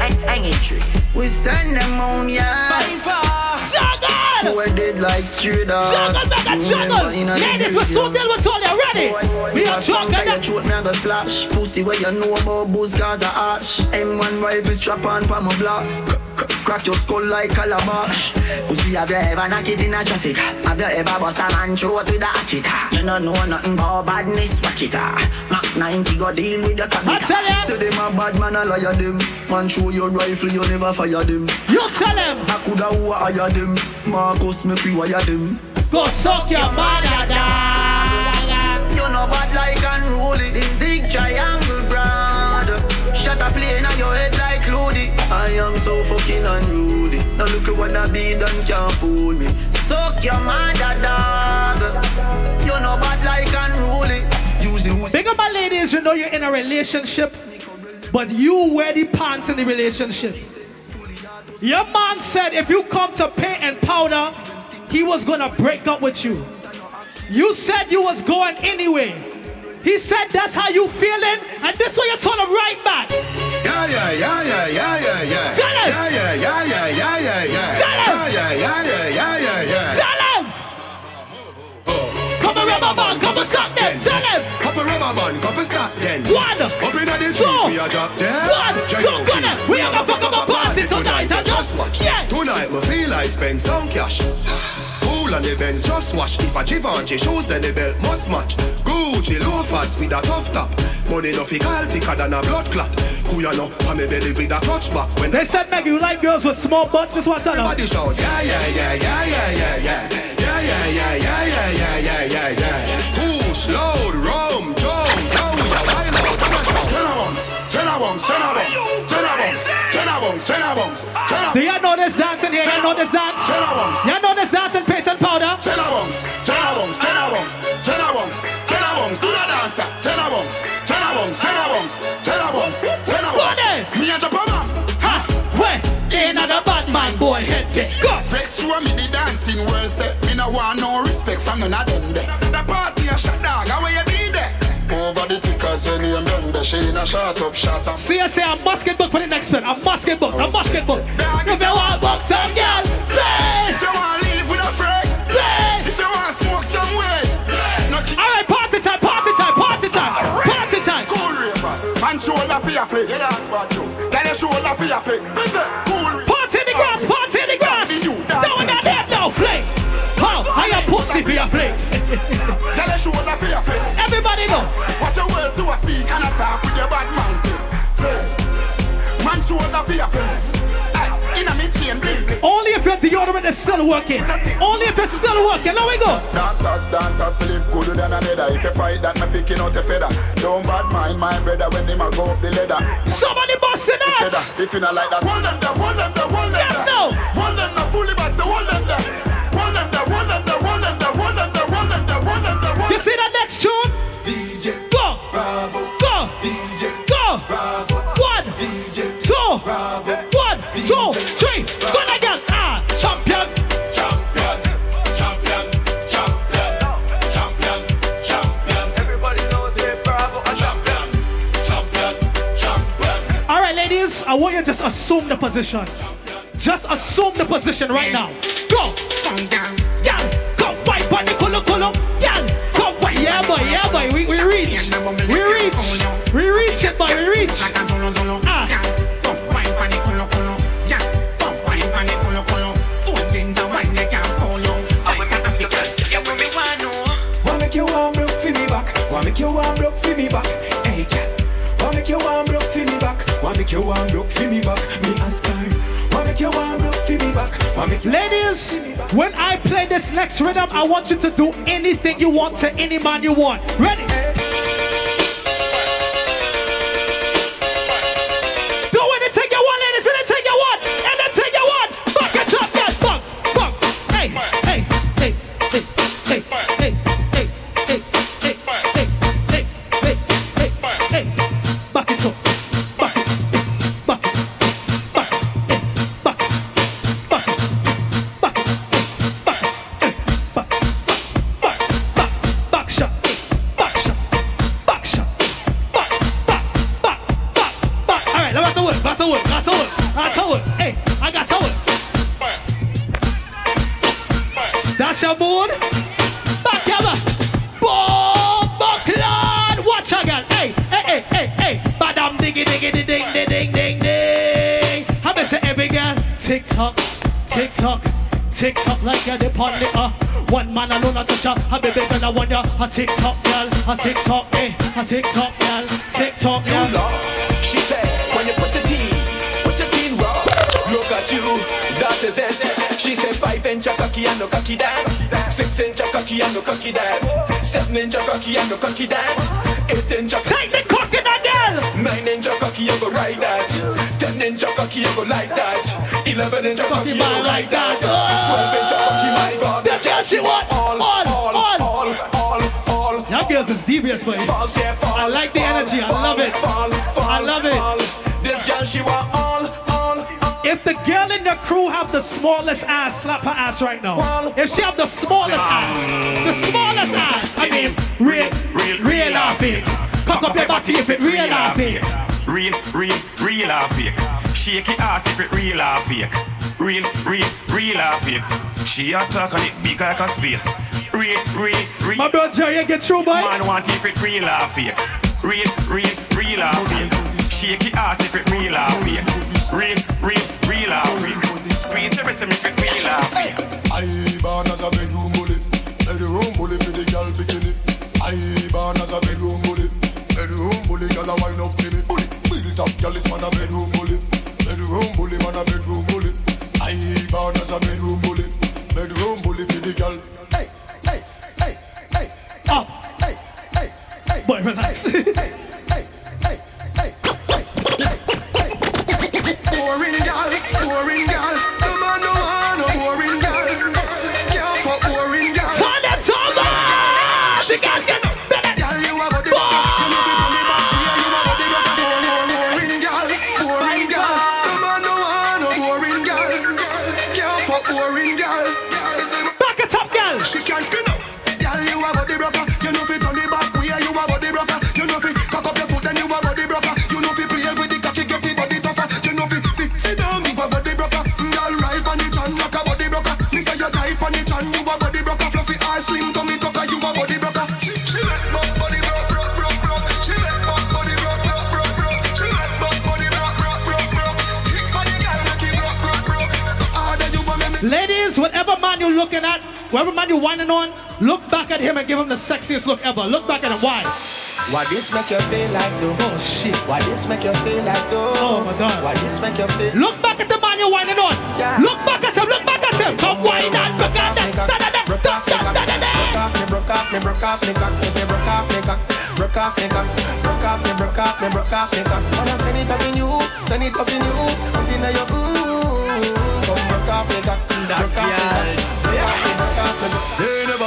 Hang, tree. We send them on ya. By far. Juggle. Boy dead like straight dog. Juggle, back juggle. Ladies, we're so deal with all you ready. We are Juggle. Your throat me a go slash. Pussy where you know about booze cause a ash. M1 rifle strap on pa my block. Crack your skull like calabash. Pussy have you ever knock it in a traffic? Have you ever bust a man throat with a hatchet? You don't know nothing about badness, watch it ah. Mac 90 go deal with the comic. I tell ya. Say them a bad man, a liar them. Man show your rifle, you never fire them. You tell him. I coulda who hire them. Marcus me pre-wire them. Go suck your mother dog. You know bad like unruly. The zig triangle brand. Shut a plane on your head. I am so fucking unruly. Now look at what I be done can't fool me. Suck your mother dog. You know bad like unruly. Use the Big up my ladies, you know you're in a relationship, but you wear the pants in the relationship. Your man said if you come to paint and powder, he was gonna break up with you. You said you was going anyway. He said that's how you feeling, and this way you told him right back man, go for start then. One, up in the two, we are drop dead. One, two, gonna, we have a fuck up a party tonight. I just watch. Yeah. Tonight, we feel like spend some cash. Cool on the Benz, just wash. If a Givenchy shoes, then the belt must match. Gucci loafers with a tough top. Money no fi call thicker than a blood clot. Who ya know? On me belly with a clutch back. When They said, Meg, you like girls with small butts, this one tell them. Everybody shout, yeah, yeah, yeah, yeah, yeah, yeah, yeah. Yeah, yeah, yeah, yeah, yeah, yeah, yeah, yeah, yeah. Push, load, rum, jump, down, are wild out, and a shout. Jenna bumps, Jenna bumps, Jenna bumps, Jenna bumps, Jenna bumps, Jenna bumps, Jenna Do you know this dance in here? You know this dance? Jenna bumps, You know this dance in paint and powder? Jenna bumps, Jenna bumps, Jenna bumps, Jenna bumps, Jenna bumps, do the dancer. Jenna bumps, Jenna bumps, Jenna bumps, Jenna bumps, Jenna bumps. Go Me and Japan, Ha! Where? Another bad man boy head there. Go! Vex you and me the dancing world say Me no want no respect from none of them there The party a shut dog, how you did there? Over the tickers when you done the She in a shot up shot up CSA, I'm musket book for the next one. I'm musket book. I'm musket book. If you want fuck some girl, play. If you want to live with a friend Play. If you want to smoke some way No All right, party time, party time, party time, party time. cool ravers Man shoulder for your flick Yeah, that's bad too Tell your shoulder for your flick say cool Party in the grass, party in the grass. Now we got them now, play. How? I am pussy for your play. Tell your shoulder for your flick Everybody know. Watch your words to a speak and attack shoulder for your flick In a me chain bling bling Only if your deodorant is still working. Only if it's still working. Now we go. Dancers, dancers, live good than another. If you fight that, me picking out a feather. Don't bad mind my brother when they go up the ladder. Somebody busting Cheddar, nuts. if you not like that, hold them there, hold them there, hold them Yes, there. no. Hold them there, fully back, so hold them there. Hold them there, hold them there, hold them there, hold them there, hold them there, hold them there, You see that next tune? DJ Go. Bravo. I want you to just assume the position. Just assume the position right now. Go. Yeah. Go. Why, bunny, kolo, kolo. Yeah. Go. Why, yeah, boy, yeah, boy. We, we reach. We reach. We reach it, boy. We reach. Ah. Wanna wanna feed me back, wanna make you warm block for me back? You warm for me back? Me ask her. Wanna make you warm for me back? Wanna make you Ladies, when I play this next rhythm, I want you to do anything you want to any man you want. Ready? Tick tock girl, a tick tock, eh. A tick tock girl, tick tock girl. She said, when you put the tea, put the tea raw. Look at you, that is it. She said, five inch cocky and no cocky that. Six inch cocky and no cocky that. Seven inch cocky and no cocky that. Eight inch a Take the cocky that girl. Nine inch cocky you go ride that. Ten inch cocky you go like that. Eleven inch cocky you go like that. Twelve inch cocky, my God. This girl she want all, all. all, all, Girls is devious, boy. Falls, yeah, fall, I like the energy. I love it. I love it. This girl, she want all, all. If the girl in the crew have the smallest ass, slap her ass right now. If she have the smallest ass, the smallest ass, I mean, real, real, real fake. Cock up your body if it real fake. Real, real, real or fake. Shake it ass if it real or fake. Real, real, real or fake. She a talk on it big like a space. Real, real, real. My brother Jerry, get through, boy. Man want if it real or fake. Real, real, real or fake. Shake it ass if it real or fake. Real, real, real or fake. Squeeze the rest of if it real or fake. I born as a bedroom bully, bedroom bully for the girl bikini. I born as a bedroom bully, bedroom bully girl a wine up to me. Bully, built up girl is man a bedroom bully, bedroom bully man a bedroom bully. I born as a bedroom bully, you're whining on, look back at him and give him the sexiest look ever. Look back at him. Why? Why this make you feel like though? Oh shit. Why this make you feel like though? Oh my god. Why this make you feel? Look back at the man you're whining on. Yeah. Look back at him. Look back at him. Come whine and look at that. Da, da, da, Broke off me broke off me, broke off me, broke me cock. You broke off me cock, broke off me cock, broke off me, broke off me, broke off me cock. Wanna send it up in you, send it up in you, up in your mm.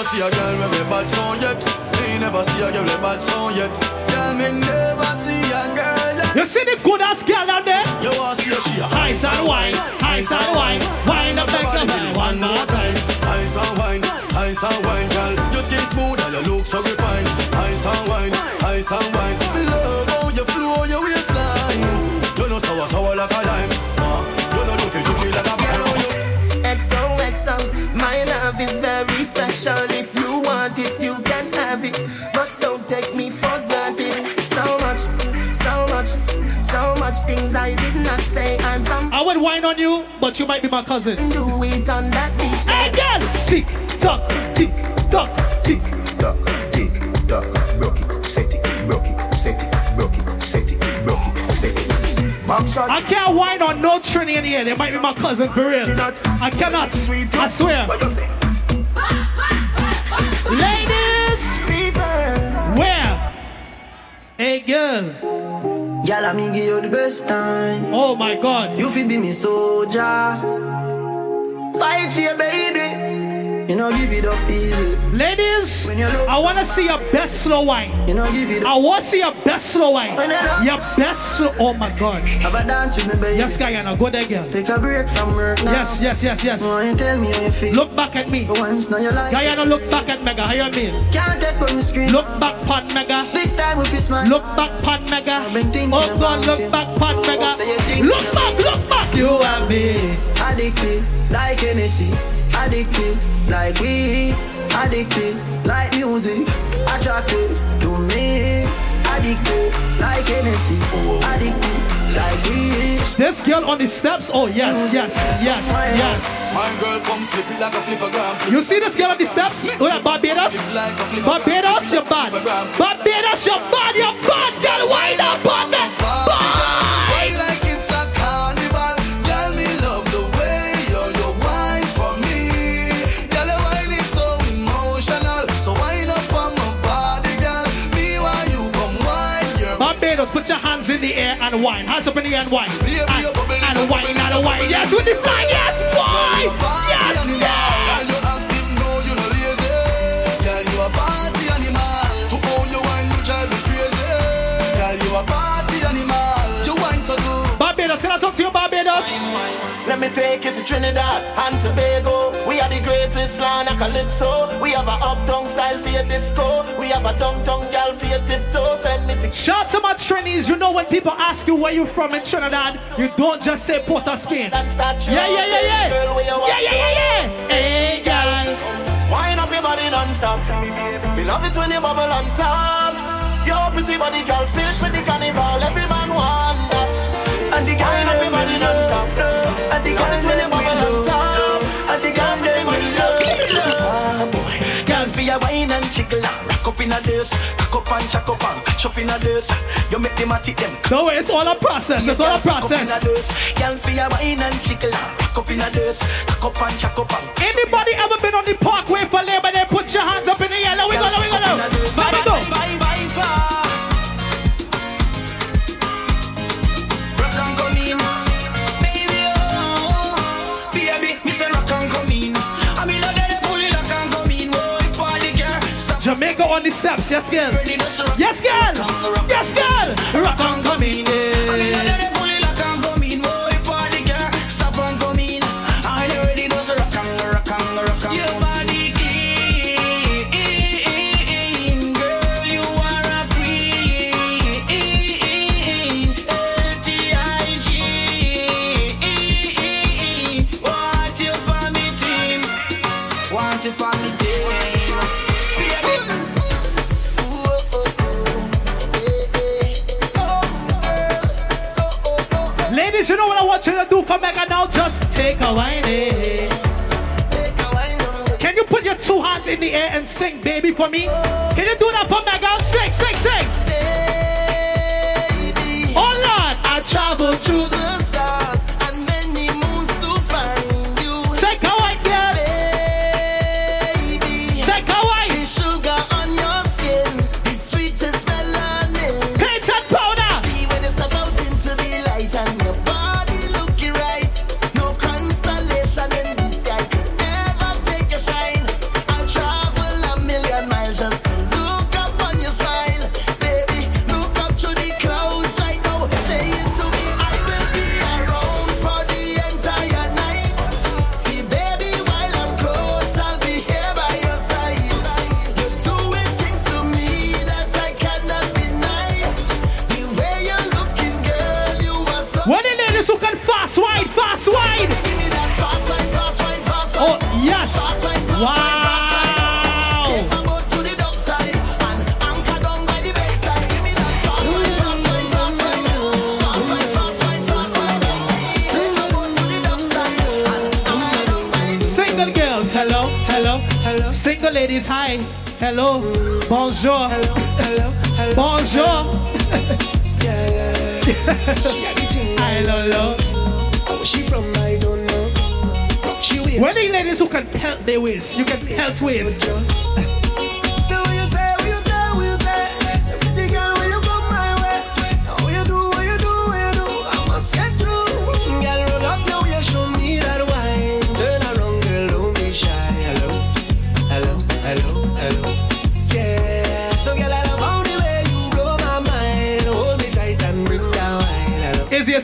See a girl with a bad song yet. They never see a girl with a bad song yet. Girl, me never see a girl that You see the good ass girl out there? you want see she a Ice and wine, ice and wine, wine up like a man one more time. Ice and wine, ice and wine, special. If you want it, you can have it. But don't take me for granted. So much, so much, so much things I did not say. I'm from. I would whine on you, but you might be my cousin. Do it on that beach. Hey, girl! Tick, tock, tick, tock, tick. Duck, tick, duck, broke it, set it, broke it, set it, broke it, set it, broke it, set it. I can't whine on no Trini in here. They might be my cousin for real. I cannot. I swear. Ladies! Where? Hey, girl. Girl, I give you the best time. Oh my God. You feel be me soldier. Fight for your baby. You know, give it up easy. Ladies, I want to see your best slow wine. You know, give it up. I want to see your best slow wine. You Your best slow. Oh my God. Have a dance with me, baby. Yes, Guyana, go there, girl. Take a break from work now. Yes, yes, yes, yes. Why you tell me how you feel? Look back at me. For once, now you like Guyana, look back at Mega. How you mean? Can't take when we scream. Look back, pan Mega. This time if you smile. Look back, pan Mega. been thinking Oh God, look you. back, pan Mega. Look back, look back. You and me addicted like Hennessy, addicted like weed, addicted like music, attracted to me, addicted like Hennessy, addicted like weed. This girl on the steps. Oh yes, yes, yes, yes. My girl come flip it like a flipper gram. You see this girl on the steps? Oh yeah, Barbados. Barbados, you're bad. Barbados, you're bad. You're bad, girl. Wind up on that. Why put your hands in the air and whine. Hands up in the air and whine. And, and whine, and whine. Yes, with the flag. Yes, boy. Yes, Girl, yes. you active, no, you no lazy. Girl, you a party animal. To own your wine, you drive me crazy. Girl, you a party animal. You wine so good. Barbados, can I talk to you, Barbados? Let me take you to Trinidad and Tobago. We are the greatest land of calypso. We have a uptown style for your disco. We have a downtown gal for your tiptoe. Send me to Shout to my Trinis. You know when people ask you where you from in Trinidad, you don't just say Port of Spain. Yeah, yeah, yeah, yeah. Yeah, yeah, yeah, yeah. Hey, girl. Wind up your body non-stop. Me love it when you bubble on top. Your pretty body, girl, fit for the carnival. Every man want that. And the girl up your body non-stop. And the girl it when you bubble on top. And the girl pretty body, girl. Ah, boy. Girl, for your wine and chickle and rock up in a this, rock up and chuck up and catch up in a this. You make them a tick them. No way, it's all a process. It's all a process. Girl, for your wine and chickle and rock up in a this, rock up and chuck up and. Anybody ever been on the parkway for labor? Then put your hands up in the air. Let we go, let we go, let we go. Body go. Rock on the steps. Yes, girl. Yes, girl. Yes, girl. For Mega now? Just take a whine. eh. Can you put your two hands in the air and sing, baby, for me? Can you do that for Mega? Sing, sing, sing. Oh Lord, I travel through the look fast wide, fast wide. Oh, yes. Wow. Single ladies, hi. Hello. Bonjour. Hello, hello, hello. Bonjour. Hello. yeah. don't know. Oh, she from I don't know. She. Where the ladies who can pelt their waist? You can pelt waist.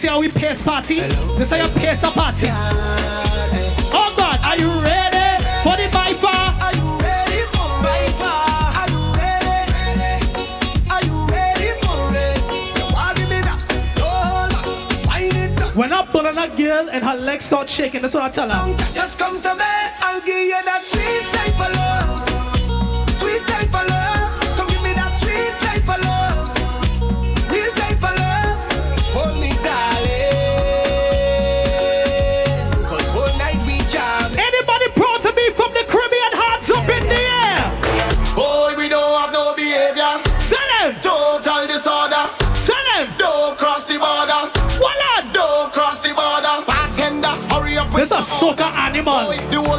Is how we pace party? This is how you pace a party. Oh God, are you ready for the Viper? Are you ready for it? Are you ready? Are you ready for it? You want give me that? No, hold back. Wind it up. When I pull on a girl and her legs start shaking, that's what I tell her. Just come to me. I'll give you that sweet This a soca animal.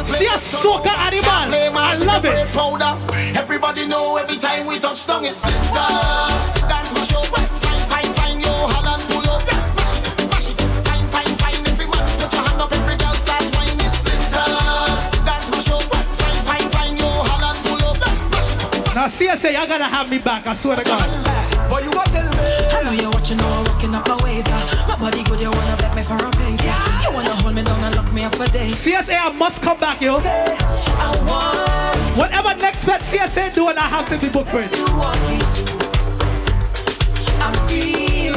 See a soca animal. I love it. Powder. Everybody know every time we touch down is splinters. Dance my show. Fine, fine, fine. Yo, Holland, pull up. Mash it, mash it. Fine, fine, fine. Every put your hand up. Every girl start whining splinters. Dance my show. Fine, fine, fine. Yo, Holland, pull up. Mash it. Now CSA, y'all gotta have me back. I swear to God. CSA, I must come back, yo. Whatever next bet CSA doing, I have to be booked for it. you want me to. You.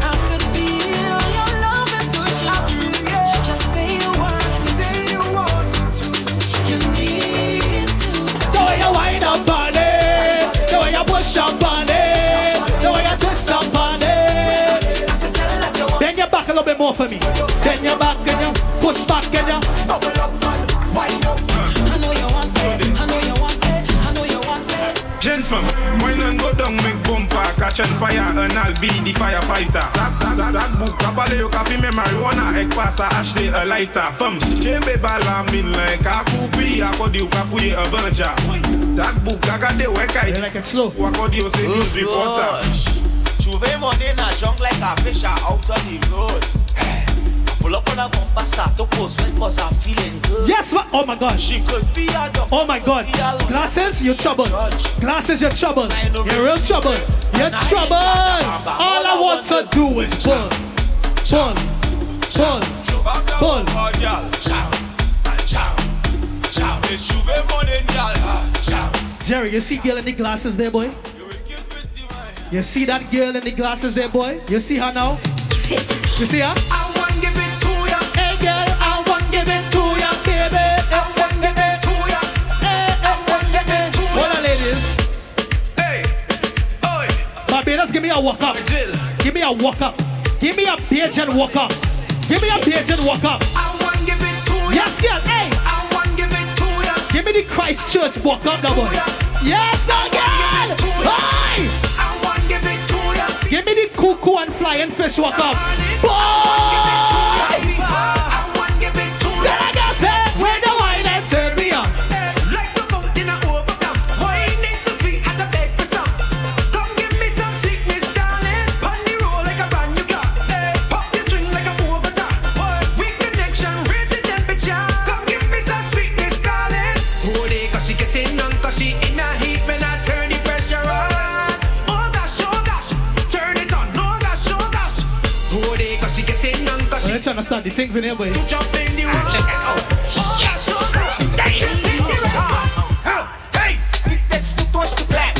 I could feel your love and push you. I feel you. Just say you want me. Say you want me to. You need to. The way you wind up on it, the way you push up on it, the way you twist up on it. Bend your back a little bit more for me. Bend your back and you push back and you. Bubble up, man. Wind up. I know you want it. I know you want it. I know you want it. Jen fam, wine and go down, make bumper, catch on fire, and I'll be the firefighter. That, that, that, that book, kabale yo kafi me marijuana, ek pasa Ashley a lighter. Fam, chembe bala min like a kupi, akodi yo kafuye a banja. That book, agade weka like it slow. Wakodi yo say news reporter. Juve money in a junk like a fish out on the road. Pull up on a bumper, start to post when cause I'm feeling good. Yes, ma- oh my God. She could be a doctor. Oh my God. Glasses, you're trouble. Glasses, you're trouble. You're real trouble. You're trouble. All I want to do is pull, pull, pull, pull. It's Juve money, y'all. Jerry, you see girl in the glasses there, boy? You see that girl in the glasses there, boy? You see her now? You see her? Give me a walk up. Give me a walk up. Give me a Bajan walk up. Give me a Bajan walk up. I want give it to ya. Yes, girl, hey. I want give it to ya. Give me the Christ Church walk up, now, boy. Yes, now, girl. Hey. I want give it to ya. Give me the cou-cou and flying fish walk up. Boy. Understand the things in here, boy. jump in the water. Oh gosh, oh gosh. She's in the water. Hey, it takes two touch to clap.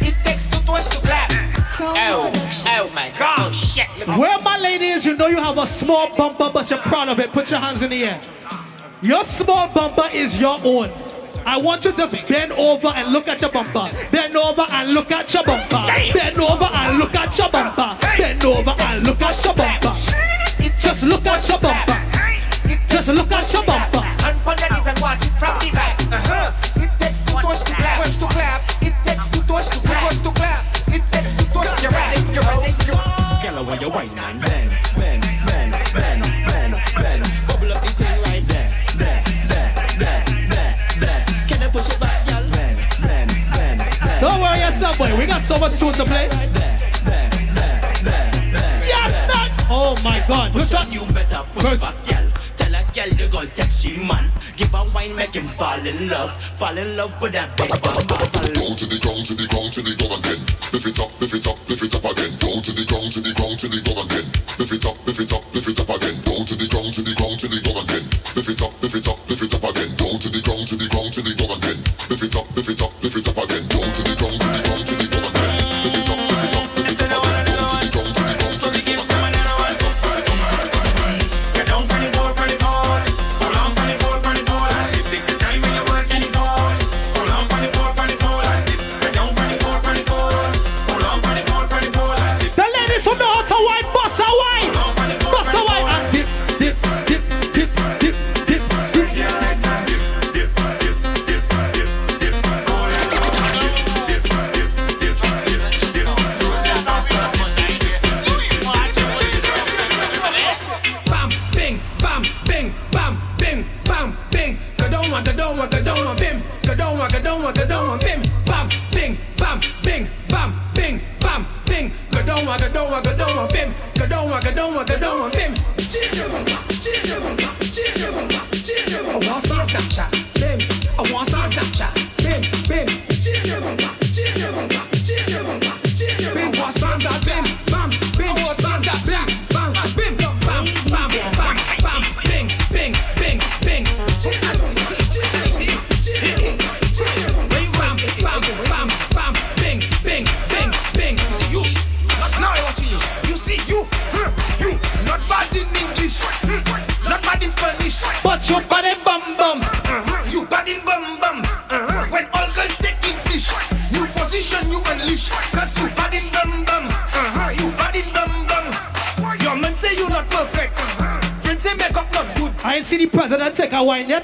It takes two touch to clap. Oh, oh my god. Oh shit. Look at Where my lady is, you know you have a small bumper, but you're proud of it. Put your hands in the air. Your small bumper is your own. I want you to just bend over and look at your bumper. Bend over and look at your bumper. Bend over and look at your bumper. Bend over and look at your bumper. Just look at your bumper. Just look at your bumper. And on your knees and watch it from the back. Uh-huh. It takes two touch to clap. Touch to clap. It takes two touch to clap. Touch to clap. It takes two touch. You're ready. You're ready. Oh, you're ready. Girl, when you whine and bend, bend, bend, bend, bend, bend. Bubble up the thing right there, there, there, there, there, there. Can I push it back, y'all? Bend, bend, bend, bend. Don't worry yourself, boy. We got so much tune to play. Right there. My God. Push Look on, you better push back, girl. Tell a girl you gon' text she man. Give a wine, make him fall in love. Fall in love with that big bamba. Go to the ground, to the ground, to the ground again. Lift it up, lift it up, lift it up again. Go to the ground, to the ground, to the ground again. Lift it up, lift it up, lift it up again. Go to the ground, to the ground, to the ground again. Lift it up,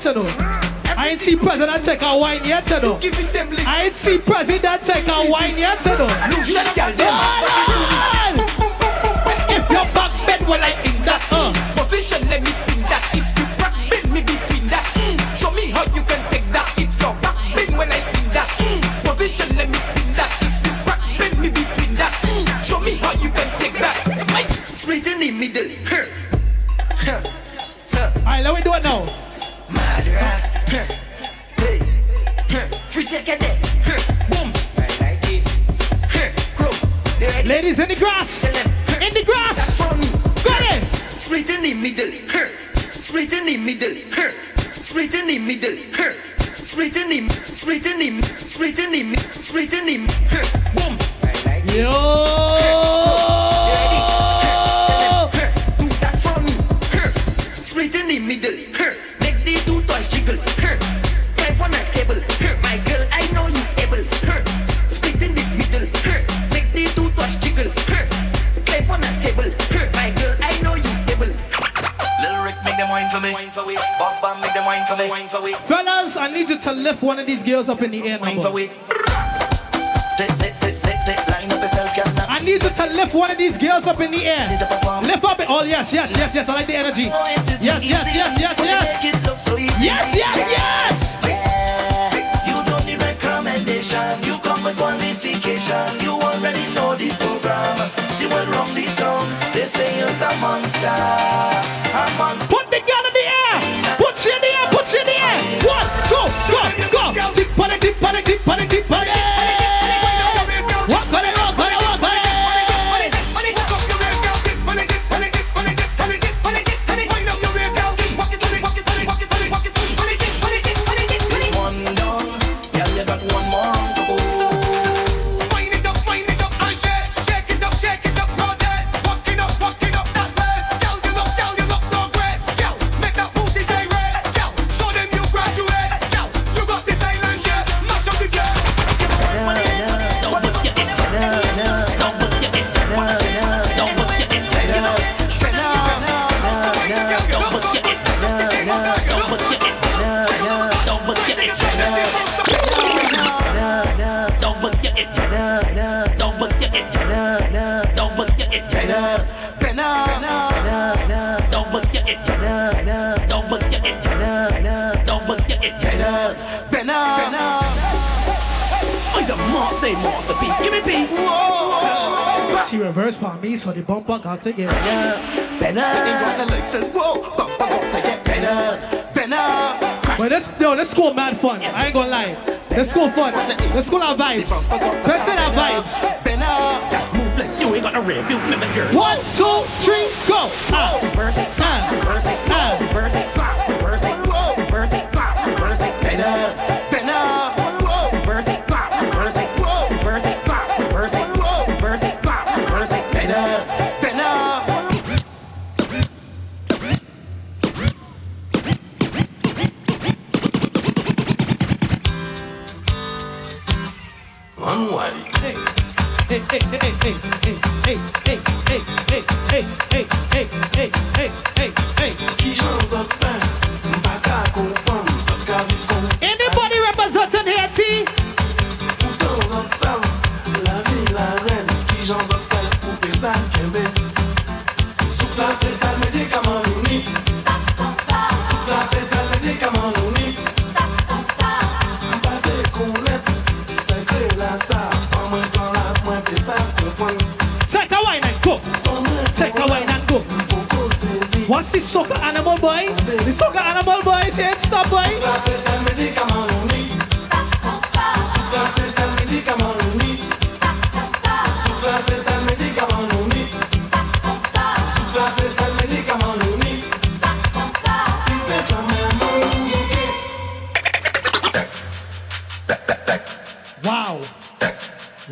yet, you know. I ain't see president take a wine yet, you know. I ain't see president take a wine yet, you know. Lucian girl, them the split in the. Boom. Yo. Do that for me. Huh. Split in the middle. Huh. Make the two toys jiggle. Huh. Climb on that table. Huh. My girl, I know you able. Huh. Split in the middle. Make the two toys jiggle. Huh. On that table. My girl, I know you able. Little Rick, make them wine for me. Wine for we. Bob make them wine for me. Wine for we. Fellas, I need you to lift one of these girls up in the air. Wine for boy. Girls up in the air. Lift up it. Oh, yes, yes, yes, yes. I like the energy. Yes, yes, yes, yes, yes. Yes, yes, yes. You don't need recommendation. You come with qualification. You already know the program. The world round the town. They say you're a monster. A monster. police on est bon pas quand t'es gagnant. Benner! But let's, yo, let's go mad fun. I ain't gonna lie. Let's go fun. Let's go our vibes. Let's get our vibes. Just move like you ain't gonna review. One, two, three, go. Uh, reverse it. Uh. Amway Ki jan zot fè Mbaka konpon Zot ka viv konsan Anybody representing here ti Poutan zot sam La vi la ren. Ki jan zot fè Poupe san kembe. Sou plase sal medikaman Ni What's this soccer animal boy? This soccer animal boy is here. Stop boy. Wow.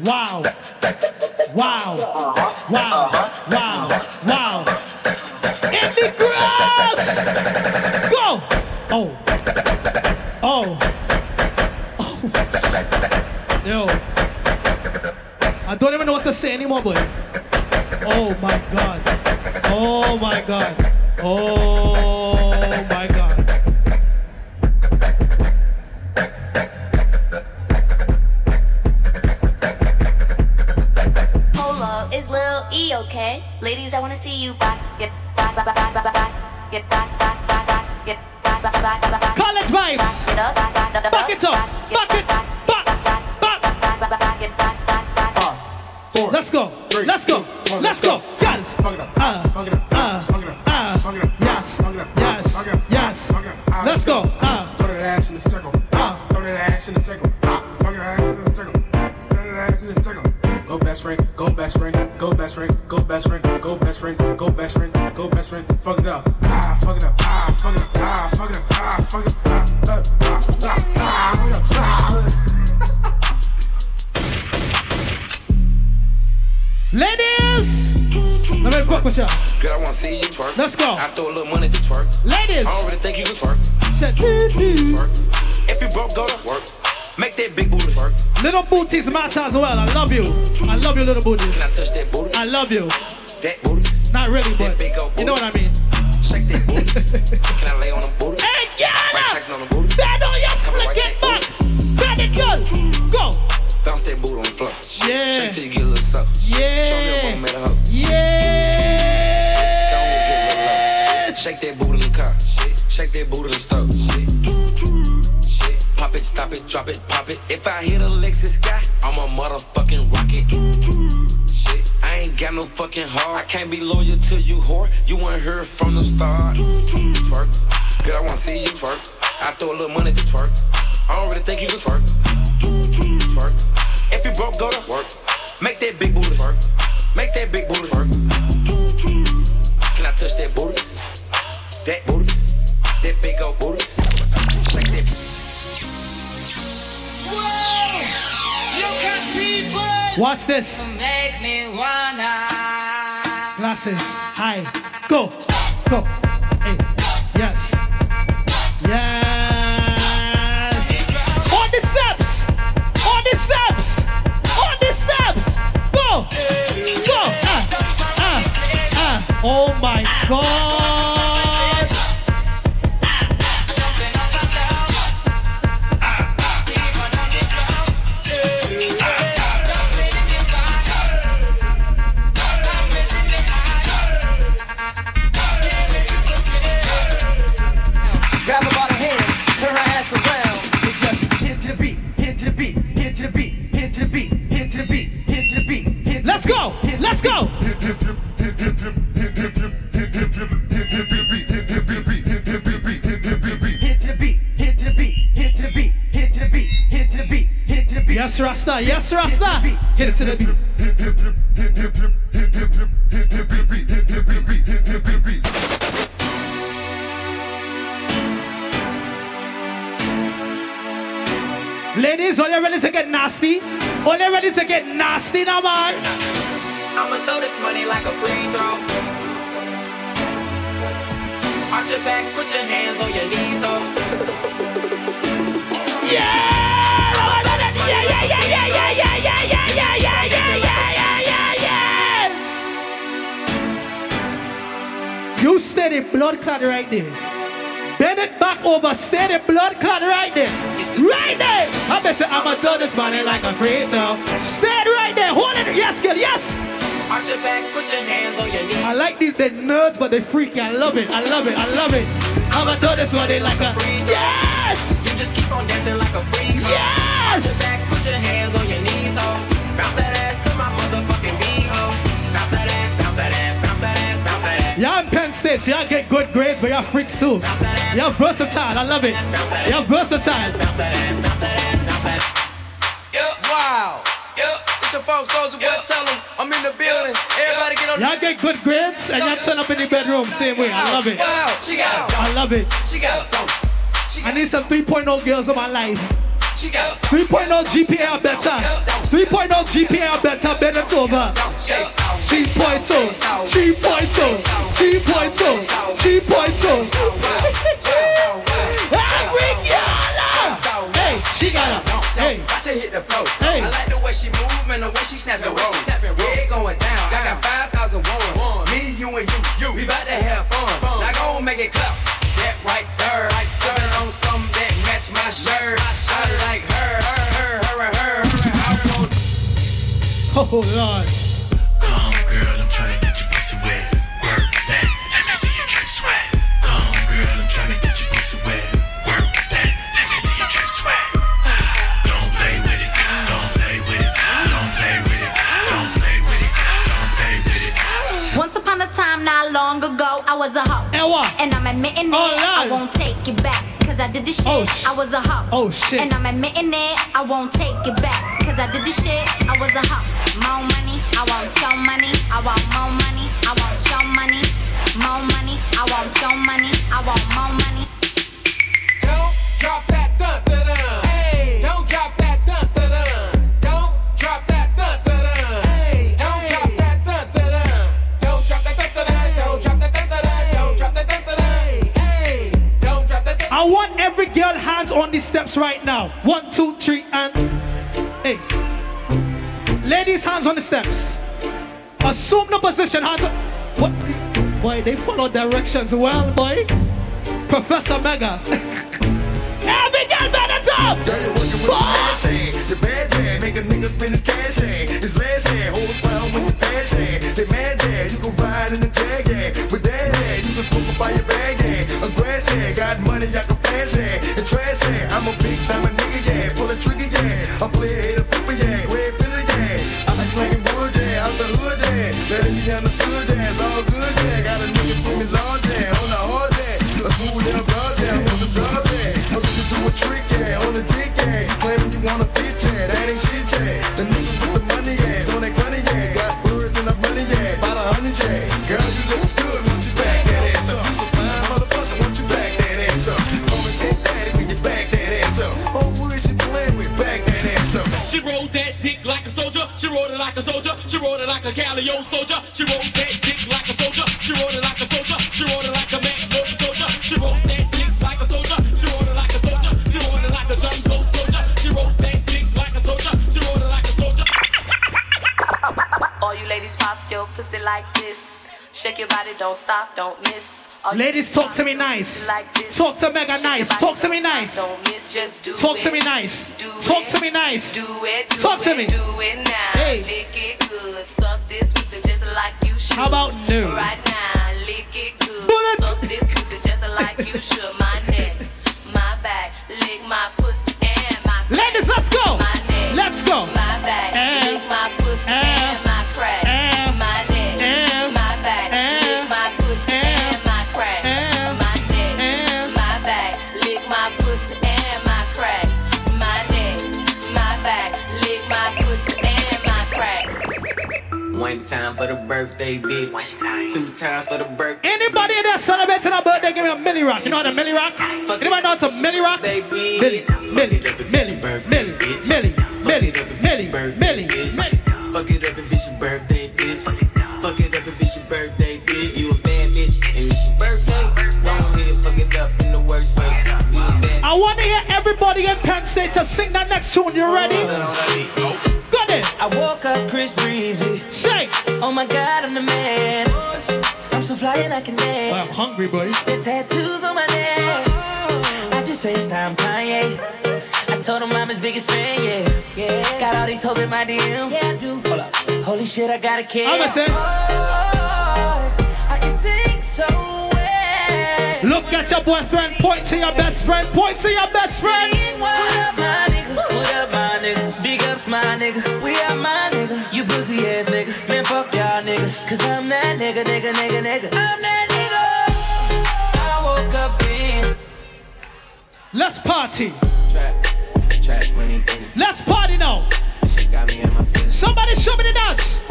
Wow. Wow. Wow. public. Oh my God. Oh my God. Oh. the booty. Can I touch that booty? I love you. This. Over, steady blood clot right there. Right there. I'm gonna say I'ma throw this money like a free throw. Steady right there. Hold it. Yes, girl. Yes. Arch your back, put your hands on your knees. I like these. They're nerds, but they're freaky. I love it. I love it. I love it. I'ma throw this money like a yes. Y'all in Penn State, so y'all get good grades, but y'all freaks too. Y'all versatile. I love it. Y'all versatile. Wow. It's your folks, soldier boy, tell them I'm in the building. Everybody get on Y'all get good grades and y'all turn up in the bedroom same way. I love it. Wow, she got I love it. She got I need some 3.0 girls in my life. She got 3.0 GPA better. 3.0 GPA better. Bend it over. 3.0. 3.0. 3.0. 3.0. Hey, she got her. Hey. Watch her hit the floor. Hey. I like the way she move and the way she snap and roll. Yeah, it going down. I got 5,000 ones. Me, you, and you. you. We about to have fun. Now go and make it clap. That right match my shirt. I like her, her, her, her, and her. Oh, Lord. Come, girl, I'm trying to get your pussy wet. Work that, let me see your drip sweat. Come, girl, I'm trying to get your pussy wet. Work that, let me see your drip sweat. Don't play with it, don't play with it, don't play with it, don't play with it, don't play with it. Once upon a time, not long ago, I was a hoe. And I'm admitting it. I won't take it back. Cause I did this shit. Oh, I was a hoe. Oh, shit. And I'm admitting it. I won't take it back. Cause I did this shit. I was a hoe. More money. I want your money. I want more money. I want your money. More money. I want your money. I want more money. Don't drop that dun dun dun. Want every girl hands on these steps right now. One, two, three, and hey. Ladies, hands on the steps. Assume the position. Hands on. What? Boy, they follow directions well, boy. Professor Mega. every girl better top. Fashion, the bad jam, make a nigga spend his cash. His last holds round with passion. They mad you can ride in the jag yeah. With that you can smoke up by your bag yeah. A grass got money I can yeah. And trash yeah, I'm a big time a nigga yeah. Pull a trigger yeah, I play a flipper yeah. Red filler yeah, I like slanging wood yeah. Out the hood yeah, let it be understood yeah. It's all good yeah, got a nigga screaming large yeah. On the hard yeah, a smooth down broad yeah. On the job yeah, I'm looking to do a trick yeah. On the dick yeah, claiming you wanna fit yeah. That ain't shit yeah. The She rolled that dick like a soldier. She rode it like a soldier. She rode it like a Galileo soldier. She rode that dick like a soldier. She rode it like a soldier. She rode it like a man soldier. She rode that dick like a soldier. She rode it like a soldier. She rode it like a jungle soldier. She rode that dick like a soldier. She rode it like a soldier. All you ladies pop your pussy like this. Shake your body, don't stop, don't miss. Ladies, talk to me nice. Talk to Mega nice. Talk to me nice. Don't miss, just do Talk to me nice. Talk to me nice. Do it, Talk to me. Do it now. Hey. Lick it good. Suck this pussy just like you should. How about no? Right now, lick it good. Suck this pussy just like you should. My neck, my back, lick my pussy and my. Ladies, let's go. My neck, Let's go. My back, lick my for the birthday, bitch. Two times for the birthday. Anybody in that celebrating a birthday, give me a milli rock. You know what a milli rock? Fuck Anybody know some milli rock? Milli, milli, milli, milli, milli, milli, milli, milli, milli. Fuck it up if it's your birthday, bitch. Fuck it up if it's your birthday, bitch. You a bad bitch and it's your birthday. Don't hit, fuck it up in the worst way. You a bad I want to hear everybody in Penn State to sing that next tune. You ready? It. I woke up Chris Breezy. Shake. Oh my God, I'm the man. I'm so fly and I can dance. I'm hungry, buddy. There's tattoos on my neck. I just FaceTime Kanye. I told him I'm his biggest fan, yeah. yeah. Got all these hoes in my DM. Yeah, I do. Hold up. Holy shit, I got a kid. I'ma say. Oh, I can sing so well. Look at your boyfriend. Point to your best friend. Point to your best friend. What up, my nigga? What up, my nigga? Big ups, my nigga. We are my nigga. You pussy ass nigga. Man, fuck y'all niggas. Cause I'm that nigga, nigga, nigga, nigga. I'm that nigga. I woke up in. Let's party. Trap, trap, money. Let's party now. Got me in my. Somebody show me the dance.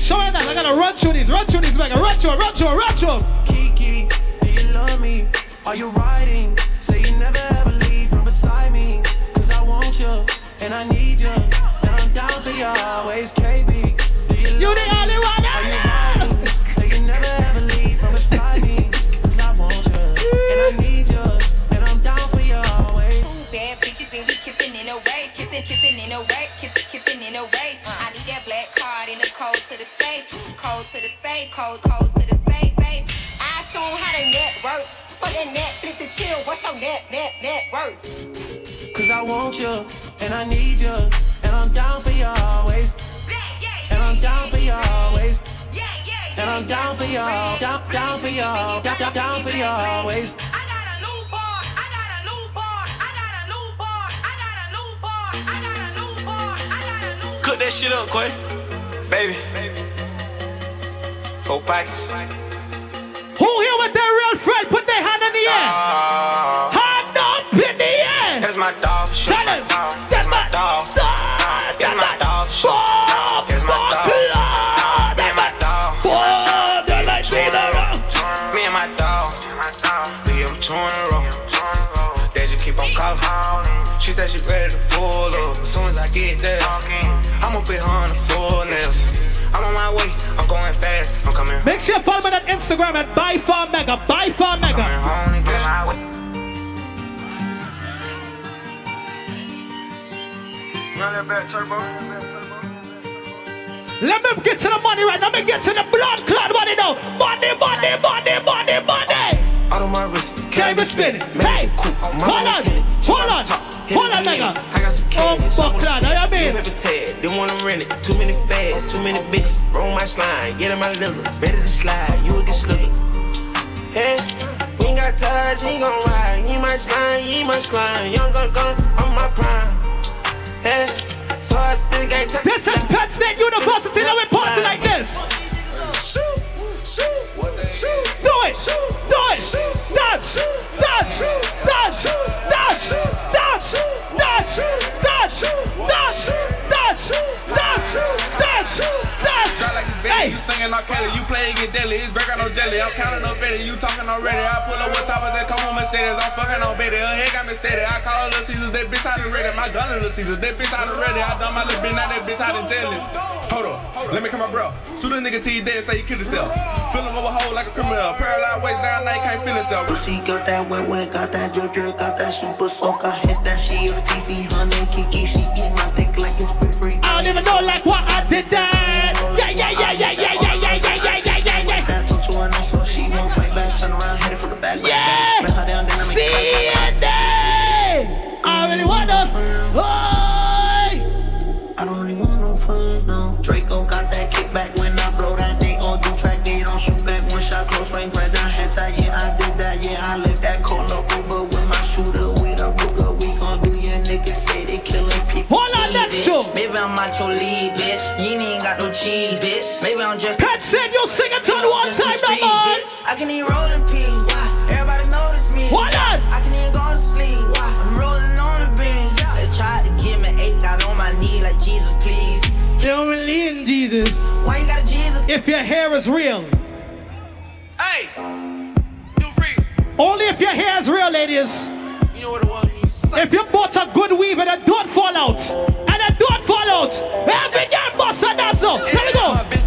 Show me the dance. I gotta run through these. Run through these. Mega. Run through. 'em, Run through. 'em, Run through. 'em. Kiki, do you love me? Are you riding? Say you never ever leave from beside me. Cause I want you, and I need you. And I'm down for you always, KB. Do you You love the me? only one. Are you riding? Say you never ever leave from beside me. Cause I want you, and I need you. And I'm down for you always. Bad bitches and we kissing in a way, kissing, kissing in a way, kissing, kissing in a way. I need that black card in the code to the safe, code to the safe, code, code to the safe, safe. I show 'em how to network. For that Netflix and chill, what's your net, net, net worth? Cause I want you, and I need you. And I'm down for you always. And I'm down for you always. And I'm down for you, down, down for you, down, down, down for you always. Cook that shit up, Quay. Baby. Four pockets. Who here with their real friend? Put their hand in the air. Ah. Make sure you follow me on Instagram at By Far Mega. By Far Mega. turbo. Let me get to the money right now. Let me get to the blood clot money now. Money, money, money, money, money. Out of my wrist, Can't be spinning. Hey, hold on, hold on, hold on, nigga. I got some Oh, fuck that. I mean. Paper tag, didn't wanna rent it. Too many fads, too many bitches. Roll my slime, get in my lizard. Ready to slide, you will get slicker. Hey, we ain't got touch, ain't gon' ride. You my slime, you my slime. Young gun gun, I'm my prime. Hey, This is Penn State University. Now we party like this. Shoot, shoot, shoot. Do it, do it. Dance, dance, dance, dance, dance, dance, dance, dance, dance, Strike like this baby, you singing like Kelly, you play get deadly. It's break out no jelly. I'm counting no fatty, you talking already. I pull up with toppers that come on Mercedes. I'm fucking on Betty. Her head got me steady. I call her Little Caesars, that bitch out of ready. My gun is Little Caesars, that bitch out of ready. I done my little bitch, now that bitch out of jealous. Hold up, let me come my bro. Shoot a nigga till he dead, say you killed yourself. Fill him over hole like a criminal. Paralyzed waist down, now he can't feel himself. Pussy got that wet wet, got that drip drip, got that super soak. I hit that she a Fifi, honey, Kiki, she eat I know like what I did that. Bitch. I can even roll in peace. Why? Everybody notice me. Hold on. I can even go to sleep. Why? I'm rolling on the beam. They tried to give me eight, got on my knee like Jesus, please. You don't believe in Jesus. Why you got a Jesus? if your hair is real. Hey, Only if your hair is real, ladies. you know what it was? If you bought a good weave and it don't fall out, and it don't fall out, every girl bust a dance now. Here we go.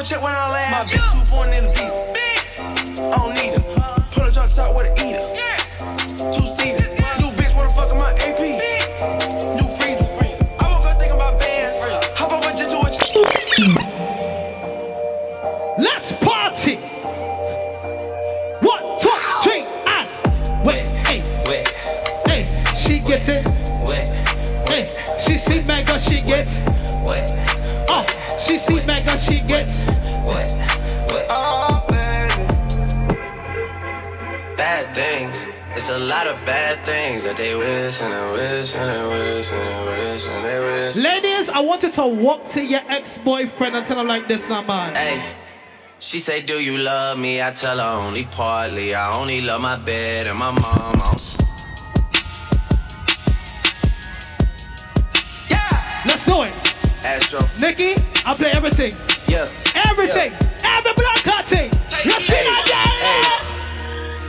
Off a jet to check when I land. My bitch too foreign in the beast. I don't need her. Pull a drop top with an eater. Two seater. New bitch wanna fuck my AP. New freezer. I woke up thinking about bands. Hop off a jet to a let's party. One, two, three, and wait, hey, Wet, hey, she gets it. wet, Hey, she see mega, she gets. wet, Oh, she see mega, she gets. wet, wet. Oh, baby. Bad things. It's a lot of bad things that they wish and they wish and they wish and they wish and they wish. Ladies, I want you to walk to your ex-boyfriend and tell him like this now, man. Hey, she say, Do you love me? I tell her only partly. I only love my bed and my mom. I'm s- Let's do it. Astro. Nikki, I play everything. Yeah. Everything. Every block cutting. You see that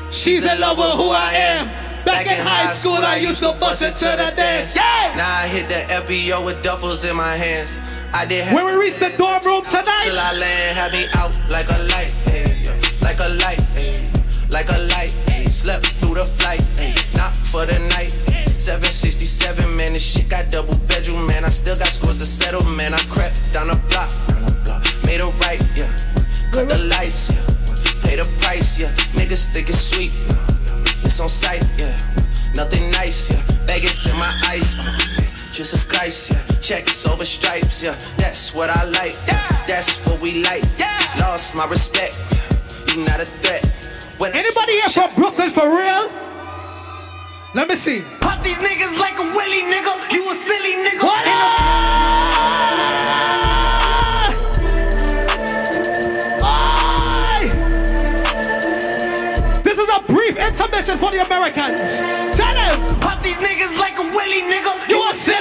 girl? She's in love with who I am. Back in high school, I used to bust it to the dance. Yeah. Now I hit the FBO with duffels in my hands. I did have When we reach the dorm room tonight. till I land, had me out like a light, hey, like a light, hey, like a light. Hey, slept through the flight, hey, not for the night. 767, man, this shit got double bedroom, man. I still got scores to settle, man. I crept down the block, down the block. made a right, yeah. Cut the lights, yeah. Pay the price, yeah. Niggas think it's sweet. It's on sight, yeah. Nothing nice, yeah. Vegas in my ice, uh, Jesus Christ, yeah. Checks over stripes, yeah. That's what I like, that's what we like. yeah. Lost my respect, you not a threat. When Anybody here from Brooklyn for real? Let me see. These niggas like a willy nigga. You a silly nigga. What Ain't ah! This is a brief intermission for the Americans. Tell them. Pop these niggas like a willy nigga. You a silly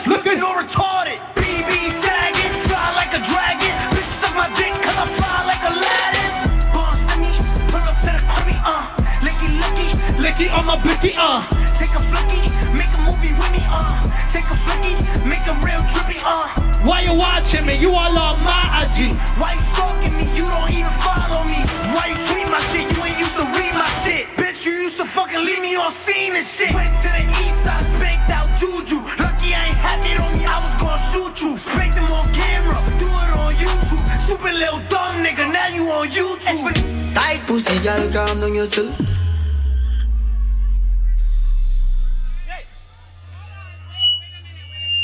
Robins, looking all retarded. BB sagging, fly like a dragon. Bitch suck my dick, cause I fly like Aladdin. Boss send me, pull up to the cribby, uh. Licky licky, licky on my blicky, uh. Take a flicky, make a movie with me, uh. Take a flicky, make a real trippy, uh. Why you watching me? You all on my IG. Why you stalking me? You don't even follow me. Why you tweet my shit? You ain't used to read my shit. Bitch, you used to fucking leave me on scene and shit. Went to the east side, spanked out Juju. Little dumb nigga, now you on YouTube. Tight pussy, girl, calm down yourself.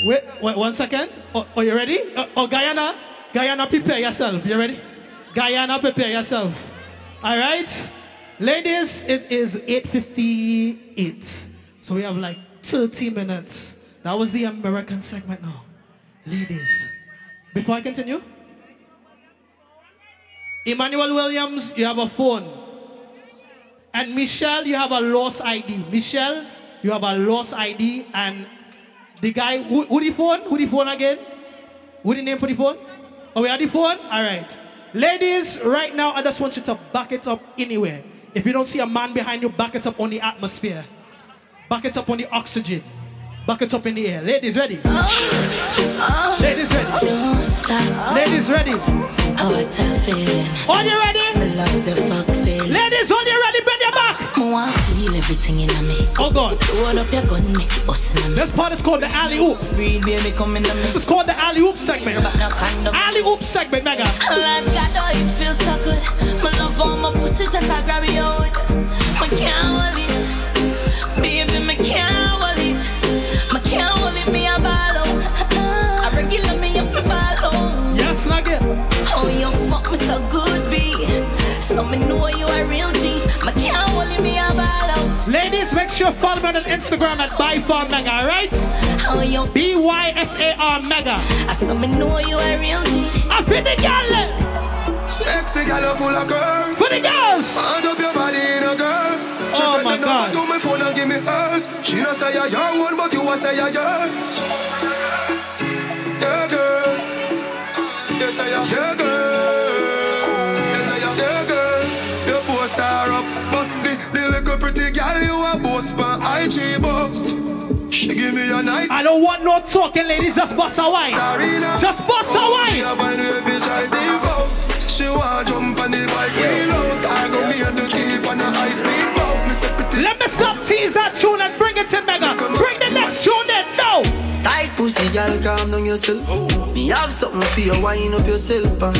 Wait, wait one second. Oh, are you ready? Oh, oh, Guyana, Guyana, prepare yourself. You ready? Guyana, prepare yourself. All right, ladies. It is 8:58, so we have like 30 minutes. That was the American segment. Now, ladies, before I continue, Emmanuel Williams, you have a phone, and Michelle, you have a lost ID. Michelle, you have a lost ID, and the guy, who, who the phone? Who the phone again? Who the name for the phone? Oh, we have the phone? All right. Ladies, right now, I just want you to back it up anywhere. If you don't see a man behind you, back it up on the atmosphere. Back it up on the oxygen. Back it up in the air. Ladies, ready? Oh, oh. Ladies, ready? Ladies, ready? Oh, what a feeling. Are you ready? I love the fuck feeling. Ladies, are you ready? Bend your back. I want everything in me. Oh God. Load up your gun, make it bust in me. This part is called the alley oop. Real baby come in me. This is called the alley oop segment. Alley oop segment, mega. Oh, it feels so good. My love on my pussy, just I grab it out. Can't hold it. Baby, my can't So me know you a real G. My can't hold me a ball out. Ladies, make sure you follow me on Instagram at Byfar Mega, alright? Oh, B Y F A R Mega. I saw me know you a real G. I feel the girl. Eh? Sexy girl full of curves. For the girls. Hand up your body in a girl. She Oh my the God. number to my phone and give me hers. She don't say you're your one, but you a say you're yours. Yeah, girl. Yes, I am. Yeah, girl. Give me a nice. I don't want no talking, ladies. Just bust a wine. Just bust a She wine. a find way fi default. She want jump on the bike wheel out. I go me and the keep on the high speed boat. Me say pretty. Let me stop tease that tune and bring it to Mega. Bring the next tune in now. Tight pussy, girl, calm down yourself. Me have something for you, wind up yourself. Uh.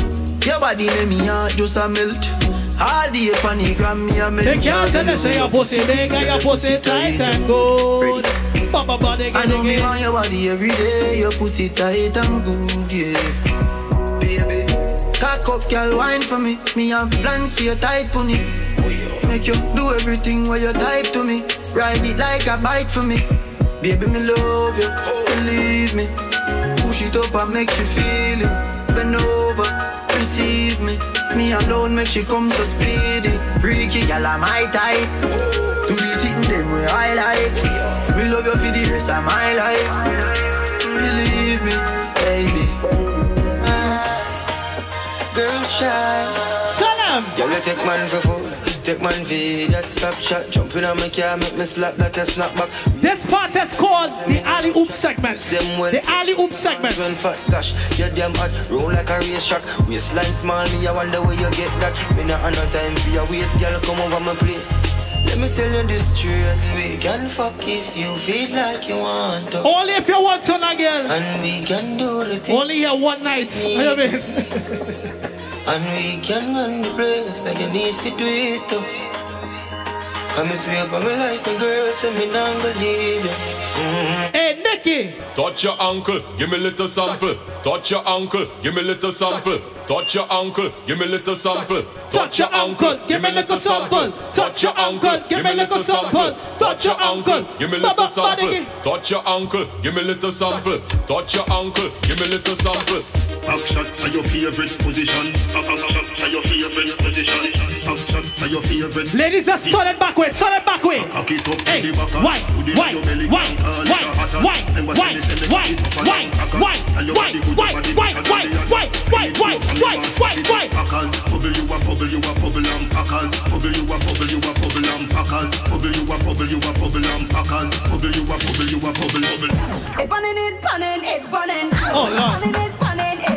Your body make me heart just a melt. All day on gram, me a They mention. can't tell us say your pussy big and your pussy tight and good. Baba body I know me want your body every day. Your pussy tight and good, yeah. Baby, cock up, girl, wine for me. Me have plans for your tight pony. Make you do everything while you type to me. Ride it like a bike for me. Baby, me love you, believe me. Push it up and make you feel it. Bend over, receive me. Me alone make she come so speedy. Freaky gal, I'm my type. Do the sitting them where I like. We love you for the rest of my life. Believe me, baby. Ah, Girl, shy. Salam. Girl, you take man for food. Take man for that stop shot. Jumping on my car, make me slap like a snapback. This part is called the alley oop segment. The alley oop segment. When fat gosh, you're damn hot, roll like a race track. Waistline small, me I wonder where you get that. Me not have no time for your waist, girl, come over my place. Let me tell you this truth. we can fuck if you feel like you want to. Only if you want to, girl. And we can do the thing. Only here one night. You I mean? And we can run the place like you need to do it too. Come and swear by my life, my girl, say me not gonna leave you. Mm-hmm. Hey, Nicky. Touch your ankle, give me little sample. Touch your ankle, give me little sample. Touch your ankle, give me little sample. Touch your uncle, give me little sample. Touch your uncle, give me little sample. Touch your uncle, give me Baba little sample. Touch your ankle, give me little sample. Touch your ankle, give me little sample. Back shot are your favorite position. Back shot are your favorite position. Back shot are your favorite. Ladies, just turn it back way, turn it back way. Cock it up Hey, to the back. why, why, why, why, why, why, why, why, why, why, why, why, why, why, why, why, why, why, why? Packers, bubble you a bubble you a bubble and packers, bubble you a bubble you a bubble and packers, bubble you a bubble you a bubble and packers, bubble you a bubble you a bubble bubble. It running, it running, it running. Oh, Lord. Running, it running, it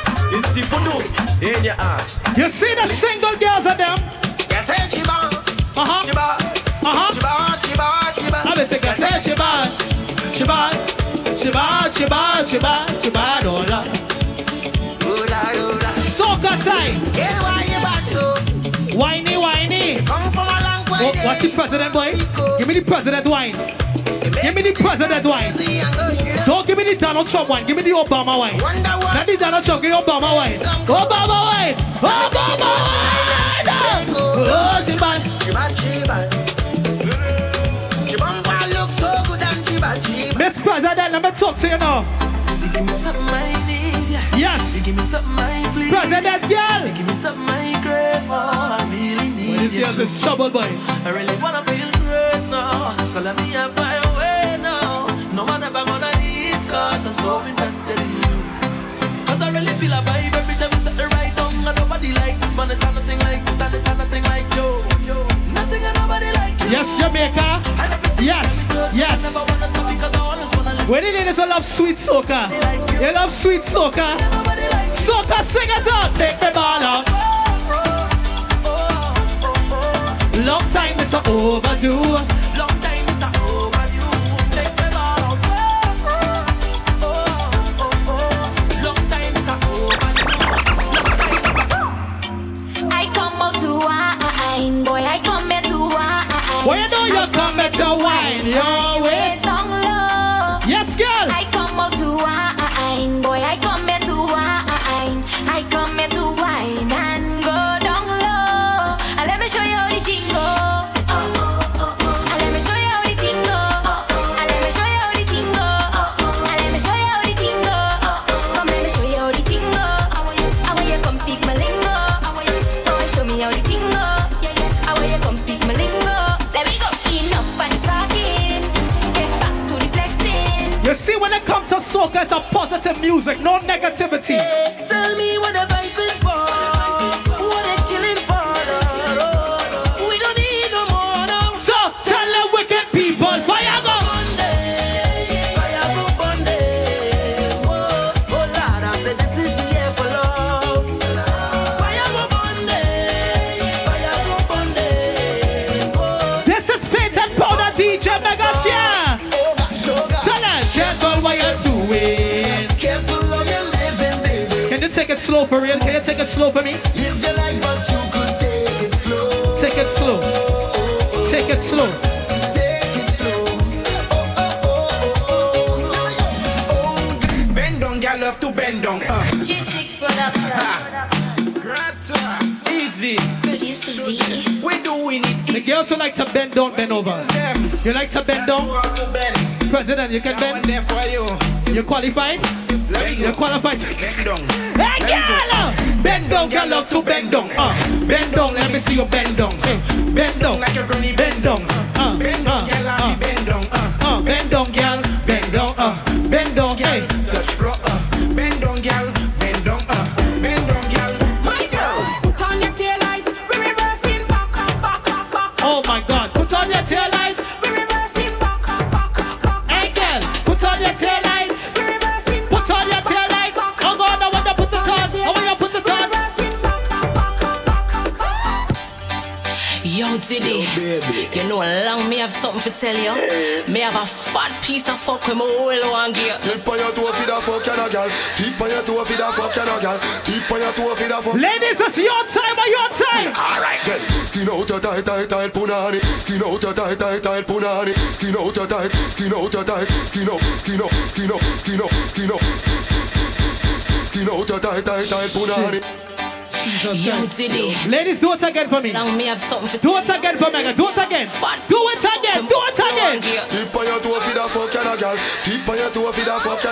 It's the voodoo in your ass. You see the single girls of them? Yes, hey, she bad. Uh-huh. She bad. Uh-huh. She bad. She bad. She bad. I be singing, say she bad, she bad, she bad, she bad, she bad, she bad, oh Lord. Soca time. Yeah, why you back so? Whiny, whiny. Come from a long way. What, what's the president boy? Give me the president wine. Give me the president wine. Don't give me the Donald Trump wine. Give me the Obama wine. Not the Donald Trump. Give me Obama wine. Obama wine. Obama wine. Oh, she bad. She bad, she bad. She bumper look so good and she bad, she bad. Miss President, let me talk to you now. Give me something I need. Yes. Give me something I please. President girl. Give me something I crave for. I really need This you. girl's a trouble boy. I really wanna feel great now. So let me have my way now. No one ever gonna leave of course I'm so invested in you. Cause I really feel a vibe every time you set the right down. And nobody like this man, it's nothing like this, and it's nothing like you. Nothing and nobody like you. Yes, Jamaica. Yes, yes. When the ladies will love sweet soca, you love sweet soca. Soca, sing it out, make me ball out. Long time is overdue. Long time is overdue. Make me ball out. Oh, oh, oh, Long time is a I come out to wine, boy. I come here to wine. You know you come here to wine your soca, it's a positive music, no negativity. Tell me what slow for real? Can you take it slow for me? Live your life, but you could take it slow. Take it slow. Take it slow. Take it slow. Bend down, girl, love to bend down. Uh. G6 production. Grata. Easy. Producer V. We doing it. The girls who like to bend don't bend over. You like to bend down? President, you can bend. there for you. You qualified? You qualified? Bend down. Girl! Bend down, girl, love to bend down. Uh, bend down, let me see you bend down. Uh, bend down, Like a granny bend down. Uh, Bend down, girl, uh, I bend down. Uh. uh, bend down, girl, bend down. Uh, bend down, hey. Yo, Diddy, you know I long me have something to tell you. Me have a fat piece of fuck with my whole one gear. Keep on your toe for the fuck you no girl. Keep on your toe for the fuck you no girl. Keep on your toe for the fuck. Ladies, it's your time or your time. Alright then. Skin out your tight, tight, tight punani. Skin out your tight, tight, tight punani. Skin out your tight, skin out your tight, skin out, skin out, skin out, skin out, skin out. Skin out your tight, tight, tight punani. Yo, Ladies, do it again for me. Long me have something Do it again for Mega. Do it again. Do it again. Do it again. Tip on your toe for the fuck you no girl. Tip on your toe for the fuck you no